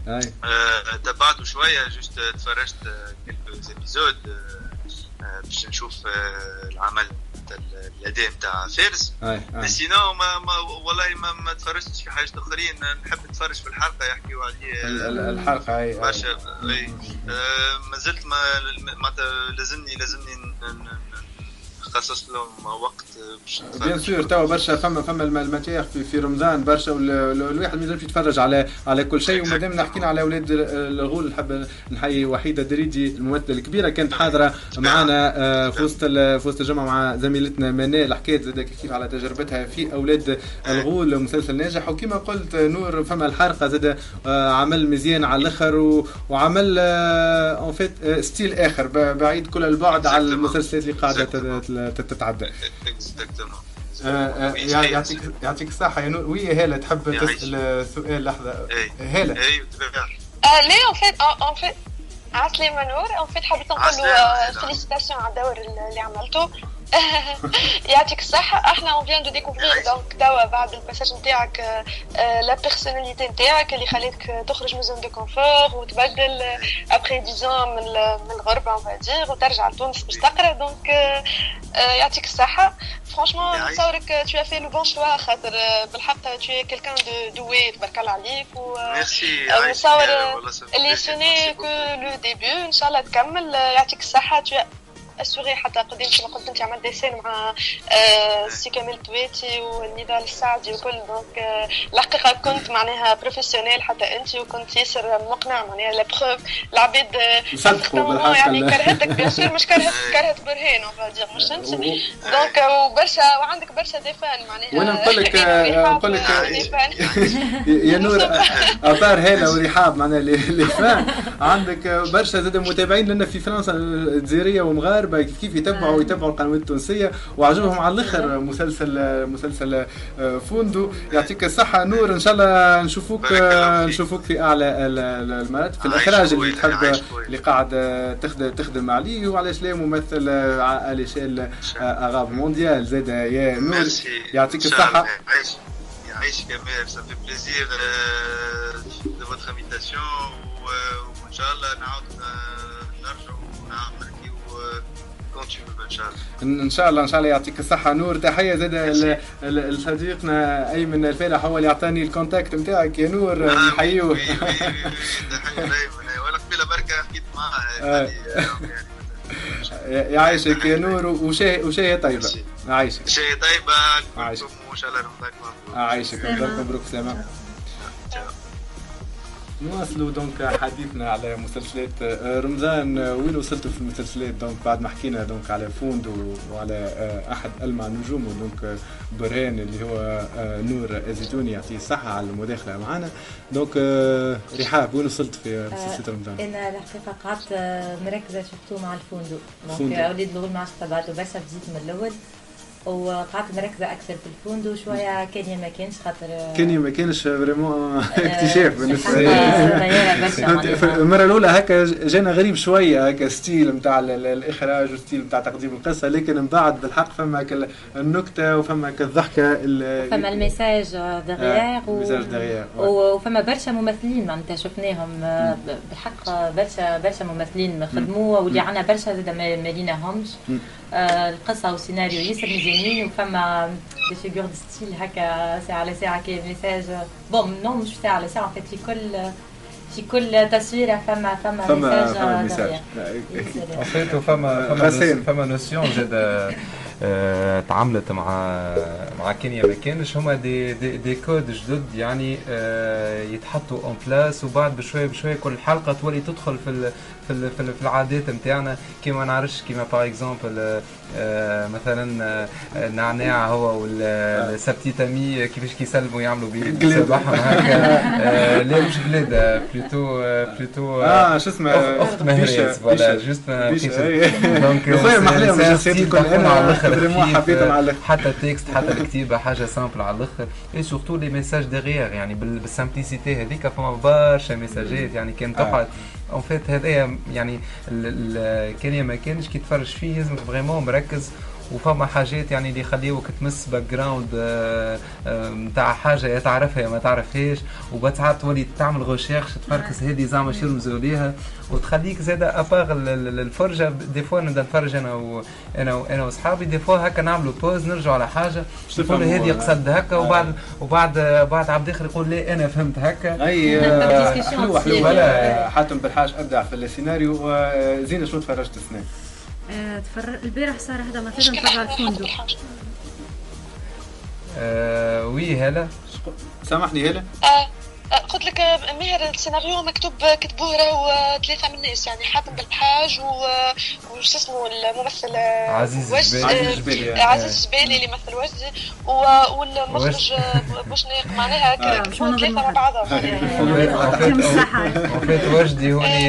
آه، تبعته شوية juste تفرجت quelques épisodes باش نشوف العمل الأداء نتاع فارس. بس sinon ما, ما والله ما, ما تفرجتش في حاجات آخرين. نحب نتفرج في الحلقة يحكيوا عليه ال- ال- الحلقة هاي هاي. برشا أي. آه، ما زلت ما معناتها لازمني لازمني نخصص لهم وقت باش بيان surtout برشا فما فما الم- ال matière في, في رمضان برشا الواحد ما ينجمش يتفرج على على كل شيء. وما دام حكينا على أولاد الغول نحب نحيي وحيدة دريدي الممثلة الكبيرة كانت حاضرة معنا آه، في وسط في وسط الجمعة مع زميلتنا منال حكيت زاد كيف على تجربتها في أولاد الغول مسلسل ناجح. وكما قلت نور فما الحرقة زاد آه، عمل مزيان على الأخر وعمل en fait style آخر بعيد كل البعد على المسلسلات اللي قاعدة تتعدى. آه، آه، يع- يعطيك يعطيك الصحة. يا نور وي هالة تحب. تسأل سؤال لحظة. اي هالة. ليه؟ en fait en fait عسلامة نور en fait حبيت نقول له. félicitations على الدور اللي عملته. يعطيك الصحة. إحنا on vient de découvrir donc توا بعد ال passage نتاعك la personnalité نتاعك اللي خليتك تخرج من zone de confort وتبدل après dix ans من ال- من الغربة on va dire وترجع لتونس باش تقرأ. donc آه، آه، يعطيك الصحة. franchement نتصورك t'as fait le bon choix خاطر آه، بالحق t'es quelqu'un de doué تبارك الله عليك. و آه،. نتصور آه، اللي. ce n'est que le début إن شاء الله تكمل. آه، يعطيك الصحة. tu assurais حتى قدام كما قلت أنت عملت des scènes مع آه، السي كامل تويتي والنضال السعدي وكل donc آه، الحقيقة كنت معناها professionnel حتى أنت وكنت ياسر مقنع معناها la preuve العباد آه، يعني كرهتك bien sûr مش كرهت كرهت برهان on va dire مش أنت. donc آه، وبرشا وعندك برشا des fans معناها. وأنا نقول لك ورحاب، نقول لك آه، des fans يا نور أطار هاله ورحاب معناها اللي اللي فاهم عندك برشا زاد متابعين لنا في فرنسا الجزائرية ومغاربة. كيف كيف يتبعوا يتبعوا القنوات التونسية. وعجبهم على الآخر مسلسل مسلسل آه، فوندو يعطيك الصحة نور. إن شاء الله نشوفوك آه، نشوفوك في أعلى ال- ال- المراتب في الاخراج اللي تحب اللي قاعد آه، تخدم تخدم عليه وعلاش لا ممثل آه، على شال اغاب مونديال. زاد يا نور. يعطيك. الصحة. يعيش يعيشك يا ماهر ça fait plaisir euh, de votre invitation. و- وان شاء الله نعاود آه، نرجعوا ونعمل كونت إن شاء الله إن إن شاء الله ان شاء الله يعطيك الصحة. نور تحية زاد لصديقنا أيمن الفالح هو اللي اعطاني ال contact نتاعك يا نور نحيوه ولا قبيلة بركة حكيت معاه. يعيشك يا نور وشاي وشاي طيبة. يعيشك شيء طيبة عايشك. وإن شاء الله رمضانك مبروك. يعيشك مبروك مبروك سلامه نواصلوا donc حديثنا على مسلسلات آه، رمضان آه، وين وصلتوا في المسلسلات donc بعد ما حكينا donc على فوند و- وعلى آه، أحد ألمع نجومه donc برهان اللي هو نور الزيتوني يعطيه الصحه على المداخلة معنا donc رحاب وين وصلت في مسلسلات رمضان؟ أنا الحقيقة قعدت مركزة شفتو مع الفندق donc. أولاد الغول ما عادش تبعته برشا بديت من الأول وقعدت مركزه أكثر في الفندق شوية. كان يا ما كانش خاطر آه، كان ما كانش vraiment اكتشاف بالنسبة. ف- المرة الأولى هكا جانا غريب شوية هكا style نتاع الإخراج و style نتاع تقديم القصة لكن من بعد بالحق فما النكتة وفما الضحكة ال- فما ال message derrière ال message ouais. وفما برشا ممثلين معناتها شفناهم. آه، بالحق برشا برشا ممثلين خدموا واللي عندنا برشا زاد ما ليناهمش. آه، القصة والسيناريو ياسر مزيانين وفما des figures de style هكا ساعه على ساعه كي message bon non مش ساعه على ساعه في في كل في كل تصويره فما فما فما message فما آه، message derrière. en fait فما فما غسان. نوس- فما notion زاد آه، تعاملت مع مع كينيا ما كانش هما دي دي, دي كود جدد يعني آه، يتحطوا en place وبعد بشوية بشوية كل حلقة تولي تدخل في ال في ال في, ال في العادات نتاعنا. كيما نعرفش كيما par exemple مثلا آه، النعناع هو والسبتي تامي كيفاش كيسلموا يعملوا بيه قلادة. صباحهم هكا. آه، لا مش قلاده plutôt plutôt آه شو اسمه؟ اخت مهريز voilà juste. donc الشخصيات الكل. تكون على الآخر. حتى ال texte حتى الكتيبة حاجة simple على الأخر et surtout les messages derrière يعني بال- بال simplicité هذيك فما برشا message ات يعني كان آه. تقعد en fait هذايا يعني كان ما كانش كي تفرج فيه لازمك vraiment مركز وفما حاجات يعني اللي يخليوك تمس background نتاع حاجة يا تعرفها يا ما تعرفهاش وبعد ساعات تولي تعمل recherche تفركس هذه زعما شو يرمزوا ليها وتخليك زاد اباغ الفرجة des fois نبدأ نتفرج أنا و أنا و أنا واصحابي des fois هكا نعملوا pause نرجعوا على حاجة تفهموا، هذه آه. قصد هكا آه. وبعد وبعد بعد عبد الآخر يقول لا أنا فهمت هكا أي آه، حلوة حلوة حاتم بالحاج أبدع في السيناريو زينه شنو تفرجت السنة؟ آه، تفر... البارح صراحة ما فاتت نتفرج على الفندق. آه وي هلا. سامحني هلا. آه، قلت لك ماهر السيناريو مكتوب كتبوه راهو ثلاثة من الناس يعني حاتم بالحاج و وش اسمه الممثل عزيز وجد- الجبالي. عزيز الجبالي،. عزيز الجبالي اللي يمثل وجدي و- والمخرج وجد. بوشناق معناها آه. ثلاثة مع بعضهم وفات وجدي هوني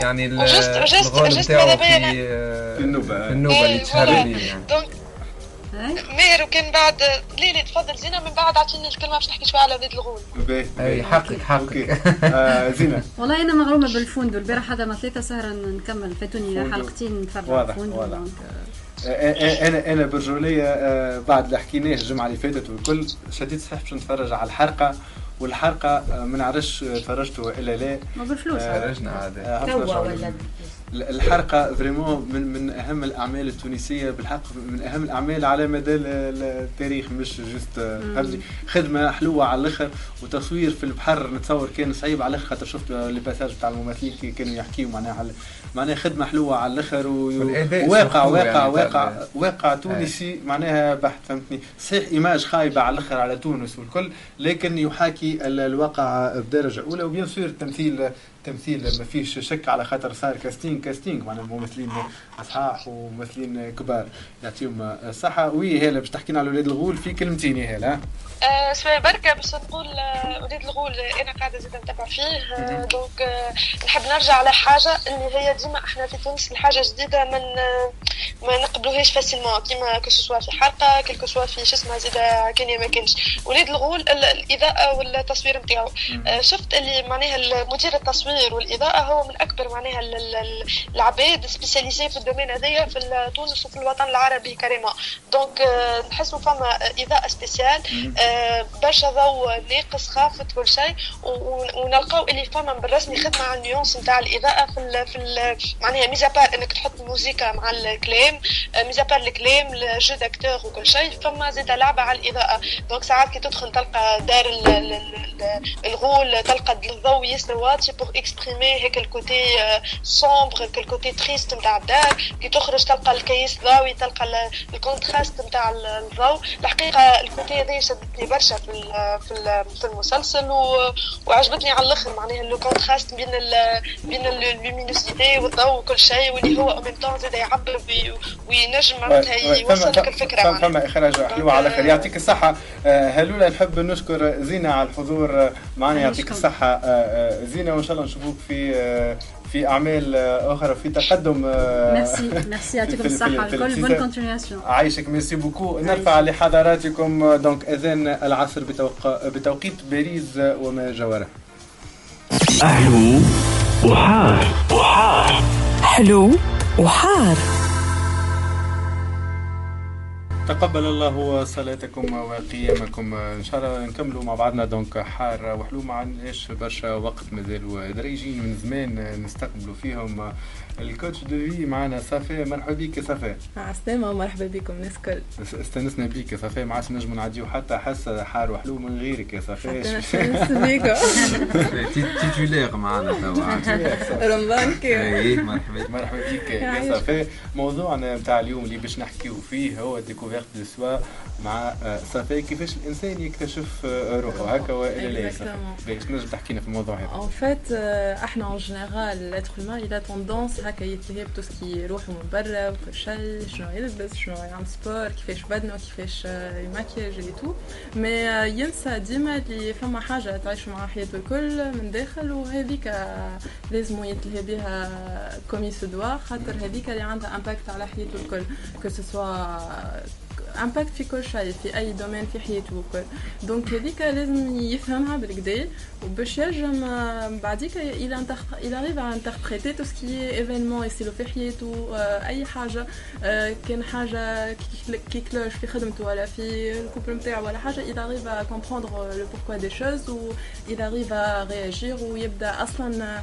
يعني ال- وجست- وجست- الغول وجست نتاعو ماذا في بينا. آه، في النوبة في النوبة اللي إيه، تشهر. به يعني دونك ماهر وكان بعد ليلي تفضل زينة من بعد اعطيني الكلمة باش نحكي شوية على ولاد الغول. أي حقك حقك. آه، زينة. والله أنا مغرومة بالفندق. البارح هذا ما ثلاثة سهرة نكمل. فاتوني. حلقتين نتفرج على واضح، واضح. آه، آه، أنا أنا برجولية بعد اللي حكيناه الجمعة اللي فاتت والكل شديت صحيح باش نتفرج على الحلقة. والحلقة آه، ما نعرفش آه، تفرجتوا إلا لا ما بالفلوس آه، فرجنا عاد آه، توا ولا الحرقة vraiment من من أهم الأعمال التونسية بالحق من أهم الأعمال على مدى ال- ال- التاريخ مش juste فهمتني خدمة حلوة على الأخر وتصوير في البحر نتصور كان صعيب على الأخر خاطر شفت les passages تاع الممثلين كانوا يحكيوا معناها على معناها خدمة حلوة على الآخر و- والأداء واقع واقع يعني واقع تونسي معناها بحت فهمتني؟ صحيح image خايبه على الآخر على تونس والكل لكن يحاكي ال- الواقع بدرجة أولى و bien sûr التمثيل تمثيل ما فيش شك على خاطر صار casting casting معناها ممثلين صحاح وممثلين كبار. يعطيهم الصحة. oui هلا باش تحكينا على ولاد الغول في كلمتين يا هلا. آه، سواء بركة باش نقول آه، وليد الغول آه، أنا قاعدة زيد نتابع فيه. donc آه، نحب نرجع على حاجة اللي هي ديما إحنا في تونس الحاجة جديدة من ما نقبلوهاش facilement كيما que ce soit في حلقة كيلكو سوا في شو اسمه زيد كان يا ما كانش. وليد الغول ال- الإضاءة والتصوير نتاعو. شفت اللي معناها مدير التصوير والإضاءة هو من أكبر معناها ال- ال- ال- العباد spécialisés في ال domaine هذايا في تونس وفي الوطن العربي carrément donc آه، نحسوا فما إضاءة spéciale آه، برشا ضوء ناقص خافت كل شيء. ونلقاو اللي فما بالرسمي خدمة على ال nuances نتاع الإضاءة في ال في ال معناها mis à part إنك تحط موسيقى مع الكلام mis à part الكلام ال jeu d'acteur وكل شيء فما زيد لعبة على الإضاءة. donc ساعات كي تدخل تلقى دار ال- ال- ال- الغول تلقى الضوء ياسر واطي pour exprimer هيك ال côté sombre ال côté triste نتاع الدار. كي تخرج تلقى الكيس ضاوي تلقى ال- ال contraste نتاع ال- الضوء الحقيقة ال côté هذه شدتني برشا في ال- في ال- في المسلسل و- وعجبتني على الآخر. معناها le contraste بين ال بين la luminosité والضوء وكل شيء واللي هو au même temps زاد يعبر وي- وينجم معناتها يوصل لك الفكرة فما, فما إخراج حلوة على الآخر يعطيك الصحة. آه، هلولا نحب نشكر زينة على الحضور. آه، معنا يعطيك. الصحة. آه، زينة وإن شاء الله نشوفوك في في أعمال آه، أخرى في تقدم آه، merci merci يعطيكم في الكل. bonne continuation عايشك. merci beaucoup نرفع لحضراتكم آه، donc اذان العصر بتوق... بتوقيت باريس آه، وما جاوره أهلو وحار. وحار. حلو وحار. تقبل الله صلاتكم وقيامكم. إن شاء الله نكملوا مع بعضنا. donc حار وحلو. ما عندناش برشا وقت مازال دريجين من زمان نستقبلوا فيهم. ال coach de vie معنا صفاء مرحبا بك يا صفاء عسلامة ومرحبا بكم الناس الكل. استنسنا بيك يا صفاء ما عادش نجموا نعديو حتى حصه حار وحلو من غيرك يا صفاء نستانس بيكم. titulaire معنا توا رمضان كيف؟ إيه مرحبا. مرحبا بك يا. صفاء موضوعنا نتاع اليوم اللي باش نحكيو فيه هو découverte de soi مع آه، صفاء كيفاش الإنسان يكتشف آه، روحه؟ هكا وإلا لا Exactement. باش تنجم تحكينا في الموضوع هذا. En fait, euh, إحنا en général l'être humain il a tendance هكا يتلهي ب tout ce qui est روحه من برا وكل شنو يلبس شنو يعمل sport كيفاش بدنه كيفاش يمكياج اللي tout mais ينسى ديما اللي فما حاجة تعيش مع حياته الكل من داخل وهذيك لازم يتلهي بها comme il doit خاطر هذيك اللي عندها impact على حياته الكل. que ce soit impact في كل شيء في أي domaine في حياته وكل donc هذيك لازم يفهمها بالقدا وباش ينجم آه، بعديك il interpr- il arrive à interpréter tout ce qui est événement يصيروا في حياته آه، أي حاجة آه، كان حاجة كي- كي كلوش في خدمته ولا في الكوبل نتاعو ولا حاجة il arrive à comprendre le pourquoi des choses و il arrive à réagir ويبدأ أصلا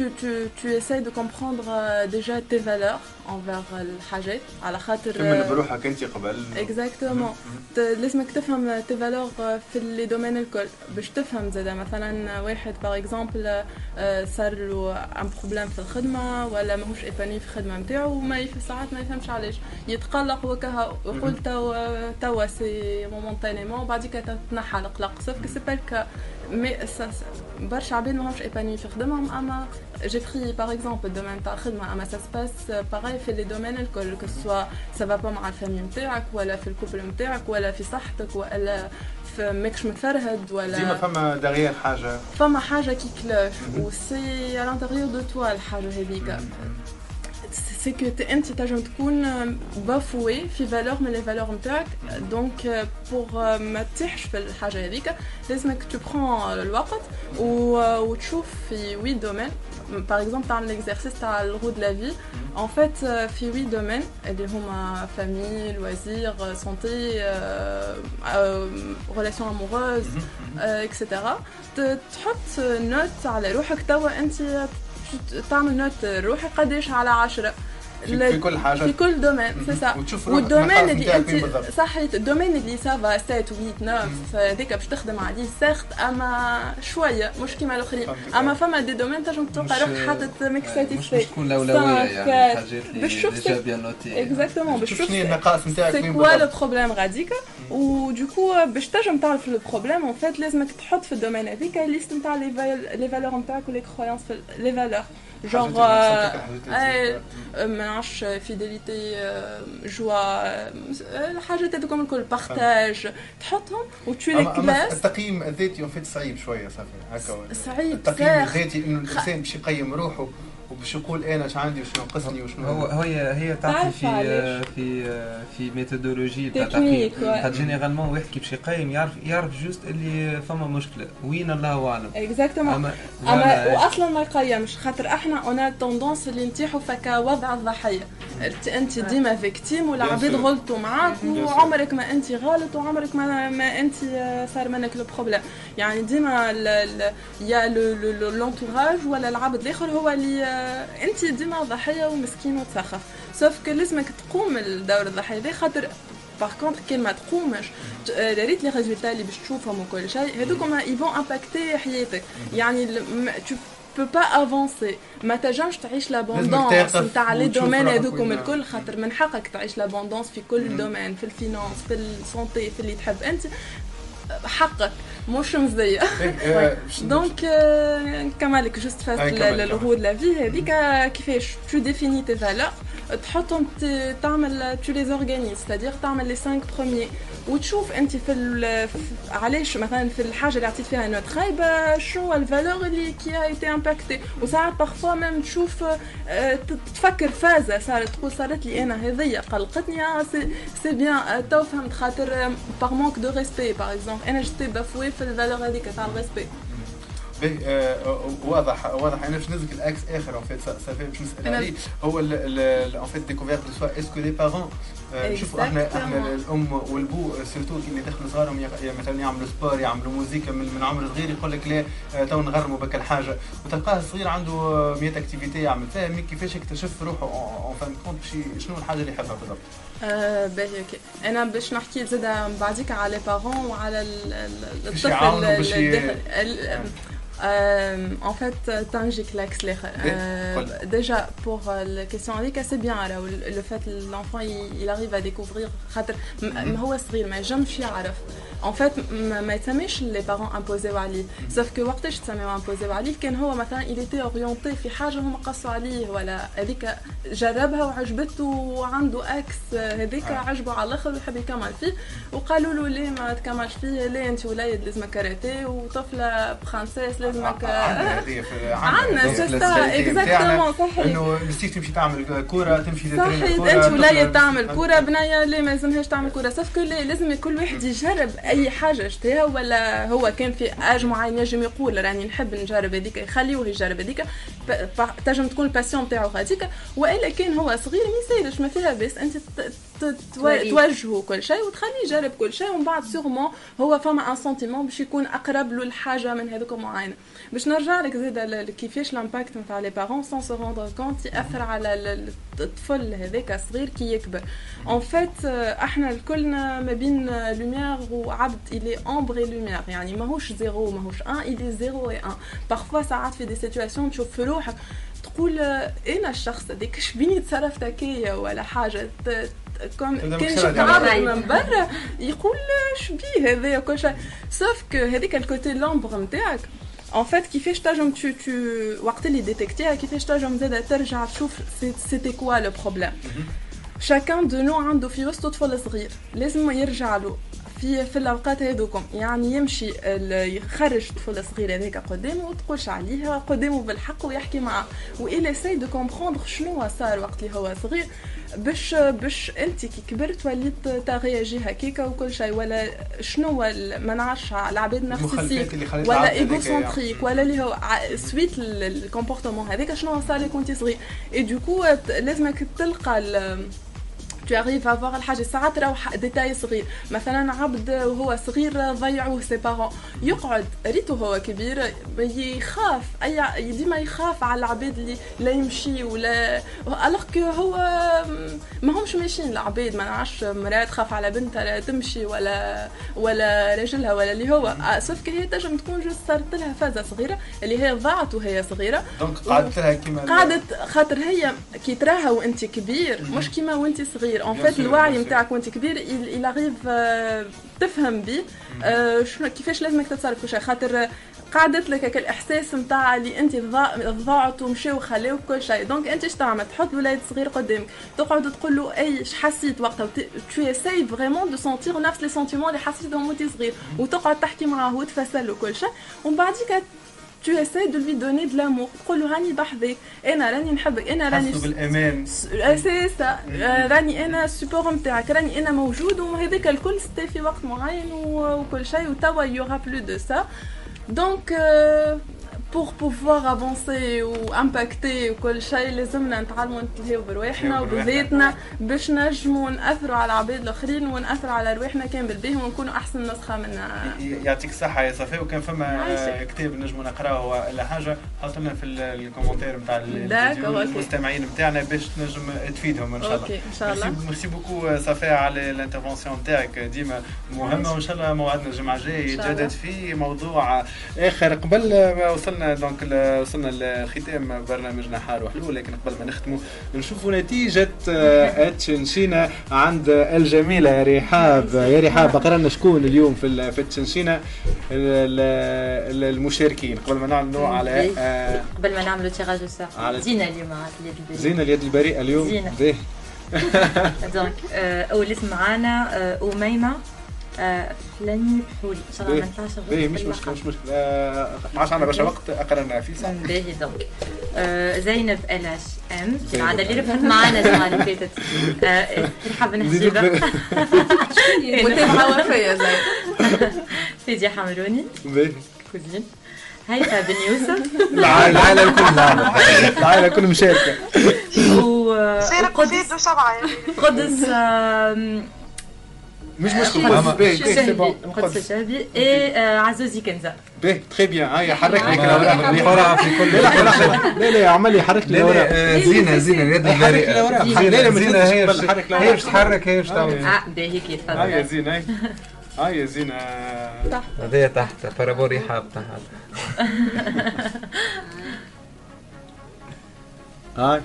tu, tu, tu essayes de comprendre euh, déjà tes valeurs envers الحاجات على خاطر آه، بروحك انت قبل. exactement لازمك تفهم tes valeurs في les domaines الكل باش تفهم زادا مثلا واحد par exemple صار له un problème في الخدمه ولا ماهوش épanoui في الخدمه نتاعو وما ساعات ما يفهمش علاش يتقلق وكها يقول توا توا c'est momentanément بعديك تنحى القلق sauf c'est pas le cas mais ça- ça- برشا عباد ماهمش épanouis في خدمهم اما j'ai pris par exemple ال domaine تاع الخدمه اما ça se passe pareil في les domaines الكل que ce soit ça va pas مع ال famille نتاعك ولا في ال couple نتاعك ولا في صحتك ولا في ماكش متفرهد ولا ديما فما دغر حاجة فما حاجة qui cloche و c'est à l'intérieur de toi الحاجة هذيك c'est que انت تنجم تكون bafoué في valeur من les valeurs نتاعك donc pour ما تطيحش في الحاجة هذيك لازمك tu prends الوقت و- وتشوف في huit domaines par exemple تعمل l'exercice تاع ال roue de la vie en fait في huit domaines اللي هما famille loisirs santé relations amoureuses et cetera تحط note على روحك توا انت تعمل note روحي قداش على عشرة في- كل حاجة. في كل domaine c'est ça وال domaine اللي انت. صحيت ال domaine اللي ça va 7 8 9 هذيك باش تخدم عليه certes أما شوية مش كيما الآخرين. أما فما des domaines تنجم تلقى مش- روحك حاطط mais مش satisfait باش تكون الاولويه يعني الحاجات اللي باش تشوف déjà bien noté exactement باش تشوف تشوف شنو هي النقائص نتاعك c'est quoi le. problème غاديكا. ودونك باش تنجم تعرف le problème لازمك تحط في ال domaine هذيك liste نتاع les valeurs نتاعك و les croyances les valeurs نفسك ما نعرفش fidélité joie الحاجات هذوكم الكل partage تحطهم وتشوي أما classe التقييم الذاتي vite صعيب شوية صافي هكا. صعيب التقييم. الذاتي إنه الإنسان باش يقيم روحه وباش يقول أنا اش عندي وشنو ناقصني وشنو هو هي هي تعطي في؟ في في méthodologie تاع تقييم. خاطر généralement واحد كي باش يقيم يعرف يعرف juste اللي فما مشكلة وين الله أعلم exactement اما واصلا ما يقيمش خاطر إحنا on a tendance اللي نطيحوا في cas وضع الضحية أنت- ديما victime والعبيد sûr. غلطوا معاك. وعمرك ما أنت غلط وعمرك ما, ما أنت صار منك le problème يعني ديما ال- ال- يا l'entourage ولا العبد الآخر هو اللي آه، أنت ديما ضحية ومسكين وتسخف sauf لازمك تقوم الدور الضحية. دي خاطر par contre كي ما تقومش. ت- آه، يا ريت les résultats اللي باش تشوفهم وكل شيء. هذوكم ils vont impacter حياتك. يعني tu peux pas avancer ما تنجمش تعيش l'abondance نتاع les domaines هذوكم الكل. خاطر من حقك تعيش l'abondance في كل domaine في ال finance في ال santé في اللي تحب. أنت حقك مش مزية. آه، باش- donc آه، نكملك juste vite أي، كمل، ال roue de la vie هذيك كيفاش tu définis tes valeurs تحطهم ت- تعمل tu les organises c'est-à-dire تعمل les 5 premiers وتشوف أنت في, في علاش مثلا في الحاجة اللي عطيت فيها note خايبة شنو ال valeur اللي qui était impactée وساعات parfois même تشوف آه، تفكر فازة صارت تقول صارت لي أنا هذيا قلقتني c'est bien tu فهمت خاطر par manque de respect par exemple أنا j'étais bafoué في ال valeur هذيك تاع ال respect باهي آه، واضح واضح. أنا باش نزك ال axe آخر en fait صافي باش نسال عليه هو en fait découverte de soi est-ce que les parents نشوفوا إحنا إحنا. الأم والبو سيرتو كي اللي دخلوا صغارهم مثلا يعملوا sport يعملوا musica من, من عمر صغير يقول لك لا آه، تو نغرموا بك الحاجة. وتلقاه الصغير عنده 100 activités يعمل. فيها mais كيفاش يكتشف روحه؟ en fin de compte شنو الحاجة اللي يحبها بالضبط؟ آه، باهي OK. أنا باش نحكي زاد بعديك على les parents وعلى الطفل باش en fait تنجي كلاكس الآخر pour la question هذيك c'est bien راهو le fait l'enfant il, il arrive à découvrir خاطر هو صغير ما ينجمش يعرف en fait ما, يتسميش les parents imposés عليه sauf que وقتاش تسميو imposés عليه كان هو مثلا il était orienté في حاجة هما قصوا عليه ولا هذيك جربها وعجبته وعنده إكس هذيك. عجبه على الآخر ويحب يكمل فيه وقالوا له ليه ما تكملش فيه ليه انت وليد لازمك كاراتيه وطفله برانسيس لازمك. عندنا بتاعنا. exactement صحيح. إنه نسيت تمشي تعمل كورة تمشي صحيح أنت ولاية تعمل كورة بنية ليه ما لازمهاش تعمل كورة؟ sauf que ليه لازم كل واحد يجرب أي حاجة اشتهاها ولا هو كان في اج معين ينجم يقول راني نحب نجرب هذيك يخليوه يجرب هذيك تنجم تكون ال passion تاعو هذيك وإلا كان هو صغير ما يسالش ما فيها بس أنت ت- ت- ت- توريه. توجهه كل شيء. وتخليه يجرب كل شيء. ومن بعد sûrement هو فما ان سونتيمون باش يكون أقرب له الحاجة من هذوك معينة باش نرجع لك ل- كيفاش الامباكت نتاع لي بارون سون سو روندر كونت يأثر على ال- ال- الطفل هذاك الصغير كي يكبر. اون فيت إحنا الكلنا ما بين لوميير وعبد الي امبر اي لوميير يعني ماهوش زيرو ماهوش ان الي زيرو اي ان بارفوا ساعات في دي سيتواسيون تشوف في روحك تقول آه، أنا الشخص هذاك اش بيني تصرفت هكايا ولا حاجة؟ كان يجي يعني. من برا يقول اش بيه هذايا كل شيء. sauf que هذيك ال côté l'ombre نتاعك. en fait كيفاش تنجم تو تو وقت اللي détectيها كيفاش تنجم زاده ترجع تشوف c'était quoi le problème chacun de nous عنده في وسط طفل صغير لازم يرجع له. في في الأوقات هذوكم. يعني يمشي يخرج طفل صغير هذاك قدامه وتقولش عليها قدامه بالحق ويحكي معاه. و il essaie de comprendre شنو صار وقت اللي هو صغير باش باش أنت كي كبرت وليت تغياجي هكاكا وكل شيء ولا شنو ما نعرفش العباد narcissique ولا égocentrique ولا اللي هو soit ال- ال comportement هذاك شنو صار لك وأنت صغير؟ et du coup لازمك تلقى tu arrives à voir الحاجة ساعات تروح détail صغير. مثلا عبد وهو صغير ضيعوه ses parents يقعد ريتو هو كبير يخاف اي ديما يخاف على العباد اللي لا يمشي ولا الوغ كو هو ما همش ماشيين العباد ما نعرفش مراه تخاف على بنتها لا تمشي ولا ولا راجلها ولا اللي هو. سوف هي تنجم تكون جوست صارت لها فازة صغيرة اللي هي ضاعت وهي صغيرة. دونك قعدت لها كيما قعدت خاطر هي كي تراها وانت كبير مش كيما وانت صغير. اون Bien فيت الوعي. نتاعك وانت كبير il arrive آه، تفهم بيه آه، شنو كيفاش لازمك تتصرف كل شيء خاطر قعدت لك هكا الإحساس نتاع اللي أنت ضاع- ضاعت ومشاو وخلاو كل شيء donc أنت اش تعمل؟ تحط ولاد صغير قدامك. تقعد تقول له أي اش حسيت وقتها؟ tu essaies vraiment de sentir نفس les sentiments اللي حسيتهم وأنت صغير. وتقعد تحكي معاه وتفسر له كل شيء ومن بعديك tu essaies de lui donner de l'amour. تقول له راني بحذاك أنا راني نحبك أنا راني حسوا بالامان سي سا راني أنا السبور نتاعك راني أنا موجود وهذاك الكل ستي في وقت معين و- وكل شيء وتوا يوغا بلو دو سا دونك بور بوفوار افونسي وامباكتي وكل شيء لازمنا نتعلموا نتلهيو برواحنا. وبذاتنا باش نجموا نأثروا على العباد الآخرين ونأثروا على رواحنا كان بالباهي ونكونوا أحسن نسخة منا يعطيك الصحة يا صفاء وكان فما. كتاب نجمو نقراوه ولا حاجة حط لنا في ال- ال commentaire نتاع. المستمعين نتاعنا باش تنجم تفيدهم إن شاء الله إن شاء الله. merci- beaucoup صفاء على ال intervention نتاعك ديما مهمة وإن شاء الله موعدنا شاء الله. يتجدد في موضوع آخر قبل ما وصلنا donc ل- وصلنا لختام برنامجنا حار وحلو لكن قبل ما نختموا نشوفوا نتيجة آه، تشنشينا عند الجميلة يا رحاب يا رحاب قررنا شكون اليوم في في تشنشينا ال- ال- المشاركين. قبل ما نعلنوا على آه، قبل ما نعملوا تيراج زينة اليوم على اليد البريئة زينة اليد البريئة اليوم. زينة. دونك آه، أول اسم معانا آه، أميمة. آه، فلاني بحولي إن شاء الله ما نطلعش غير باهي مش مشكلة مش مشكلة. آه، ما عادش عندنا برشا وقت أقررنا في ساعة باهي دونك آه، زينب ال اش ام زينب. العادة اللي ربحت معانا الجمعه اللي فاتت آه، نحب نحسبها متابعة وفية زين فيديا حمروني. باهي كوزين. هيثم بن يوسف. العائلة الكل العائلة الكل مشاركة. وقدس يعني قدس مش مشكلة. قدس باهي باهي سي الشهبي اي آه، عزوزي كنزة. باهي تخي بيان. هاي حرك لك الأوراق. في كل- لا لا لا لا. لا عمال يحرك لي الأوراق. آه، زينة زينة اليد حرك البريئة الأوراق. زينة لا، لا، زينة هي حرك. هي باش تحرك هي باش تعمل آه باهي يا تفضل زينة هاي هاي يا زينة. هذايا تحت par rapport رحاب تحت هاي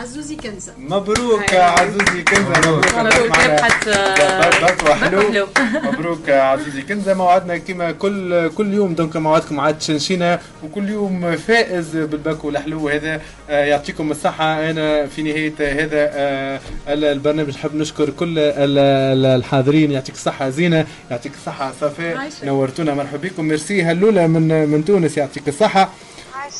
عزوزي كنزة. مبروك عزوزي كنزة. مبروك. مبروك. حلو. مبروك يا عزيزي كنزة. موعدنا كما كل كل يوم donc موعدكم عاد تشنشينا. وكل يوم فائز بالباكو الحلو هذا. آه، يعطيكم الصحة. أنا في نهاية هذا آه، البرنامج. نحب نشكر كل ال- ال- الحاضرين. يعطيك الصحة زينة. يعطيك الصحة صفاء. نورتونا. مرحبا بكم. ميرسي هلولة من من تونس. يعطيك الصحة. عايشة.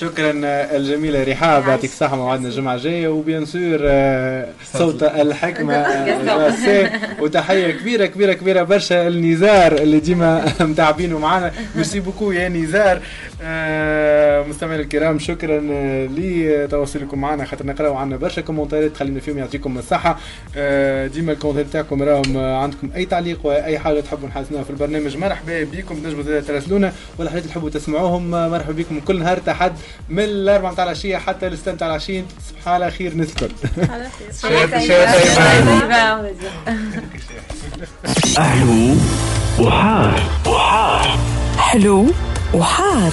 شكرا الجميلة رحاب يعطيك الصحة موعدنا الجمعة الجاية و bien sûr آه، صوت الحكمة آه،. وتحية كبيرة كبيرة كبيرة برشا النزار اللي ديما متعبينه معنا merci beaucoup يا نزار. آه، مستمعينا الكرام شكرا آه، لتواصلكم معنا خاطر نقراو عنا برشا كومنتات خلينا فيهم يعطيكم الصحة. آه، ديما الكومنتات تاعكم راهم آه، عندكم أي تعليق وأي حاجة تحبوا نحسنوها في البرنامج مرحبا بكم تنجموا تراسلونا ولا حاجات تحبوا تسمعوهم آه، مرحبا بكم كل نهار تحد من الاربعة نتاع العشية حتى الستة نتاع العشية تصبح على خير نسكن على خير أهلو وحار. وحار. حلو وحار.